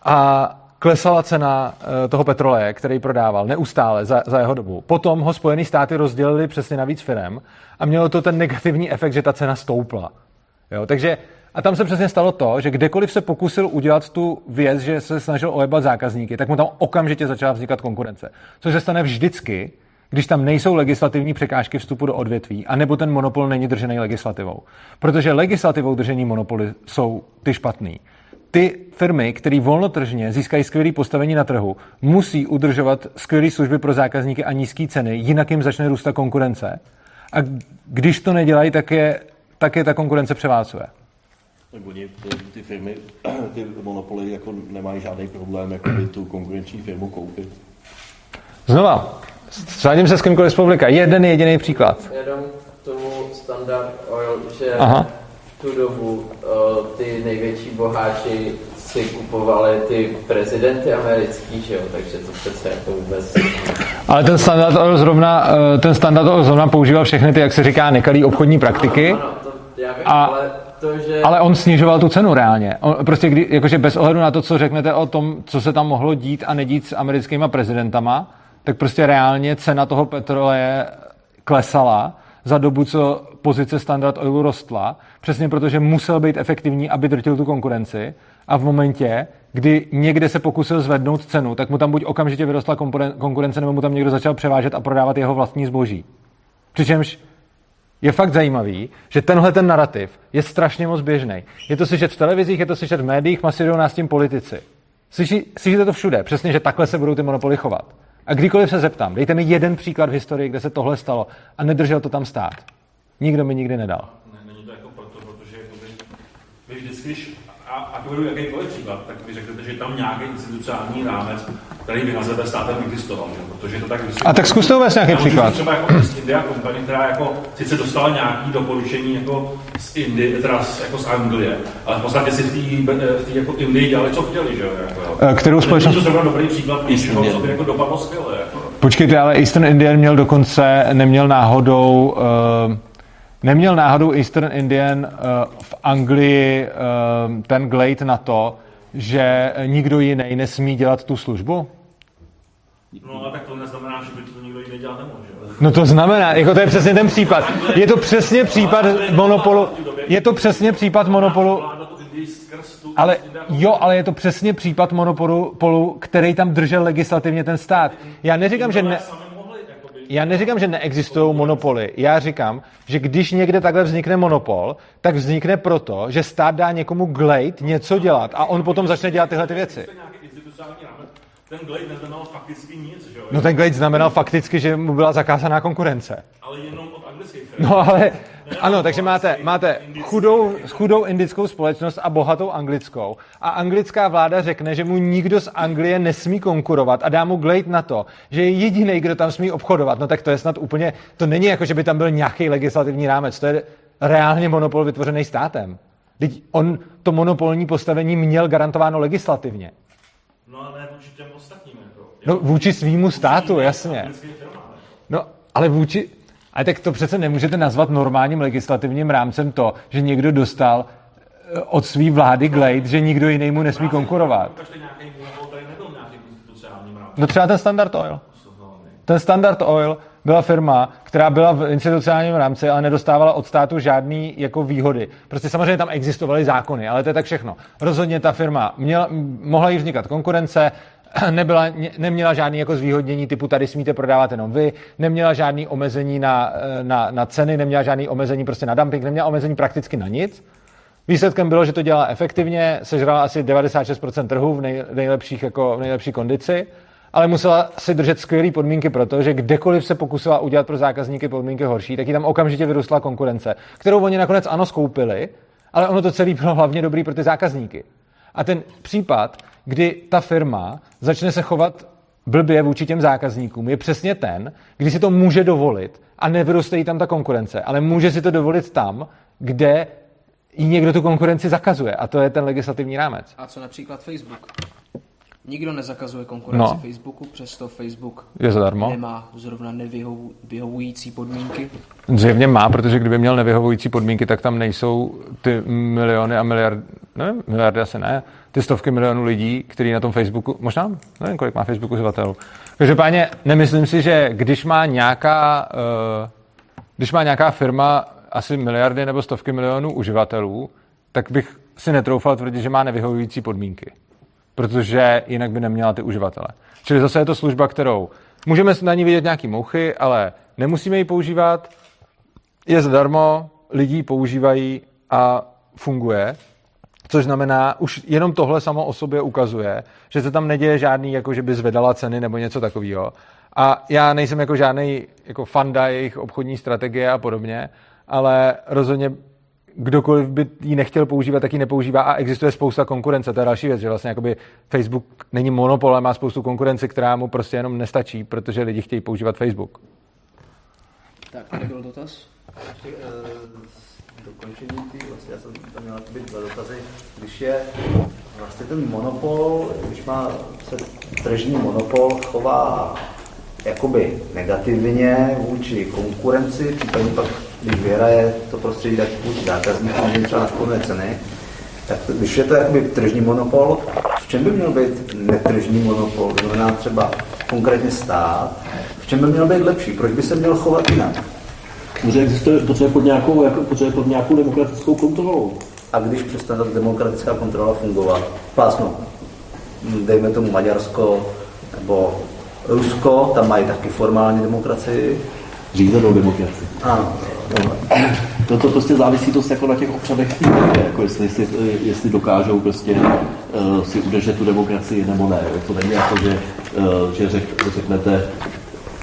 a klesala cena eh, toho petroleje, který prodával neustále za, za jeho dobu. Potom ho Spojené státy rozdělili přesně na víc firm a mělo to ten negativní efekt, že ta cena stoupla. Jo, takže a tam se přesně stalo to, že kdekoliv se pokusil udělat tu věc, že se snažil ojebat zákazníky, tak mu tam okamžitě začala vznikat konkurence. Což se stane vždycky, když tam nejsou legislativní překážky vstupu do odvětví, anebo ten monopol není držený legislativou. Protože legislativou držení monopoly jsou ty špatný. Ty firmy, které volnotržně získají skvělé postavení na trhu, musí udržovat skvělé služby pro zákazníky a nízké ceny, jinak jim začne růst konkurence. A když to nedělají, tak je, tak je ta konkurence převálcuje. Tak oni, ty, ty firmy, ty monopoly jako nemají žádný problém jako by tu konkurenční firmu koupit. Znova, Sradím se s kýmkoliv z publika. Jeden jediný příklad. Jenom k tomu Standard Oil, že Aha. v tu dobu uh, ty největší boháči si kupovali ty prezidenty americký, že jo, takže to přece jako vůbec... Ale ten standard oil zrovna, eh, ten standard oil zrovna používal všechny ty, jak se říká, nekalý obchodní praktiky. Ano, ano, to Já vím, A- ale to, že... Ale on snižoval tu cenu reálně. On, prostě kdy, jakože bez ohledu na to, co řeknete o tom, co se tam mohlo dít a nedít s americkýma prezidentama, tak prostě reálně cena toho petroleje klesala za dobu, co pozice Standard Oilu rostla, přesně protože musel být efektivní, aby drtil tu konkurenci a v momentě, kdy někde se pokusil zvednout cenu, tak mu tam buď okamžitě vyrostla konkuren- konkurence, nebo mu tam někdo začal převážet a prodávat jeho vlastní zboží. Přičemž je fakt zajímavý, že tenhle ten narrativ je strašně moc běžný. Je to slyšet v televizích, je to slyšet v médiích, masírujou nás tím politici. Slyší, slyšíte to všude, přesně, že takhle se budou ty monopoly chovat. A kdykoliv se zeptám, dejte mi jeden příklad v historii, kde se tohle stalo a nedržel to tam stát. Nikdo mi nikdy nedal. Ne, není to jako proto, protože jakoby, vy vždycky, když, a, a to beru jakýkoliv příklad, tak vy řeknete, že tam nějaký institucionální rámec, který by na sebe státem existoval, že? protože to tak vysvětlí. A tak zkuste uvést nějaký příklad. Třeba jako East India Company, která jako sice dostala nějaký doporučení jako z Indie, teda z, jako z Anglie, ale v podstatě si v té v té jako Indii dělali, co chtěli, že jo? Jako. Eh, kterou společnost- To zrovna dobrý příklad něčeho, co by jako dopadlo skvěle. Jako. Počkejte, ale Eastern Indian měl dokonce, neměl náhodou, uh, neměl náhodou Eastern Indian uh, v Anglii uh, ten glade na to, že nikdo jiný nesmí dělat tu službu? No ale tak to neznamená, že by to nikdo jiný dělat nemohl, že jo? No to znamená, jako to je přesně ten případ. Je to přesně případ monopolu, je to přesně případ monopolu, ale jo, ale je to přesně případ monopolu, polu, který tam držel legislativně ten stát. Já neříkám, že ne, já neříkám, že neexistují monopoly. Já říkám, že když někde takhle vznikne monopol, tak vznikne proto, že stát dá někomu glade něco dělat a on potom začne dělat tyhle ty věci. Ten Glade neznamenal fakticky nic, že jo? No ten glade znamenal fakticky, že mu byla zakázaná konkurence. Ale jenom od anglických firm. No ale, ano, takže máte, máte chudou, chudou indickou společnost a bohatou anglickou. A anglická vláda řekne, že mu nikdo z Anglie nesmí konkurovat a dá mu glejt na to, že je jediný, kdo tam smí obchodovat. No tak to je snad úplně, to není jako, že by tam byl nějaký legislativní rámec, to je reálně monopol vytvořený státem. Teď on to monopolní postavení měl garantováno legislativně. No ale ne vůči těm. No vůči svýmu státu, jasně. No, ale vůči... Ale tak to přece nemůžete nazvat normálním legislativním rámcem to, že někdo dostal eh, od své vlády glade, že nikdo jiný mu nesmí konkurovat. No třeba ten Standard Oil. Ten Standard Oil byla firma, která byla v institucionálním rámci, ale nedostávala od státu žádný jako výhody. Prostě samozřejmě tam existovaly zákony, ale to je tak všechno. Rozhodně ta firma měla, mohla jí vznikat konkurence, nebyla, neměla žádný jako zvýhodnění typu tady smíte prodávat jenom vy, neměla žádný omezení na, eh, na, na ceny, neměla žádný omezení prostě na dumping, neměla omezení prakticky na nic. Výsledkem bylo, že to dělá efektivně, sežrala asi 96% trhu v nej, nejlepších, jako v nejlepší kondici, ale musela si držet skvělé podmínky pro to, že kdekoliv se pokusila udělat pro zákazníky podmínky horší, tak jí tam okamžitě vyrostla konkurence, kterou oni nakonec ano skoupili, ale ono to celé bylo hlavně dobrý pro ty zákazníky. A ten případ, kdy ta firma začne se chovat blbě vůči těm zákazníkům, je přesně ten, kdy si to může dovolit a nevyroste jí tam ta konkurence, ale může si to dovolit tam, kde jí někdo tu konkurenci zakazuje a to je ten legislativní rámec. A co například Facebook? Nikdo nezakazuje konkurenci No. Facebooku, přesto Facebook Je zadarmo. nemá zrovna nevyhovující podmínky. Zjevně má, protože kdyby měl nevyhovující podmínky, tak tam nejsou ty miliony a miliardy, nevím, miliardy asi ne, ty stovky milionů lidí, kteří na tom Facebooku, možná, nevím, kolik má Facebook uživatelů. Každopádně nemyslím si, že když má nějaká, uh, když má nějaká firma asi miliardy nebo stovky milionů uživatelů, tak bych si netroufal tvrdit, že má nevyhovující podmínky. Protože jinak by neměla ty uživatele. Čili zase je to služba, kterou můžeme na ní vidět nějaký mouchy, ale nemusíme ji používat, je zadarmo, lidi ji používají a funguje. Což znamená, už jenom tohle samo o sobě ukazuje, že se tam neděje žádný, jako že by zvedala ceny nebo něco takového. A já nejsem jako žádný jako fanda jejich obchodní strategie a podobně, ale rozhodně kdokoliv by ji nechtěl používat, tak ji nepoužívá a existuje spousta konkurence. To je další věc, že vlastně jakoby Facebook není monopol, ale má spoustu konkurence, která mu prostě jenom nestačí, protože lidi chtějí používat Facebook. Tak, tady byl dotaz. Dokončení ty, vlastně já jsem tam měl dva dotazy. Když je vlastně ten monopol, když má se tržní monopol chová jakoby negativně vůči konkurenci, případně pak když vyhraje to prostředí, tak buď zákazník může třeba na ceny, tak když je to jakoby tržní monopol, v čem by měl být netržní monopol? Znamená třeba konkrétně stát, v čem by měl být lepší? Proč by se měl chovat jinak? Protože existuje, protože pod nějakou, jako, protože pod nějakou demokratickou kontrolou. A když přestane ta demokratická kontrola fungovat, plásnu, dejme tomu Maďarsko nebo Rusko, tam mají taky formální demokracii. Řízenou demokracii. Ano. To, to prostě závisí to jako na těch občanech, jako jestli, jestli, jestli dokážou prostě uh, si udržet tu demokracii nebo ne. To není jako, že, uh, že řek, řeknete,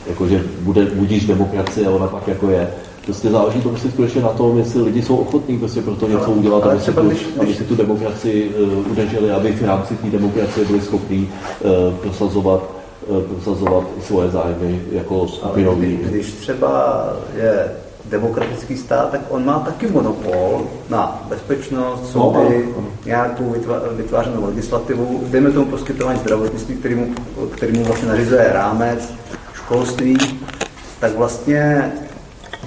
jako, že bude budíš demokracie a ona pak jako je. Prostě záleží to prostě skutečně na tom, jestli lidi jsou ochotní prostě pro to něco udělat, aby si, tu, aby si tu demokracii uh, udrželi, aby v rámci té demokracie byli schopní uh, prosazovat prosazovat svoje zájmy jako skupinový. Když třeba je demokratický stát, tak on má taky monopol na bezpečnost, soudy, nějakou vytvářenou legislativu, dejme tomu poskytování zdravotnictví, kterýmu, kterýmu vlastně nařizuje rámec, školství, tak vlastně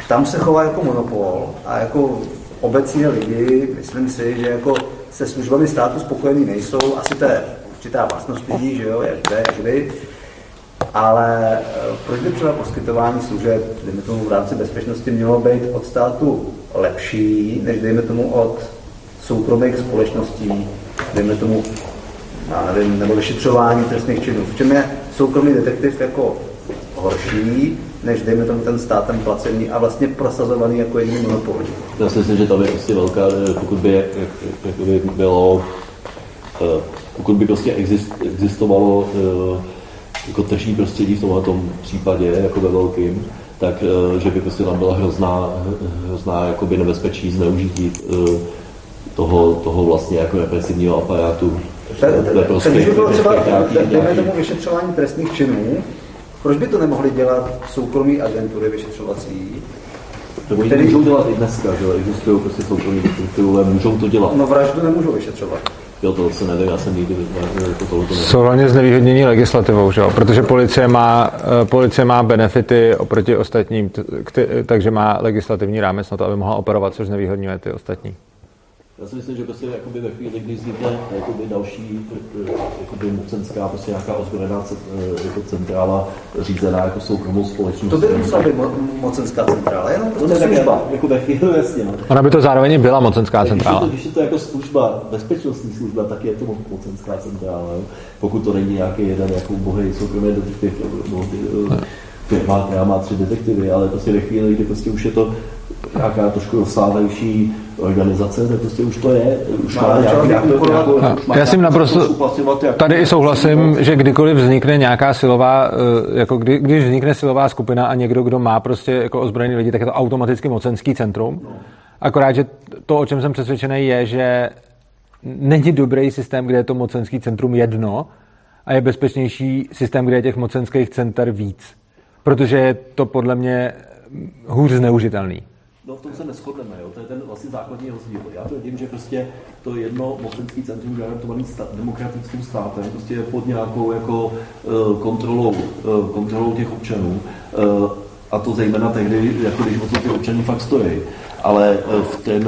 tam se chová jako monopol a jako obecně lidi, myslím si, že jako se službami státu spokojení nejsou, asi to je určitá vlastnost lidí, že jo, jak kde, jak kdy, ale eh, proč by třeba poskytování služeb, dejme tomu v rámci bezpečnosti, mělo být od státu lepší, než dejme tomu od soukromých společností, dejme tomu, já nevím, nebo vyšetřování trestných činů. V čem je soukromý detektiv jako horší, než dejme tomu ten státem placený a vlastně prosazovaný jako jediný monopol. Já si myslím, že tam je prostě velká, eh, pokud by, jak, jak by bylo, eh, pokud by prostě existovalo jako tržní prostředí v tomhle tom případě, jako ve velkým, tak eh, že by prostě tam byla hrozná, hrozná jakoby nebezpečí zneužití eh, toho, toho vlastně jako represivního aparátu. Takže by bylo třeba, dejme tomu vyšetřování trestných činů, proč by to nemohli dělat soukromí agentury vyšetřovací? To oni který... můžou dělat i dneska, že existují prostě soukromí detektivové, můžou to dělat. No vraždu nemůžou vyšetřovat. Jo, to se nevím, já jsem nikdy jako tohoto Jsou hlavně znevýhodnění legislativou, že jo? protože policie má, eh, policie má benefity oproti ostatním, takže má legislativní rámec na to, aby mohla operovat, což znevýhodňuje ty ostatní. Já si myslím, že prostě jakoby ve chvíli, kdy vznikne jakoby další jakoby mocenská, prostě nějaká ozbrojená jako centrála řízená jako soukromou společnost. To by musela být mo- mocenská centrála, jenom to prostě je služba. Jako ve chvíli, jasně. No. Ona by to zároveň byla mocenská centrála. Když je, to, když je to jako služba, bezpečnostní služba, tak je to mocenská centrála. Jo? Pokud to není nějaký jeden jako bohej soukromý detektiv, no, firma, která má tři detektivy, ale prostě ve chvíli, kdy prostě už je to nějaká trošku rozsáhlejší organizace, tak prostě už to je, už má nějaký, nějaký, nějaký, Já si naprosto tady i souhlasím, že kdykoliv vznikne nějaká silová, eh, jako kdy, když vznikne silová skupina a někdo, kdo má prostě jako ozbrojený lidi, tak je to automaticky mocenský centrum. No. Akorát, že to, o čem jsem přesvědčený, je, že není dobrý systém, kde je to mocenský centrum jedno a je bezpečnější systém, kde je těch mocenských center víc. Protože je to podle mě hůř zneužitelný. No v tom se neschodneme, jo? to je ten vlastně základní rozdíl. Já to vidím, že prostě to jedno mocenský centrum garantovaný stát, demokratickým státem prostě je pod nějakou jako uh, kontrolou, uh, kontrolou těch občanů. Uh, a to zejména tehdy, jako když o ty občany fakt stojí. Ale v ten,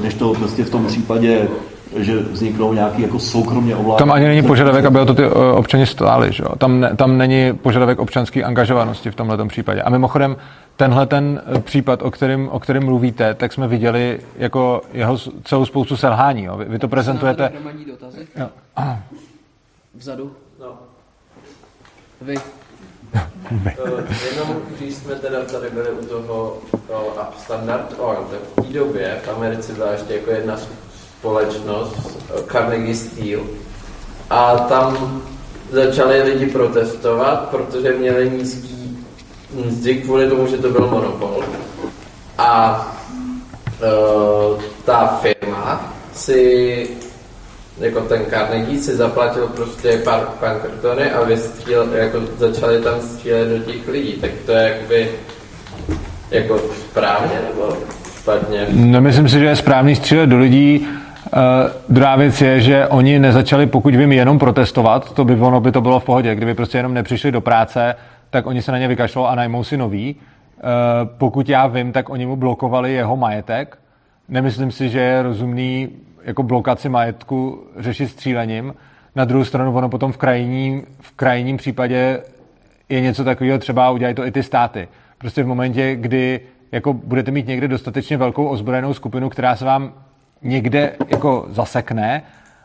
když to prostě v tom případě že vzniknou nějaký jako soukromně ovládané. Tam ani není požadavek, aby o to ty občani stáli. Že jo? Tam, ne, tam není požadavek občanské angažovanosti v tomhle případě. A mimochodem, tenhle ten případ, o kterém, o kterém mluvíte, tak jsme viděli jako jeho celou spoustu selhání. Jo? Vy, vy to prezentujete... dotazy? Jo. Vzadu? No. Vy. Uh, jenom když jsme teda tady byli u toho Standard Oil, tak v té době v Americe byla ještě jako jedna společnost Carnegie Steel a tam začali lidi protestovat, protože měli nízký mzdy kvůli tomu, že to byl monopol. A uh, ta firma si jako ten Carnegie si zaplatil prostě pár pankrtony a vystříl, jako začali tam střílet do těch lidí, tak to je jakoby jako správně nebo špatně? No myslím si, že je správný střílet do lidí, Uh, druhá věc je, že oni nezačali, pokud vím, jenom protestovat, to by ono by to bylo v pohodě. Kdyby prostě jenom nepřišli do práce, tak oni se na ně vykašlou a najmou si nový. pokud já vím, tak oni mu blokovali jeho majetek. Nemyslím si, že je rozumný jako blokaci majetku řešit střílením. Na druhou stranu ono potom v krajním, v krajním případě je něco takového, třeba udělají to i ty státy. Prostě v momentě, kdy jako budete mít někde dostatečně velkou ozbrojenou skupinu, která se vám někde jako zasekne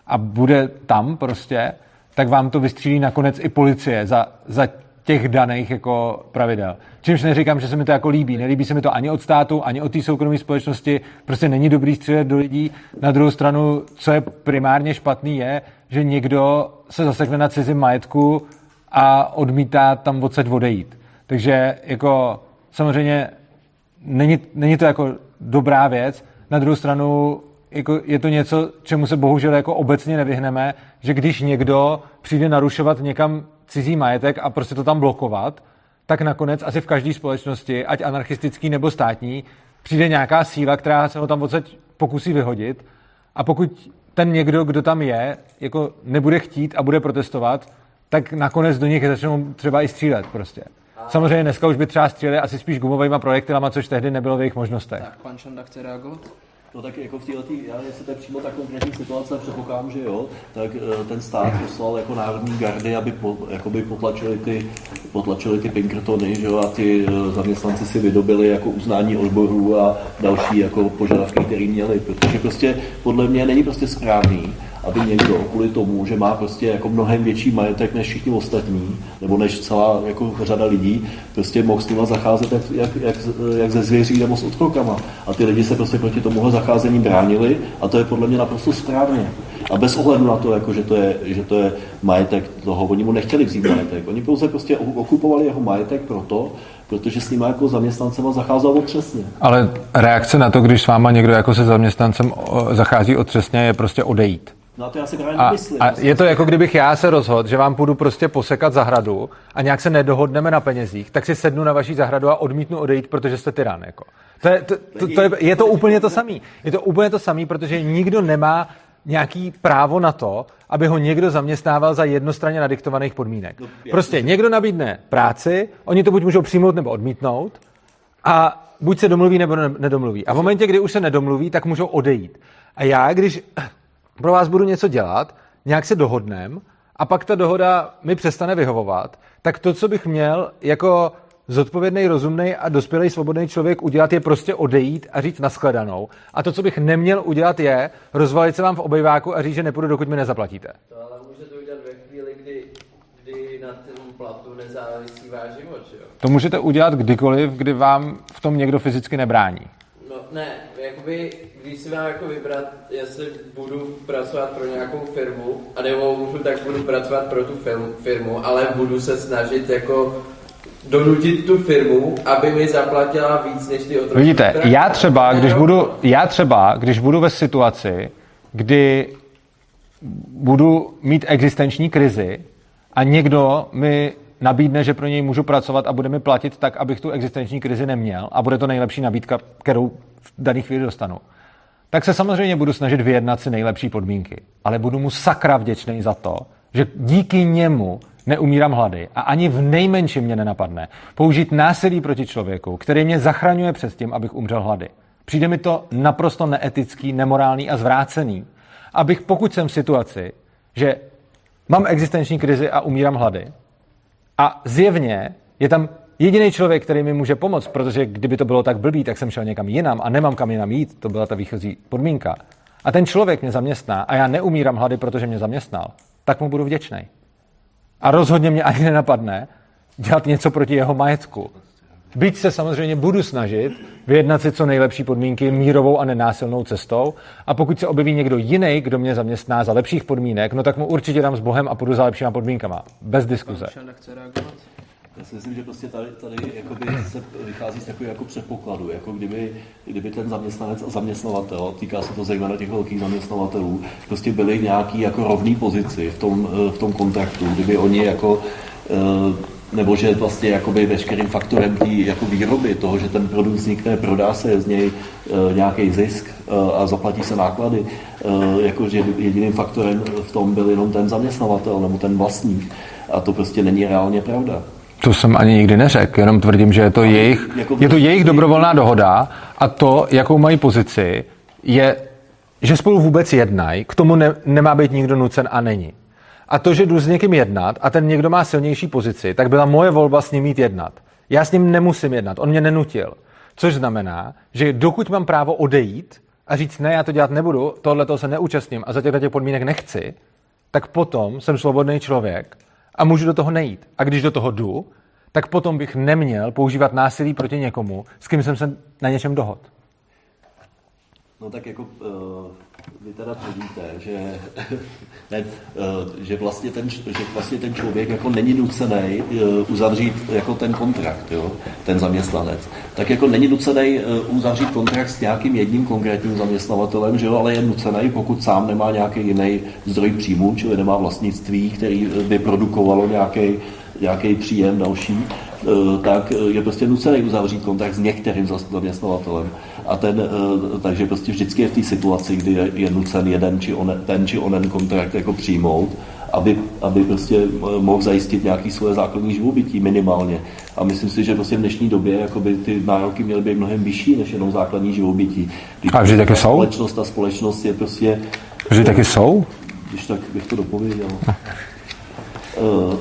a bude tam prostě, tak vám to vystřílí nakonec i policie za, za těch daných jako pravidel. Čímž neříkám, že se mi to jako líbí. Nelíbí se mi to ani od státu, ani od té soukromé společnosti. Prostě není dobrý střílet do lidí. Na druhou stranu, co je primárně špatný, je, že někdo se zasekne na cizím majetku a odmítá tam odsaď odejít. Takže jako samozřejmě není, není to jako dobrá věc. Na druhou stranu jako je to něco, čemu se bohužel jako obecně nevyhneme, že když někdo přijde narušovat někam cizí majetek a prostě to tam blokovat, tak nakonec asi v každé společnosti, ať anarchistický nebo státní, přijde nějaká síla, která se ho tam odsaď pokusí vyhodit a pokud ten někdo, kdo tam je, jako nebude chtít a bude protestovat, tak nakonec do nich začnou třeba i střílet prostě. Samozřejmě dneska už by třeba stříleli asi spíš gumovými projektilama, což tehdy nebylo v jejich možnostech. Tak, pan Šanda chce reagovat? No tak jako v této, já jestli to je přímo ta konkrétní situace, předpokládám, že jo, tak eh, ten stát poslal jako národní gardy, aby po, jakoby potlačili ty, potlačili ty Pinkertony, že jo, a ty eh, zaměstnanci si vydobili jako uznání odborů a další jako požadavky, které měli, protože prostě podle mě není prostě správný, aby někdo kvůli tomu, že má prostě jako mnohem větší majetek než všichni ostatní, nebo než celá jako řada lidí, prostě mohl s nima zacházet jak, jak, jak, jak ze zvěří nebo s odkrokama. A ty lidi se prostě proti tomuhle zacházení bránili a to je podle mě naprosto správně. A bez ohledu na to, jako, že, to je, že to je majetek toho, oni mu nechtěli vzít majetek. Oni pouze prostě okupovali jeho majetek proto, protože s ním jako zaměstnancem zacházel otřesně. Ale reakce na to, když s váma někdo jako se zaměstnancem zachází otřesně, je prostě odejít. No a to já si právě a, nemyslím. a je to jako kdybych já se rozhodl, že vám půjdu prostě posekat zahradu a nějak se nedohodneme na penězích, tak si sednu na vaší zahradu a odmítnu odejít, protože jste tyran. Jako. To je, to, to, to je, je to úplně to samé. Je to úplně to samé, protože nikdo nemá nějaký právo na to, aby ho někdo zaměstnával za jednostranně nadiktovaných podmínek. Prostě někdo nabídne práci, oni to buď můžou přijmout nebo odmítnout a buď se domluví nebo nedomluví. A v momentě, kdy už se nedomluví, tak můžou odejít. A já, když pro vás budu něco dělat, nějak se dohodnem a pak ta dohoda mi přestane vyhovovat, tak to, co bych měl jako zodpovědný, rozumný a dospělý svobodný člověk udělat, je prostě odejít a říct naskledanou. A to, co bych neměl udělat, je rozvalit se vám v obejváku a říct, že nepůjdu, dokud mi nezaplatíte. To ale můžete udělat ve chvíli, kdy, kdy na tom platu nezávisí váš život, jo? To můžete udělat kdykoliv, kdy vám v tom někdo fyzicky nebrání. No ne, jakoby, když si mám jako vybrat, jestli budu pracovat pro nějakou firmu, a nebo můžu, tak budu pracovat pro tu firmu, ale budu se snažit jako donutit tu firmu, aby mi zaplatila víc než ty otroky. Vidíte, já třeba, když budu, já třeba, když budu ve situaci, kdy budu mít existenční krizi a někdo mi nabídne, že pro něj můžu pracovat a bude mi platit tak, abych tu existenční krizi neměl a bude to nejlepší nabídka, kterou v daný chvíli dostanu, tak se samozřejmě budu snažit vyjednat si nejlepší podmínky. Ale budu mu sakra vděčný za to, že díky němu neumírám hlady a ani v nejmenším mě nenapadne použít násilí proti člověku, který mě zachraňuje před tím, abych umřel hlady. Přijde mi to naprosto neetický, nemorální a zvrácený, abych pokud jsem v situaci, že mám existenční krizi a umírám hlady a zjevně je tam jediný člověk, který mi může pomoct, protože kdyby to bylo tak blbý, tak jsem šel někam jinam a nemám kam jinam jít, to byla ta výchozí podmínka. A ten člověk mě zaměstná a já neumírám hlady, protože mě zaměstnal, tak mu budu vděčný. A rozhodně mě ani nenapadne dělat něco proti jeho majetku. Byť se samozřejmě budu snažit vyjednat si co nejlepší podmínky mírovou a nenásilnou cestou a pokud se objeví někdo jiný, kdo mě zaměstná za lepších podmínek, no tak mu určitě dám s Bohem a půjdu za lepšíma podmínkama. Bez diskuze. Já si myslím, že prostě tady, tady jakoby se vychází z takového jako předpokladu, jako kdyby, kdyby ten zaměstnanec a zaměstnavatel, týká se to zejména těch velkých zaměstnavatelů, prostě byli nějaký jako rovný pozici v tom, v tom kontraktu, kdyby oni jako eh, nebo že vlastně jakoby veškerým faktorem tý, jako výroby toho, že ten produkt vznikne, prodá se z něj e, nějaký zisk e, a zaplatí se náklady, e, jako že jediným faktorem v tom byl jenom ten zaměstnavatel nebo ten vlastník. A to prostě není reálně pravda. To jsem ani nikdy neřekl, jenom tvrdím, že je to, jejich, jako je to jejich dobrovolná dohoda a to, jakou mají pozici, je, že spolu vůbec jednají, k tomu ne, nemá být nikdo nucen a není. A to, že jdu s někým jednat a ten někdo má silnější pozici, tak byla moje volba s ním jít jednat. Já s ním nemusím jednat, on mě nenutil. Což znamená, že dokud mám právo odejít a říct, ne, já to dělat nebudu, tohle se neúčastním a za těchto těch podmínek nechci, tak potom jsem svobodný člověk a můžu do toho nejít. A když do toho jdu, tak potom bych neměl používat násilí proti někomu, s kým jsem se na něčem dohod. No tak jako uh, vy teda tvrdíte, že, ne, uh, že, vlastně ten, že vlastně ten člověk jako není nucený uh, uzavřít jako ten kontrakt, jo, ten zaměstnanec. Tak jako není nucený uh, uzavřít kontrakt s nějakým jedním konkrétním zaměstnavatelem, že jo, ale je nucený, pokud sám nemá nějaký jiný zdroj příjmů, čili nemá vlastnictví, který by produkovalo nějaký nějaký příjem další, tak je prostě nucený uzavřít kontrakt s některým zaměstnavatelem. A ten, eh, takže prostě vždycky je v té situaci, kdy je, je nucen jeden či onen, ten či onen kontrakt jako přijmout, aby, aby prostě eh, mohl zajistit nějaký svoje základní živobytí minimálně. A myslím si, že prostě v dnešní době jakoby ty nároky měly být mnohem vyšší než jenom základní živobytí. Když a vždy taky jsou? Společnost a společnost je prostě... Vždy taky jsou? Když tak bych to dopověděl. Uh,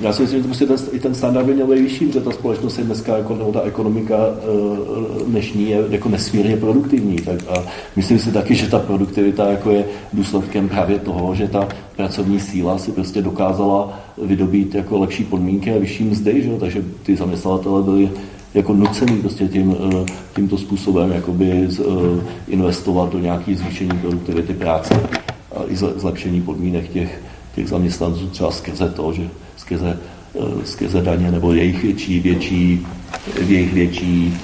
já si myslím, že prostě ten, i ten standard by měl být vyšší, protože ta společnost je dneska, jako, nebo ta ekonomika eh, dnešní je jako nesmírně produktivní. Tak a myslím si taky, že ta produktivita jako je důsledkem právě toho, že ta pracovní síla si prostě dokázala vydobít jako lepší podmínky a vyšší mzdy, že? takže ty zaměstnavatele byli jako nucený prostě tím, eh, tímto způsobem jakoby investovat do nějaké zvýšení produktivity práce a i zlepšení podmínek těch, těch zaměstnanců třeba skrze to, že skrze, eh, skrze daně nebo jejich větší, větší, jejich větší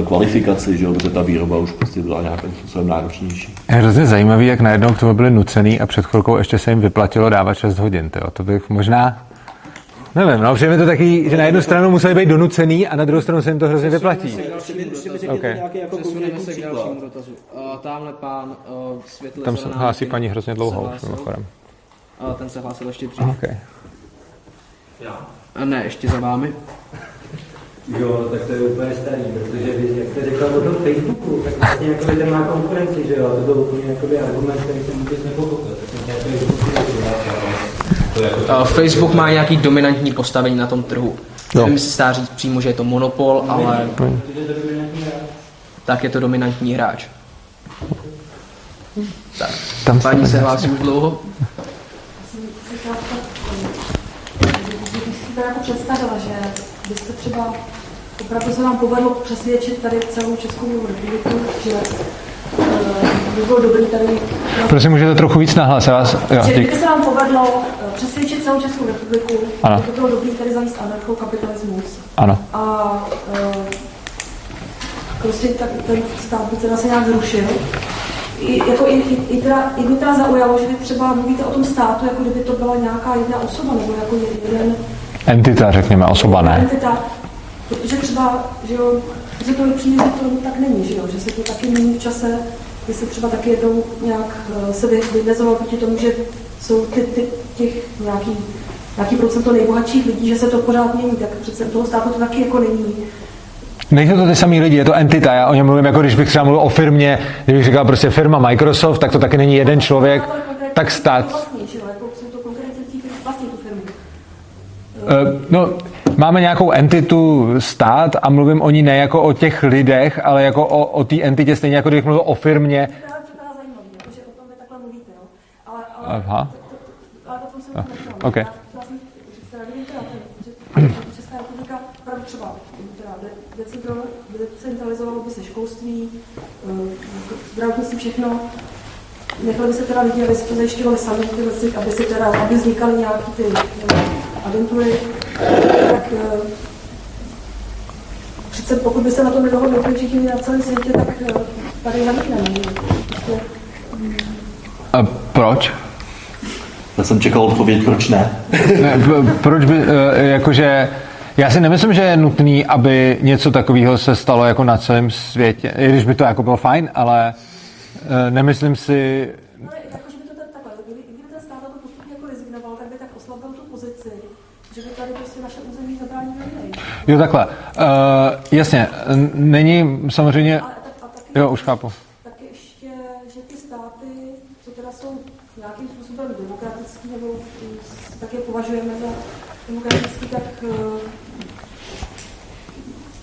eh, kvalifikaci, že jo, protože ta výroba už prostě byla nějakým způsobem náročnější. Je hrozně zajímavý, jak najednou k tomu byli nucený a před chvilkou ještě se jim vyplatilo dávat 6 hodin. Tyjo. To bych možná Nevím, no, přijeme to taky, že na jednu stranu museli být donucený a na druhou stranu se jim to hrozně vyplatí. Okay. Přesuneme se k dalšímu dotazu. Uh, tamhle pán uh, světle Tam se hlásí paní hrozně dlouho mimochodem. Uh, ten se hlásil ještě dřív. Okay. Já? A ne, ještě za vámi. Jo, tak to je úplně starý, protože vy, jak jste řekl o tom Facebooku, tak vlastně jako ten má konkurenci, že jo, to byl úplně jakoby argument, který jsem vůbec nepochopil. Uh, Facebook má nějaký dominantní postavení na tom trhu. Jo. Nevím, jestli se dá říct přímo, že je to monopol, ale tak je to dominantní hráč. Tak, Tam paní se hlásí už dlouho to jako představila, že byste třeba opravdu se vám povedlo přesvědčit tady celou Českou republiku, že uh, by bylo dobrý tady... Prosím, můžete trochu víc nahlas, vás... Jo, že kdyby se vám povedlo uh, přesvědčit celou Českou republiku, ano. že by bylo dobrý tady zavést anarchokapitalismus. Ano. A uh, prostě tak, ten stát by teda se nějak zrušil. I, jako i, i, i, teda, i mě teda zaujalo, že vy třeba mluvíte o tom státu, jako kdyby to byla nějaká jedna osoba, nebo jako jeden Entita, řekněme, osoba ne. Entita, protože třeba, že jo, že to přijde, že to tak není, že jo, že se to taky mění v čase, kdy se třeba taky jednou nějak uh, se vymezoval proti tomu, že jsou ty, ty těch nějaký, nějaký procento nejbohatších lidí, že se to pořád mění, tak přece toho státu to taky jako není. Nejsou to ty samý lidi, je to entita. Já o něm mluvím, jako když bych třeba mluvil o firmě, kdybych říkal prostě firma Microsoft, tak to taky není jeden člověk, tak stát. Vlastně, že jo, jako jsou to konkrétně ti, vlastně tu firmu. Uh, no, máme nějakou entitu stát a mluvím o ní ne jako o těch lidech, ale jako o, o té entitě, stejně jako když mluvil o firmě. Aha. Ah, OK. Česká republika třeba decentralizovalo by se školství, zdravotnictví, všechno. Nechali by se teda lidi, aby se to zajišťovali sami, aby, se teda, aby vznikaly nějaké ty agentury, tak přece pokud by se na tom nedohodli všichni na celém světě, tak tady zamkneme. A proč? Já jsem čekal odpověď, proč ne. ne proč by, jakože, já si nemyslím, že je nutný, aby něco takového se stalo jako na celém světě, i když by to jako bylo fajn, ale nemyslím si, že by tady prostě naše území zabránili neměli. Jo, takhle. Uh, jasně, není samozřejmě... Jo, už chápu. Taky ještě, že ty státy, co teda jsou nějakým způsobem demokratický, nebo tak je považujeme za demokratický, tak, eh,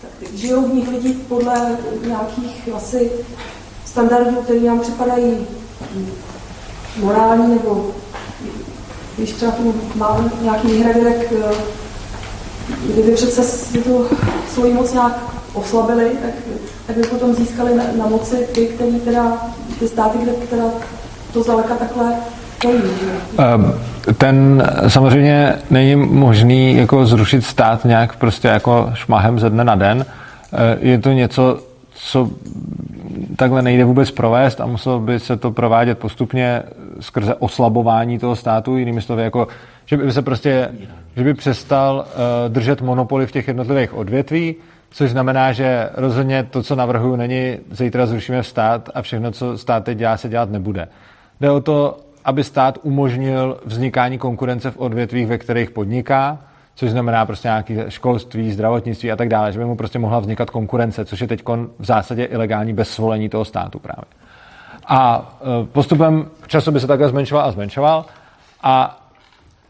tak žijou v nich lidi podle nějakých asi standardů, které nám připadají morální, nebo když třeba mám nějaký výhrady, tak eh, kdyby přece si tu svoji moc nějak oslabili, tak, tak by potom získali na, na moci ty, který teda, ty státy, kde, která to zdaleka takhle není. že? Ehm, Ten samozřejmě není možný jako zrušit stát nějak prostě jako šmahem ze dne na den. Eh, Je to něco, co takhle nejde vůbec provést a muselo by se to provádět postupně skrze oslabování toho státu, jinými slovy, jako, že by se prostě, že by přestal uh, držet monopoly v těch jednotlivých odvětví, což znamená, že rozhodně to, co navrhuju, není zítra zrušíme stát a všechno, co stát teď dělá, se dělat nebude. Jde o to, aby stát umožnil vznikání konkurence v odvětvích, ve kterých podniká, což znamená prostě nějaké školství, zdravotnictví a tak dále, že by mu prostě mohla vznikat konkurence, což je teď v zásadě ilegální bez svolení toho státu právě. A e, postupem času by se takhle zmenšoval a zmenšoval a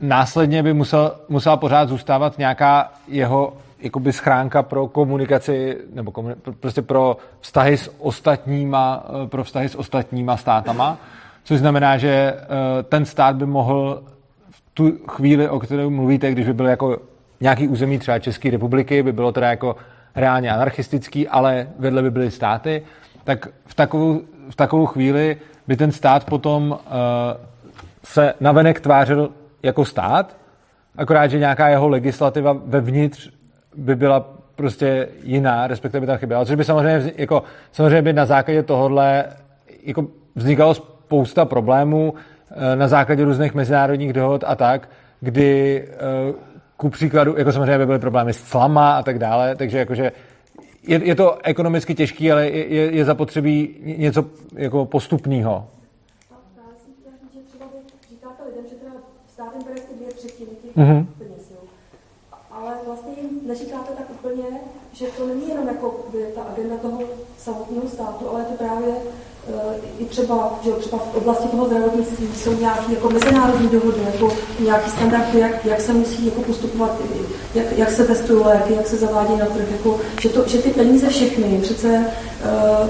následně by musel, musela pořád zůstávat nějaká jeho jakoby schránka pro komunikaci, nebo komuni- prostě pro vztahy s ostatníma, e, pro vztahy s ostatníma státama, což znamená, že e, ten stát by mohl tu chvíli, o které mluvíte, když by byl jako nějaký území třeba České republiky, by bylo teda jako reálně anarchistický, ale vedle by byly státy, tak v takovou, v takovou chvíli by ten stát potom uh, se navenek tvářil jako stát, akorát, že nějaká jeho legislativa vevnitř by byla prostě jiná, respektive by tam chyběla. Což by samozřejmě, jako, samozřejmě by na základě tohohle jako vznikalo spousta problémů na základě různých mezinárodních dohod a tak, kdy eh, ku příkladu, jako samozřejmě by byly problémy s clama a tak dále, takže jakože je, je to ekonomicky těžký, ale je, je, je zapotřebí něco jako postupného. Mhm. jo. Ale vlastně jim neříkáte tak úplně, že to není jenom jako by ta agenda toho samotného státu, ale je to právě eh, i třeba, že třeba v oblasti toho zdravotnictví jsou nějaké jako mezinárodní dohody, jako nějaký standardy, jak, jak se musí jako postupovat, jak, jak se testují léky, jak se zavádí na trh, jako, že, to, že ty peníze všechny přece eh,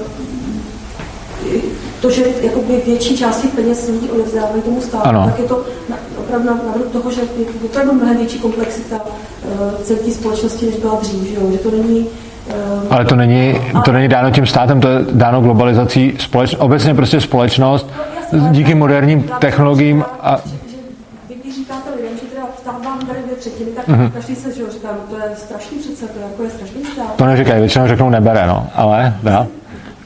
to, že jakoby větší část těch peněz lidí odevzdávají tomu státu, Ano. tak je to na, opravdu na, vrub toho, že je opravdu mnohem větší komplexita uh, celé té společnosti, než byla dřív, že, jo? že to není uh, Ale to není, to není dáno tím státem, to je dáno globalizací společ, obecně prostě společnost díky moderním technologiím a vy když říkáte lidem, že teda stát vám bere dvě třetiny, tak Mhm. mm-hmm. každý se že jo, říká, no to je strašný přece, to je, jako je strašný stát. to neříkají, většinou řeknou nebere, no, ale dá.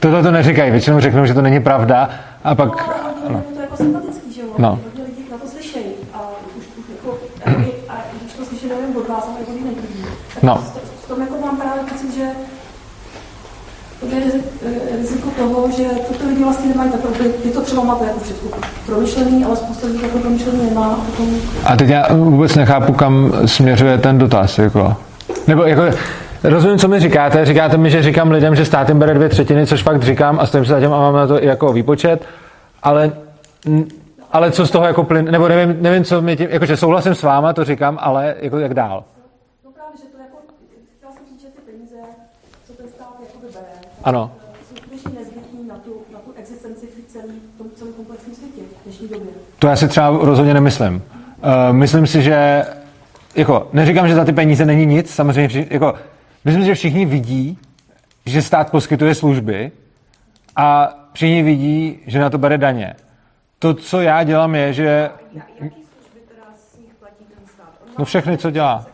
Tohle to neříkají, většinou řeknou, že to není pravda a pak, No, ale hodně to jako sympatický, že jo? No. Lidí na to slyšejí a už, už jako, a, když to slyší nejen od vás, ale od jiných lidí. No. v- tom jako mám právě pocit, že to je eh, riziko toho, že tyto lidi vlastně nemají takové, vy, to třeba máte jako všechno promyšlený, ale spousta lidí to promyšlený nemá a potom a teď já vůbec nechápu, kam směřuje ten dotaz, jako. Nebo jako, rozumím, co mi říkáte, říkáte mi, že říkám lidem, že stát jim bere dvě třetiny, což fakt říkám a stojím se za tím a mám na to i jako výpočet, ale ale co z toho jako plyn, nebo nevím, nevím co mi tím, jakože souhlasím s váma, to říkám, ale jako jak dál. No právě, že to jako, chtěla jsem říct, že ty peníze, co ten stát jako bere, Ano. jsou skutečně nezbytní na tu, na tu existenci v celém tom celém komplexním světě v dnešní době. To já si třeba rozhodně nemyslím. Uh, myslím si, že jako, neříkám, že za ty peníze není nic, samozřejmě, jako, myslím že všichni vidí, že stát poskytuje služby a všichni vidí, že na to bere daně. To, co já dělám, je, že no všechny, co dělá.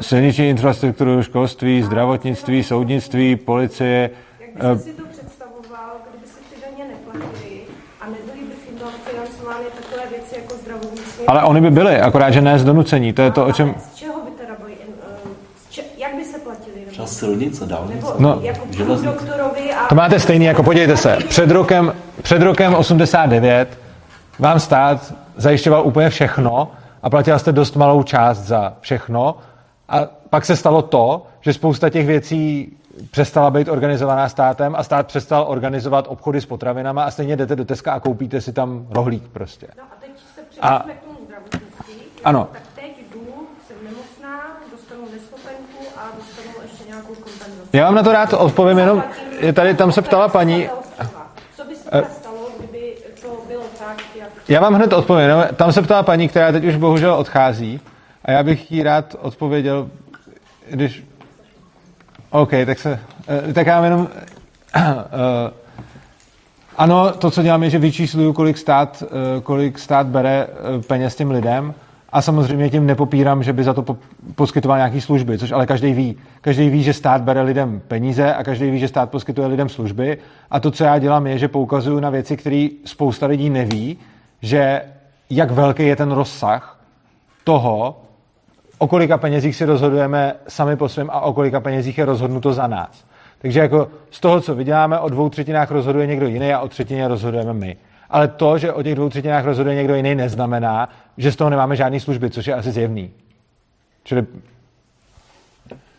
Silniční infrastrukturu, školství, zdravotnictví, soudnictví, policie. Jak eh, byste si to představoval, kdyby se ty daně neplatily a nebyly by finan- financovány takové věci jako zdravotnictví? Ale oni by byli, akorát, že ne z donucení. To je to, o čem... Z čeho by teda byly, eh, z če- jak by se platily? Nebo, Třeba silnice, dálnice. No. jako doktorovi a... To máte stejný, jako podívejte se, před rokem, před rokem 89 vám stát zajišťoval úplně všechno a platila jste dost malou část za všechno. A pak se stalo to, že spousta těch věcí přestala být organizovaná státem a stát přestal organizovat obchody s potravinama a stejně jdete do Teska a koupíte si tam rohlík prostě. No a teď se A- přenesme k tomu zdravotnictví. Ano. Tak teď jdu, jsem nemocná, dostanu neschopenku a dostanu ještě nějakou kompenzaci. Já vám na to rád odpovím, jenom je tady, tam se ptala paní, Co by se Eh. teda stalo, kdyby to bylo tak, jak... já vám hned odpovím, tam se ptala paní, která teď už bohužel odchází a já bych jí rád odpověděl, když... OK, tak se, eh, tak já jenom... eh, ano, to, co dělám, je, že vyčísluju, kolik stát, kolik stát bere peněz těm lidem a samozřejmě tím nepopírám, že by za to po- poskytoval nějaké služby, což ale každý ví. Každý ví, že stát bere lidem peníze a každý ví, že stát poskytuje lidem služby. A to, co já dělám, je, že poukazuju na věci, které spousta lidí neví, že jak velký je ten rozsah toho, o kolika penězích si rozhodujeme sami po svém a o kolika penězích je rozhodnuto za nás. Takže jako z toho, co vyděláme, o dvou třetinách rozhoduje někdo jiný a o třetině rozhodujeme my. Ale to, že o těch dvou třetinách rozhoduje někdo jiný, neznamená, že z toho nemáme žádné služby, což je asi zjevný. Čili...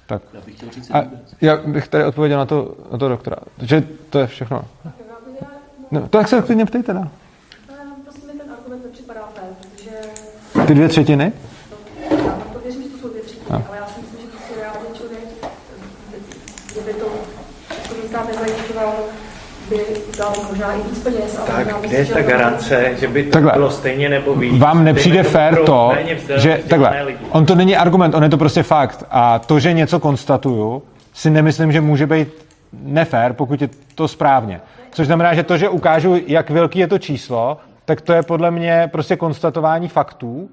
Tak. Já bych chtěl říct A já bych tady odpověděl na to, na to doktora. Takže to je všechno. No, to jak se klidně ptejte, no. Prostě mi ten argument nepřipadá fér, protože Ty dvě třetiny? já to věřím, že to jsou dvě třetiny, No. ale já si myslím, že prostě reálně člověk, kdyby to stát nezajišťoval, by dal možná i víc peněz. ale Tak kde je ta garance, že by to Takhle. bylo stejně nebo víc? Vám nepřijde tomu fér to, že takhle, lidi. on to není argument, on je to prostě fakt. A to, že něco konstatuju, si nemyslím, že může být nefér, pokud je to správně. Což znamená, že to, že ukážu, jak velký je to číslo, tak to je podle mě prostě konstatování faktů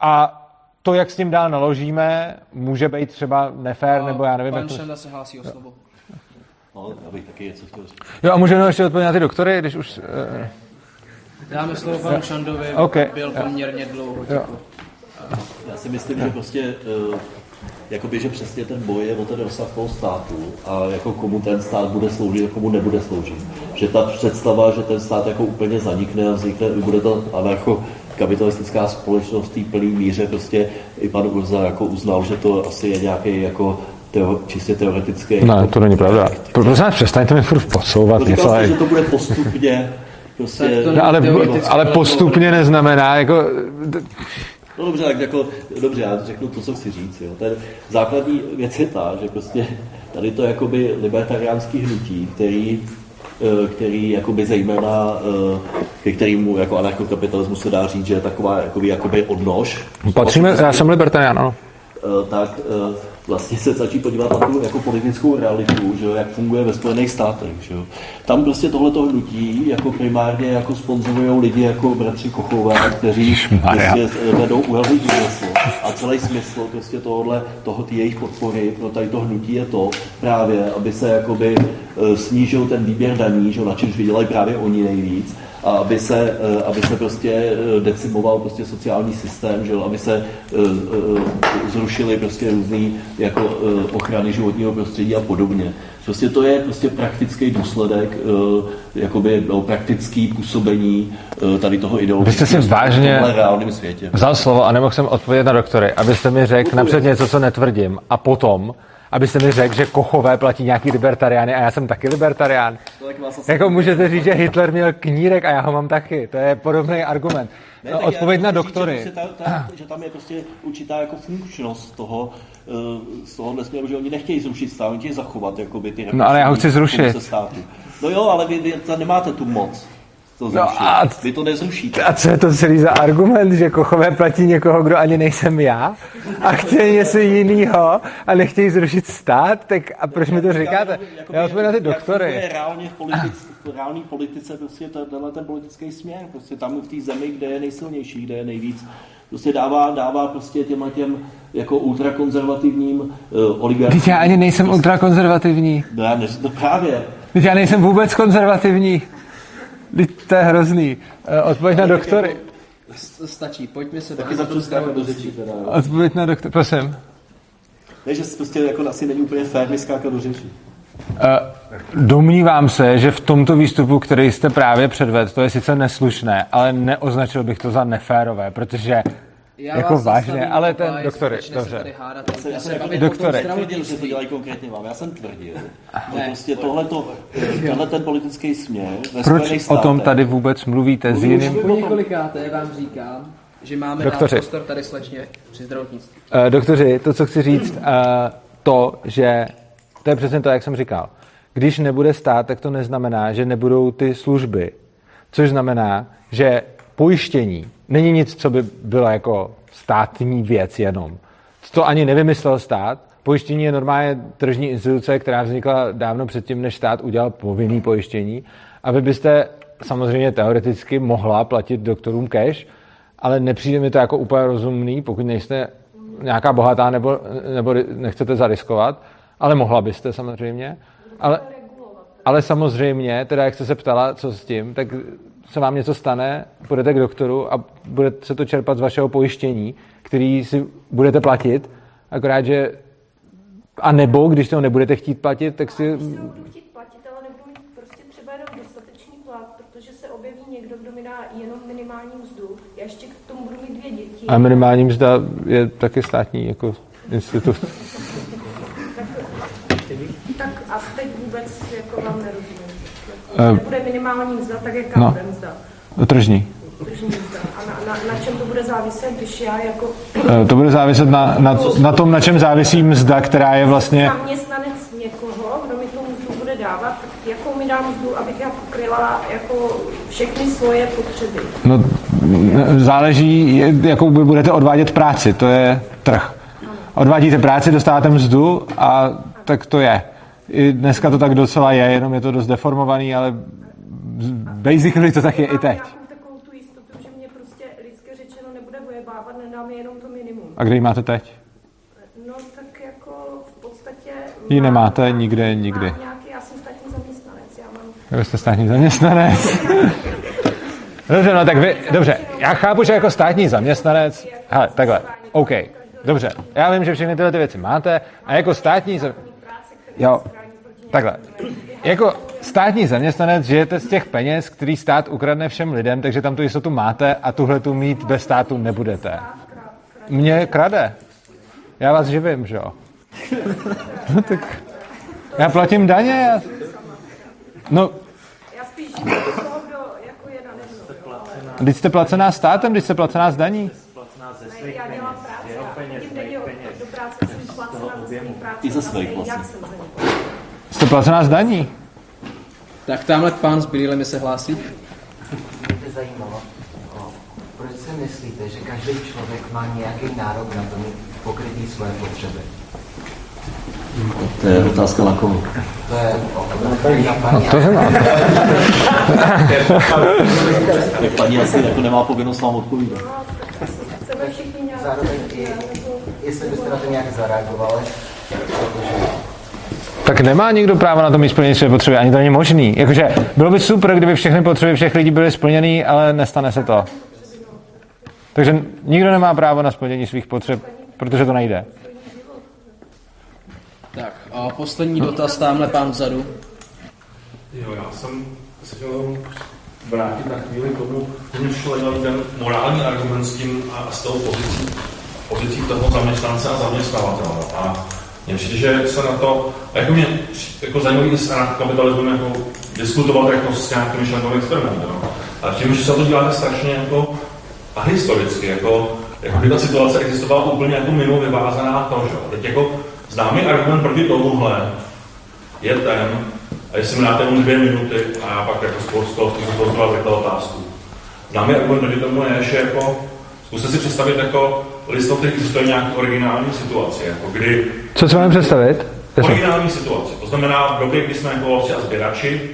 a to, jak s tím dál naložíme, může být třeba nefér, nebo já nevím, Pan jak to... Se hlásí o slovo. No, taky něco chtěl říct. Jo, a jenom ještě odpovědět na ty doktory, když už... eh, Dáme slovo panu Šandovi, OK. byl poměrně dlouho Jo. Já si myslím, že prostě uh, jakoby, že přesně ten boj je o ten rozsah toho státu a jako komu ten stát bude sloužit a komu nebude sloužit. Že ta představa, že ten stát jako úplně zanikne a vznikne, bude to anarcho kapitalistická společnost v té plné míře, prostě i pan Urza jako uznal, že to asi je nějaký jako teo, čistě teoretický. Ne, to není pravda. Prosím vás, přestaňte mi furt podsouvat No, něco. říkal že to bude postupně prostě... No, ale, ale postupně neznamená, jako, No dobře, tak jako, dobře, já řeknu to, co chci říct. Jo. Ten základní věc je ta, že prostě tady to jakoby libertariánský hnutí, který, eh, který jakoby zejména, eh, ke kterému jako anarchokapitalismu se dá říct, že je taková jakoby, jakoby odnož. patříme, já jsem libertarián, ano. Eh, tak eh, vlastně se začít podívat na tu jako politickou realitu, že jo, jak funguje ve Spojených státech. Že jo. Tam prostě tohleto hnutí jako primárně jako sponzorují lidi jako bratři Kochové, kteří prostě eh, vedou uhelný průmysl. A celý smysl prostě tohohle, toho ty jejich podpory pro tady to hnutí je to právě, aby se jakoby eh, snížil ten výběr daní, že jo, na čemž vydělají právě oni nejvíc a aby se, eh, aby se prostě eh, decimoval prostě sociální systém, že jo, aby se eh, zrušily prostě různý jako ochrany životního prostředí a podobně. Prostě to je prostě praktický důsledek, jakoby no, praktický působení tady toho Vy ideologického jste si vážně v tomhle reálném světě. vzal slovo a nemohl jsem odpovědět na doktory, abyste mi řekl napřed něco, co netvrdím, a potom, abyste mi řekl, že kochové platí nějaký libertariány a já jsem taky libertarián. Jako můžete říct, že Hitler měl knírek a já ho mám taky. To je podobný argument. Ne, No, Odpověď na chci říct, doktory. Že, prostě ta, ta, že tam je prostě určitá jako funkčnost toho, eh, z tohohle směru, že oni nechtějí zrušit stát, oni chtějí zachovat jakoby, ty No, ale já ho chci zrušit. No jo, ale vy, vy nemáte tu moc. To No a- Vy to nezrušíte. A co je to celý za argument, že kochové platí někoho, kdo ani nejsem já a chtějí něco jiného a nechtějí zrušit stát, tak a proč mi to říkáte? Já odpovím na ty Jak doktory. reálně v, politic, v reální politice prostě ten- tenhle ten politický směr, prostě tam v té zemi, kde je nejsilnější, kde je nejvíc, prostě dává, dává prostě těm těm jako ultrakonzervativním uh, oligarchům. Já ani nejsem ultrakonzervativní. No, já ne, no právě. Teď já nejsem vůbec konzervativní. Teď to je hrozný. Eh, Odpověď na doktory. S- Stačí, pojďme se Taky začnu skákat do teda. jo. Odpověď na doktory, prosím. Ne, že prostě jako asi není úplně fér mi skákat do řeči. Eh, Domnívám se, že v tomto výstupu, který jste právě předvedl, to je sice neslušné, ale neoznačil bych to za neférové, protože Já jako vás vážně, zastavím, ale ten začnete se dobře. hádat. Já jsem, já jsem doktore, tvrdil, že to dělají konkrétně vám. Já jsem tvrdil, že Ne. prostě tohleto, tenhle ten politický směr ve Proč o tom tady vůbec mluvíte s jiným? Už po několikáté vám říkám, že máme Doktoři. prostor tady slečně při zdravotnictví. Uh, doktoři, to, co chci říct, uh, to, že to je přesně to, jak jsem říkal. Když nebude stát, tak to neznamená, že nebudou ty služby. Což znamená, že pojištění není nic, co by bylo jako státní věc jenom. To ani nevymyslel stát. Pojištění je normálně tržní instituce, která vznikla dávno předtím, než stát udělal povinný pojištění. A vy byste samozřejmě teoreticky mohla platit doktorům cash, ale nepřijde mi to jako úplně rozumný, pokud nejste nějaká bohatá nebo, nebo nechcete zariskovat, ale mohla byste samozřejmě. Ale, ale samozřejmě, teda jak jste se ptala, co s tím, tak se vám něco stane, půjdete k doktoru a bude se to čerpat z vašeho pojištění, který si budete platit, akorát, že a nebo, když to nebudete chtít platit, tak si... Budu chtít platit, ale nebudu mít prostě třeba jenom dostatečný plat, protože se objeví někdo, kdo mi dá jenom minimální mzdu. Já ještě k tomu budu mít dvě děti. A minimální mzda je taky státní jako institut. Tak a teď vůbec jako vám nerozumím. Eh, Nebude minimální mzda, tak jaká no. bude mzda? Tržní. Tržní mzda. A na, na, na čem to bude záviset, když já jako Eh, To bude záviset na, na, na tom, na čem závisí mzda, která je vlastně... zaměstnanec někoho, kdo mi tu mzdu bude dávat, tak jakou mi dá mzdu, abych já pokryla jako všechny svoje potřeby. No, záleží, je- jakou vy budete odvádět práci, to je trh. Odvádíte práci, dostáváte mzdu a tak to je. I dneska to tak docela je, jenom je to dost deformovaný, ale basically to tak je i teď. Prostě lidsky řečeno nebude vojebávat, nedá mi jenom to minimum. A kde ji máte teď? No tak jako v podstatě... Ji nemáte nikde, nikdy. Nějaký, já jsem státní zaměstnanec, já mám... Vy jste státní zaměstnanec. Dobře, no tak vy, dobře, já chápu, že jako státní zaměstnanec, hele, takhle, OK, dobře, já vím, že všechny tyhle ty věci máte a jako státní zam... jo, takhle, jako státní zaměstnanec žijete z těch peněz, který stát ukradne všem lidem, takže tam tu jistotu máte a tuhle tu mít bez státu nebudete. Mě krade. Já vás živím, že jo? No tak já platím daně, já... No, Já spíš jako. Když jste placená státem, když jste placená z daní. Ne, já dělám práci, já do práce, jsem placena. I ze svých vlastně. Jste placená z daní. Tak tamhle pán s brýlemi se hlásí. Mě by zajímalo, proč si myslíte, že každý člověk má nějaký nárok na to mít pokrytý svoje potřeby? To je otázka na koho. To je. No, to je na- Tak paní asi jako nemá povinnost vám odpovídat. Zároveň i, jestli byste na to nějak zareagovali, protože Tak nemá nikdo právo na to mít splnění své potřeby, ani to není možný. Jakože bylo by super, kdyby všechny potřeby všech lidí byly splněny, ale nestane se to. Takže nikdo nemá právo na splnění svých potřeb, protože to nejde. Tak a poslední dotaz, tamhle pán vzadu. Jo, já jsem se chtěl vrátit na chvíli k tomu, že mě zajímavý ten morální argument s tím a s tou pozicí, pozicí toho zaměstnance a zaměstnavatele. A mně přijde, že se na to, jako mě jako zajímavý se na kapitalismu jako diskutovat jako s nějakým myšlenkovým experimentem. No. A tím, že se to děláte strašně jako a historicky, jako, jako by ta situace existovala úplně jako mimo vyvázaná to, že? Teď jako známý argument proti tomuhle je ten, a jestli mi dáte dvě minuty a já pak jako zkusím pozvat takhle otázku. Známý argument proti tomu je, že jako, zkuste si představit jako list, který existuje nějaký originální situaci, jako kdy Co si máme představit? originální situaci. To znamená v době, kdy jsme jako a sběrači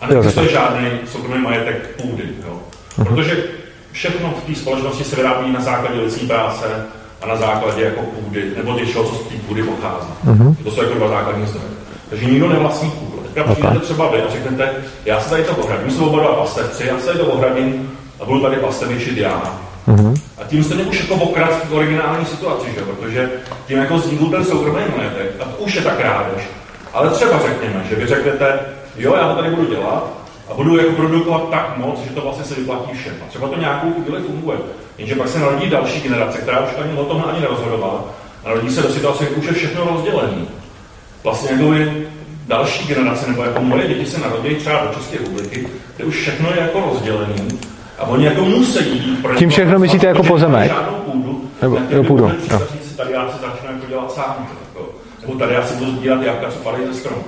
a neexistuje žádný soukromý majetek půdy. Jo. Protože všechno v té společnosti se vyrábí na základě lidské práce a na základě jako půdy, nebo něčeho, co z té půdy pochází. Mhm. To jsou jako dva základní zdroje. Takže nikdo nevlastní půdu. Teďka Ok. přijdete třeba vy a řeknete, já se tady to ohradím, jsou oba dva pastevci, já se tady to ohradím a budu tady pastevičit já. Mhm. A tím jste už jako pokrat v originální situaci, že? protože tím jako vznikl ten soukromý majetek a to už je ta krádež. Ale třeba řekněme, že vy řeknete, jo, já to tady budu dělat, A budou jako produkovat tak moc, že to vlastně se vyplatí všem. A třeba to nějakou chvíli funguje. Jenže pak se narodí další generace, která už ani o tom ani nerozhodovala. A narodí se do situace, kdy už je všechno rozdělené. Vlastně jako je další generace, nebo jako moje děti se narodí třeba do České republiky, kde už všechno je jako rozdělené. A oni jako musí. Tím všechno myslíte jako pozemek? Žádnou půdu. Nebo jo, půdu. Jo. Říct, tady já se začnu jako dělat sám. Jako, nebo tady já si budu sbírat jabka, co padají ze stromu.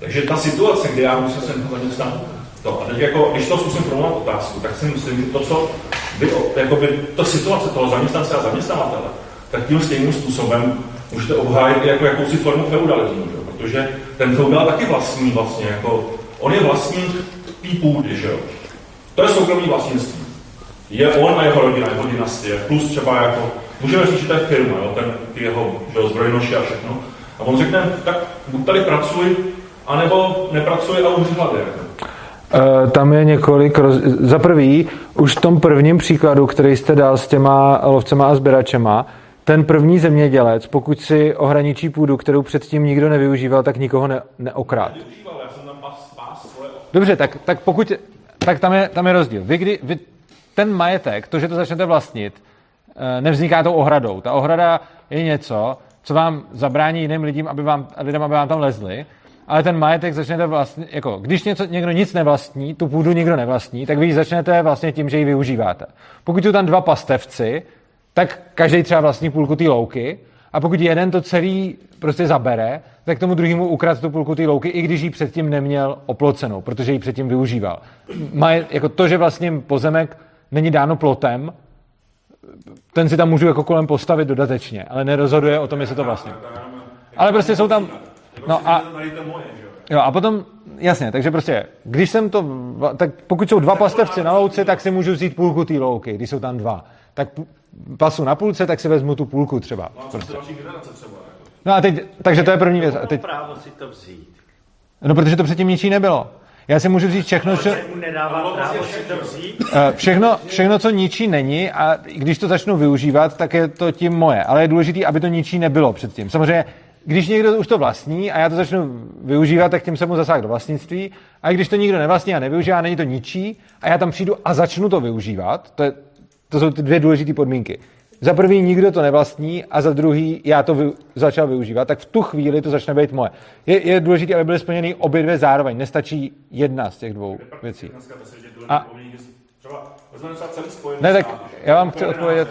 Takže ta situace, kdy já musím se zaměstnat, to, a teď jako, když to zkusím formulovat otázku, tak si myslím, že to, co vy, jakoby, to situace toho zaměstnance a zaměstnavatele, tak tím stejným způsobem můžete obhájit jako jakousi formu feudalismu, že? protože ten feudal taky vlastní vlastně, jako, on je vlastník té půdy, že jo. To je soukromý vlastnictví. Je on a jeho rodina, jeho dynastie, plus třeba jako, můžeme říct, že to je firma, jo, ten, ty jeho že zbrojnoši a všechno. A on řekne, tak buď tady pracuj, anebo nepracuj a umři. Jako. Uh, tam je několik roz... Za prvý, už v tom prvním příkladu, který jste dal s těma lovcema a sběračema, ten první zemědělec, pokud si ohraničí půdu, kterou předtím nikdo nevyužíval, tak nikoho ne, neokrát. Dobře, tak, tak pokud, tak tam je, tam je rozdíl. Vy, kdy, vy, ten majetek, to, že to začnete vlastnit, eh, nevzniká tou ohradou. Ta ohrada je něco, co vám zabrání jiným lidem, aby vám, lidem, aby vám tam lezli, ale ten majetek začnete vlastně, jako když něco, někdo nic nevlastní, tu půdu nikdo nevlastní, tak vy ji začnete vlastně tím, že ji využíváte. Pokud jsou tam dva pastevci, tak každý třeba vlastní půlku té louky a pokud jeden to celý prostě zabere, tak tomu druhému ukrad tu půlku té louky, i když ji předtím neměl oplocenou, protože ji předtím využíval. Maje, jako to, že vlastně pozemek není dáno plotem, ten si tam můžu jako kolem postavit dodatečně, ale nerozhoduje o tom, jestli to vlastně. Ale prostě jsou tam... No a, jo, a potom, jasně, takže prostě, když jsem to, tak pokud jsou dva pastevci na louce, tak si můžu vzít půlku té louky, když jsou tam dva. Tak pasu na půlce, tak si vezmu tu půlku třeba. No a prostě. třeba? Jako? No a teď, takže to je první věc. A teď, právo si to vzít. no protože to předtím ničí nebylo. Já si můžu vzít všechno, co... mu nedává právo si to vzít? Eh, Všechno, všechno, co ničí není a když to začnu využívat, tak je to tím moje. Ale je důležité, aby to ničí nebylo předtím. Samozřejmě, když někdo už to vlastní a já to začnu využívat, tak tím se mu zasáhne do vlastnictví. A když to nikdo nevlastní a nevyužívá, není to ničí a já tam přijdu a začnu to využívat, to, je, to jsou ty dvě důležité podmínky. Za prvý nikdo to nevlastní a za druhý já to vy, začal využívat, tak v tu chvíli to začne být moje. Je, je důležité, aby byly splněny obě dvě zároveň. Nestačí jedna z těch dvou věcí. A, ne, tak já vám chci odpovědět.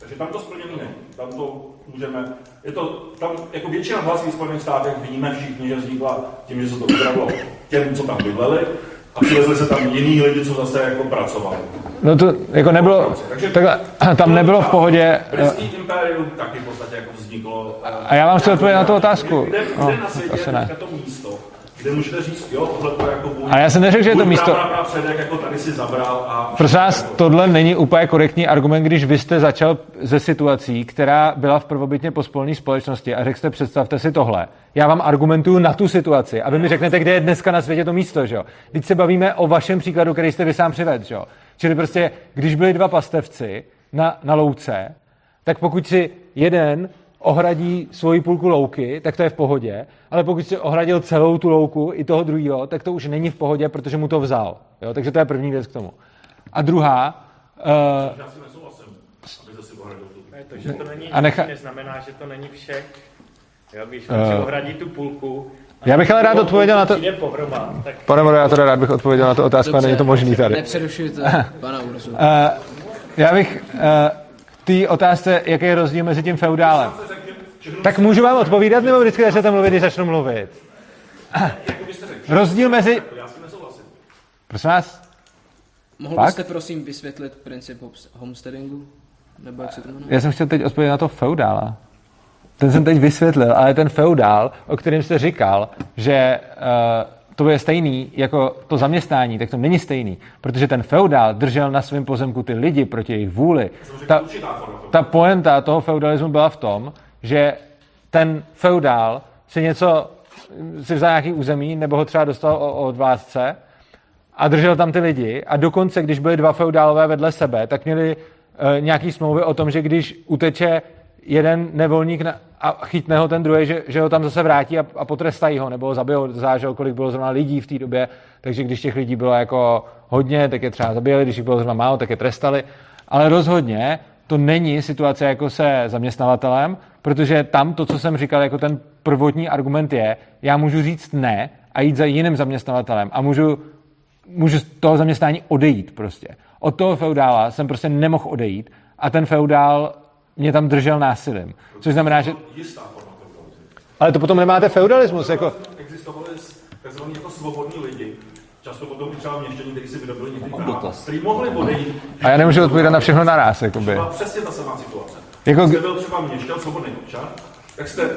Takže tam to splněný není. Tam to můžeme, je to, tam jako většina vlastních Spojených státech víme všichni, že vznikla tím, že se to ukradlo těm, co tam bydleli a přivezli se tam jiný lidi, co zase jako pracovali. No to jako nebylo, takhle, tam nebylo v pohodě. eh, Britský impérium taky v podstatě jako vzniklo. A já vám chci odpovědět na tu otázku. Kde, kde No, na světě asi je to místo, kde můžete říct, jo, tohle to jako můj, A já jsem neřekl, že je to místo- pra- pra- předek jako tady si zabral a... Prosím vás, tohle není úplně korektní argument, když vy jste začal ze situací, která byla v prvobytně pospolné společnosti a řekl jste, představte si tohle. Já vám argumentuju na tu situaci a vy mi řeknete, kde je dneska na světě to místo, že jo? Teď se bavíme o vašem příkladu, který jste vy sám přivedl, že jo? Čili prostě, když byli dva pastevci na, na louce, tak pokud si jeden ohradí svoji půlku louky, tak to je v pohodě, ale pokud si ohradil celou tu louku i toho druhého, tak to už není v pohodě, protože mu to vzal. Jo? Takže to je první věc k tomu. A druhá, uh, Já si nesouhlasím, aby zase ohradil tu. Ne, to, že to není, A necha- neznamená, že to není všech. Jo, když Eh, uh, si ohradí tu půlku, já bych ale rád odpověděl na to- pohroma, tak pane moderátore, rád bych odpověděl na tu otázku, a není to možný tady. Nepřerušujte pana Urzu. Uh, já bych uh, té otázce, jaký je rozdíl mezi tím feudálem. Tak můžu vám odpovídat, nebo vždycky začnete mluvit, když začnu mluvit? Rozdíl mezi... Já s tím nesouhlasím. Prosím vás? Mohl Fakt? byste prosím vysvětlit princip homesteadingu? Nebo jak se to jmenuje? Já jsem chtěl teď odpovědět na to feudála. Ten jsem teď vysvětlil, ale ten feudál, o kterém jste říkal, že uh, to je stejný jako to zaměstnání, tak to není stejný, protože ten feudál držel na svém pozemku ty lidi proti jejich vůli. Ta, ta poenta toho feudalismu byla v tom, že ten feudál si něco, si vzal nějaký území, nebo ho třeba dostal od vládce a držel tam ty lidi a dokonce, když byli dva feudálové vedle sebe, tak měli uh, nějaký smlouvy o tom, že když uteče jeden nevolník na, a chytne ho ten druhý, že, že ho tam zase vrátí a, a potrestají ho, nebo ho zabijou, zážel, kolik bylo zrovna lidí v té době, takže když těch lidí bylo jako hodně, tak je třeba zabijeli, když jich bylo zrovna málo, tak je trestali, ale rozhodně to není situace jako se zaměstnavatelem, protože tam to, co jsem říkal, jako ten prvotní argument je, já můžu říct ne a jít za jiným zaměstnavatelem a můžu, můžu z toho zaměstnání odejít prostě. Od toho feudála jsem prostě nemohl odejít a ten feudál mě tam držel násilím. Což znamená, že... Jistá forma feudalismu. Ale to potom nemáte feudalismus, jako... Existovali takzvaní jako svobodní lidi, často potom třeba měštění, kteří si vydobili někdy práva, který mohli odejít. A já nemůžu odpovídat na všechno naraz, jakoby. Třeba přesně ta samá situace. Jako- Jako... Jste byl třeba měšťan, svobodný občan, tak jste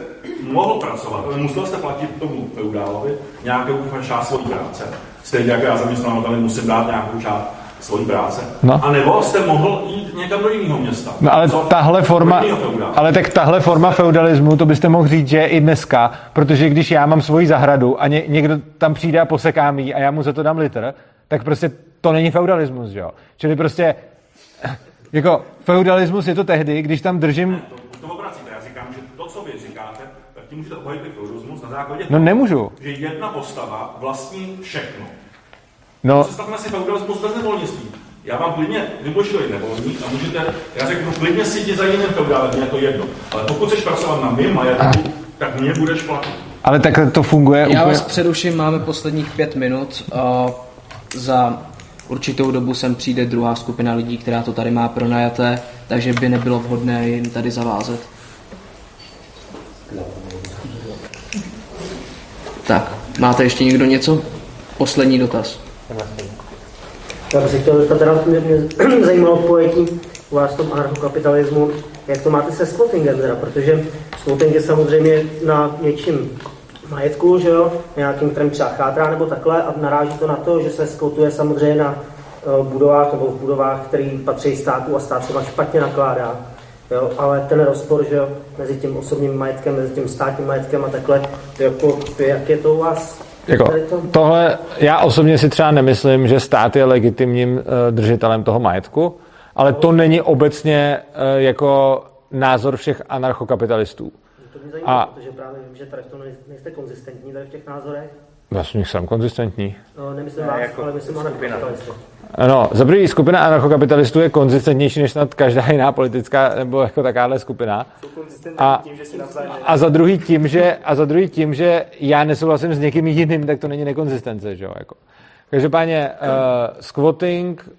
mohl pracovat, ale musel jste platit tomu feudálovi nějakou část svojí práce. Stejně jako já zaměstnavateli musím dát nějakou část svojí práce. No. A nebo jste mohl jít někam do jiného města. No ale Co? tahle forma, ale tak tahle forma feudalismu, to byste mohl říct, že je i dneska, protože když já mám svoji zahradu a ně, někdo tam přijde a poseká mi a já mu za to dám litr, tak prostě to není feudalismus, že jo? Čili prostě, jako feudalismus je to tehdy, když tam držím, Už to obracíte. Já říkám, že to, co vy říkáte, tak tím můžete obhajit feudalismus na základě No toho, nemůžu. že jedna postava vlastní všechno. No, Představme si feudalismus bez nevolnictví. Já vám klidně vybočili nevolník a můžete, já řeknu, klidně si jdi za jiným feudálem, mě je to jedno. Ale pokud chceš pracovat na mým majetku, tak mě budeš platit. ale takhle to funguje Já úplně... vás přeruším, máme posledních pět minut. A za určitou dobu sem přijde druhá skupina lidí, která to tady má pronajaté, takže by nebylo vhodné jim tady zavázet. Tak, máte ještě někdo něco? Poslední dotaz. Já bych se chtěl zeptat, teda mě, mě zajímalo pojetí u vás tom anarchokapitalismu, jak to máte se squattingem teda, protože squatting je samozřejmě na něčím majetku, že jo, nějakým, kterým třeba chátrá nebo takhle a naráží to na to, že se squatuje samozřejmě na eh, budovách nebo v budovách, které patří státu a stát se špatně nakládá. Jo, ale ten rozpor, že jo, mezi tím osobním majetkem, mezi tím státním majetkem a takhle, jako, jak je to u vás? Jako, tohle, já osobně si třeba nemyslím, že stát je legitimním uh, držitelem toho majetku, ale to není obecně uh, jako názor všech anarchokapitalistů. To mě zajímá, A- protože právě vím, že tady v tom nej- nejste konzistentní tady v těch názorech. Vlastně jsem konzistentní. No, nemyslím Ne, vás, jako ale myslím anarchokapitalisty. No, za první skupina anarchokapitalistů je konzistentnější než snad každá jiná politická nebo jako takováhle skupina. A, a za druhý tím, že, a za druhý tím, že já nesouhlasím s někým jiným, tak to není nekonzistence, že jo, jako. Každopádně uh, squatting,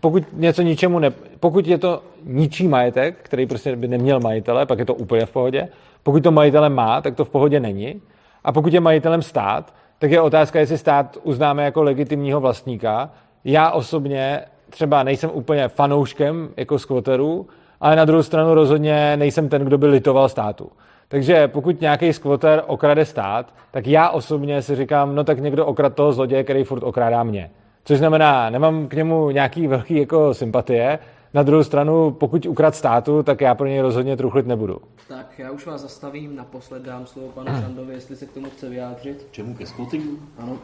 pokud něco ničemu ne, pokud je to ničí majetek, který prostě by neměl majitele, pak je to úplně v pohodě. Pokud to majitele má, tak to v pohodě není. A pokud je majitelem stát, tak je otázka, jestli stát uznáme jako legitimního vlastníka. Já osobně třeba nejsem úplně fanouškem jako squatterů, ale na druhou stranu rozhodně nejsem ten, kdo by litoval státu. Takže pokud nějaký squatter okrade stát, tak já osobně si říkám, no tak někdo okrad toho zloděje, který furt okrádá mě. Což znamená, nemám k němu nějaký velký jako sympatie, na druhou stranu, pokud ukrad státu, tak já pro něj rozhodně truchlit nebudu. Tak, já už vás zastavím, naposled dám slovo panu Žandovi, jestli se k tomu chce vyjádřit. Čemu ke squattingu? Ano.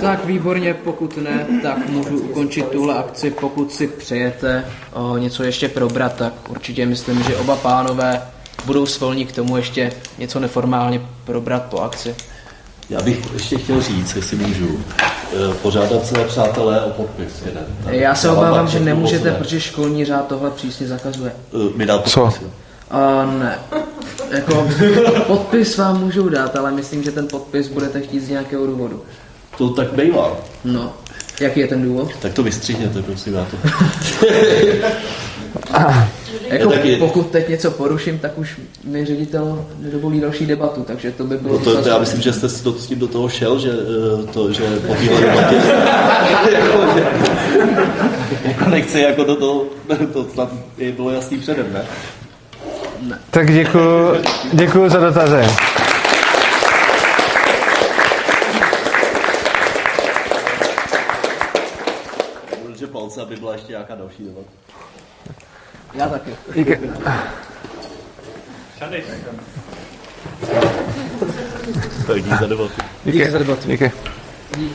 tak výborně, pokud ne, tak můžu ukončit tuhle akci. Pokud si přejete o, něco ještě probrat, tak určitě myslím, že oba pánové budou svolní k tomu ještě něco neformálně probrat po akci. Já bych ještě chtěl říct, jestli můžu, eh, požádat své přátelé o podpis jeden. Tady. Já se vám obávám, že nemůžete, protože školní řád tohle přísně zakazuje. Eh, Mi dá podpis. Co? A ne. Jako, podpis vám můžou dát, ale myslím, že ten podpis budete chtít z nějakého důvodu. To tak bývá. No, jaký je ten důvod? Tak to vystřihněte, prosím, já to. Jako, Já taky- pokud teď něco poruším, tak už mi ředitel nedovolí další debatu, takže to by bylo... No to, to, já myslím, že jste s do- s tím do toho šel, že, eh, to, že po téhle debatě, jako, že, jako nechci jako do toho, to snad je bylo jasný předem, ne? Tak děkuji, děkuji za dotazy. Palce, aby byla ještě nějaká další debata. Já taky. Díky. Tak díky za debatu. Díky. za debatu. Díky. Díky.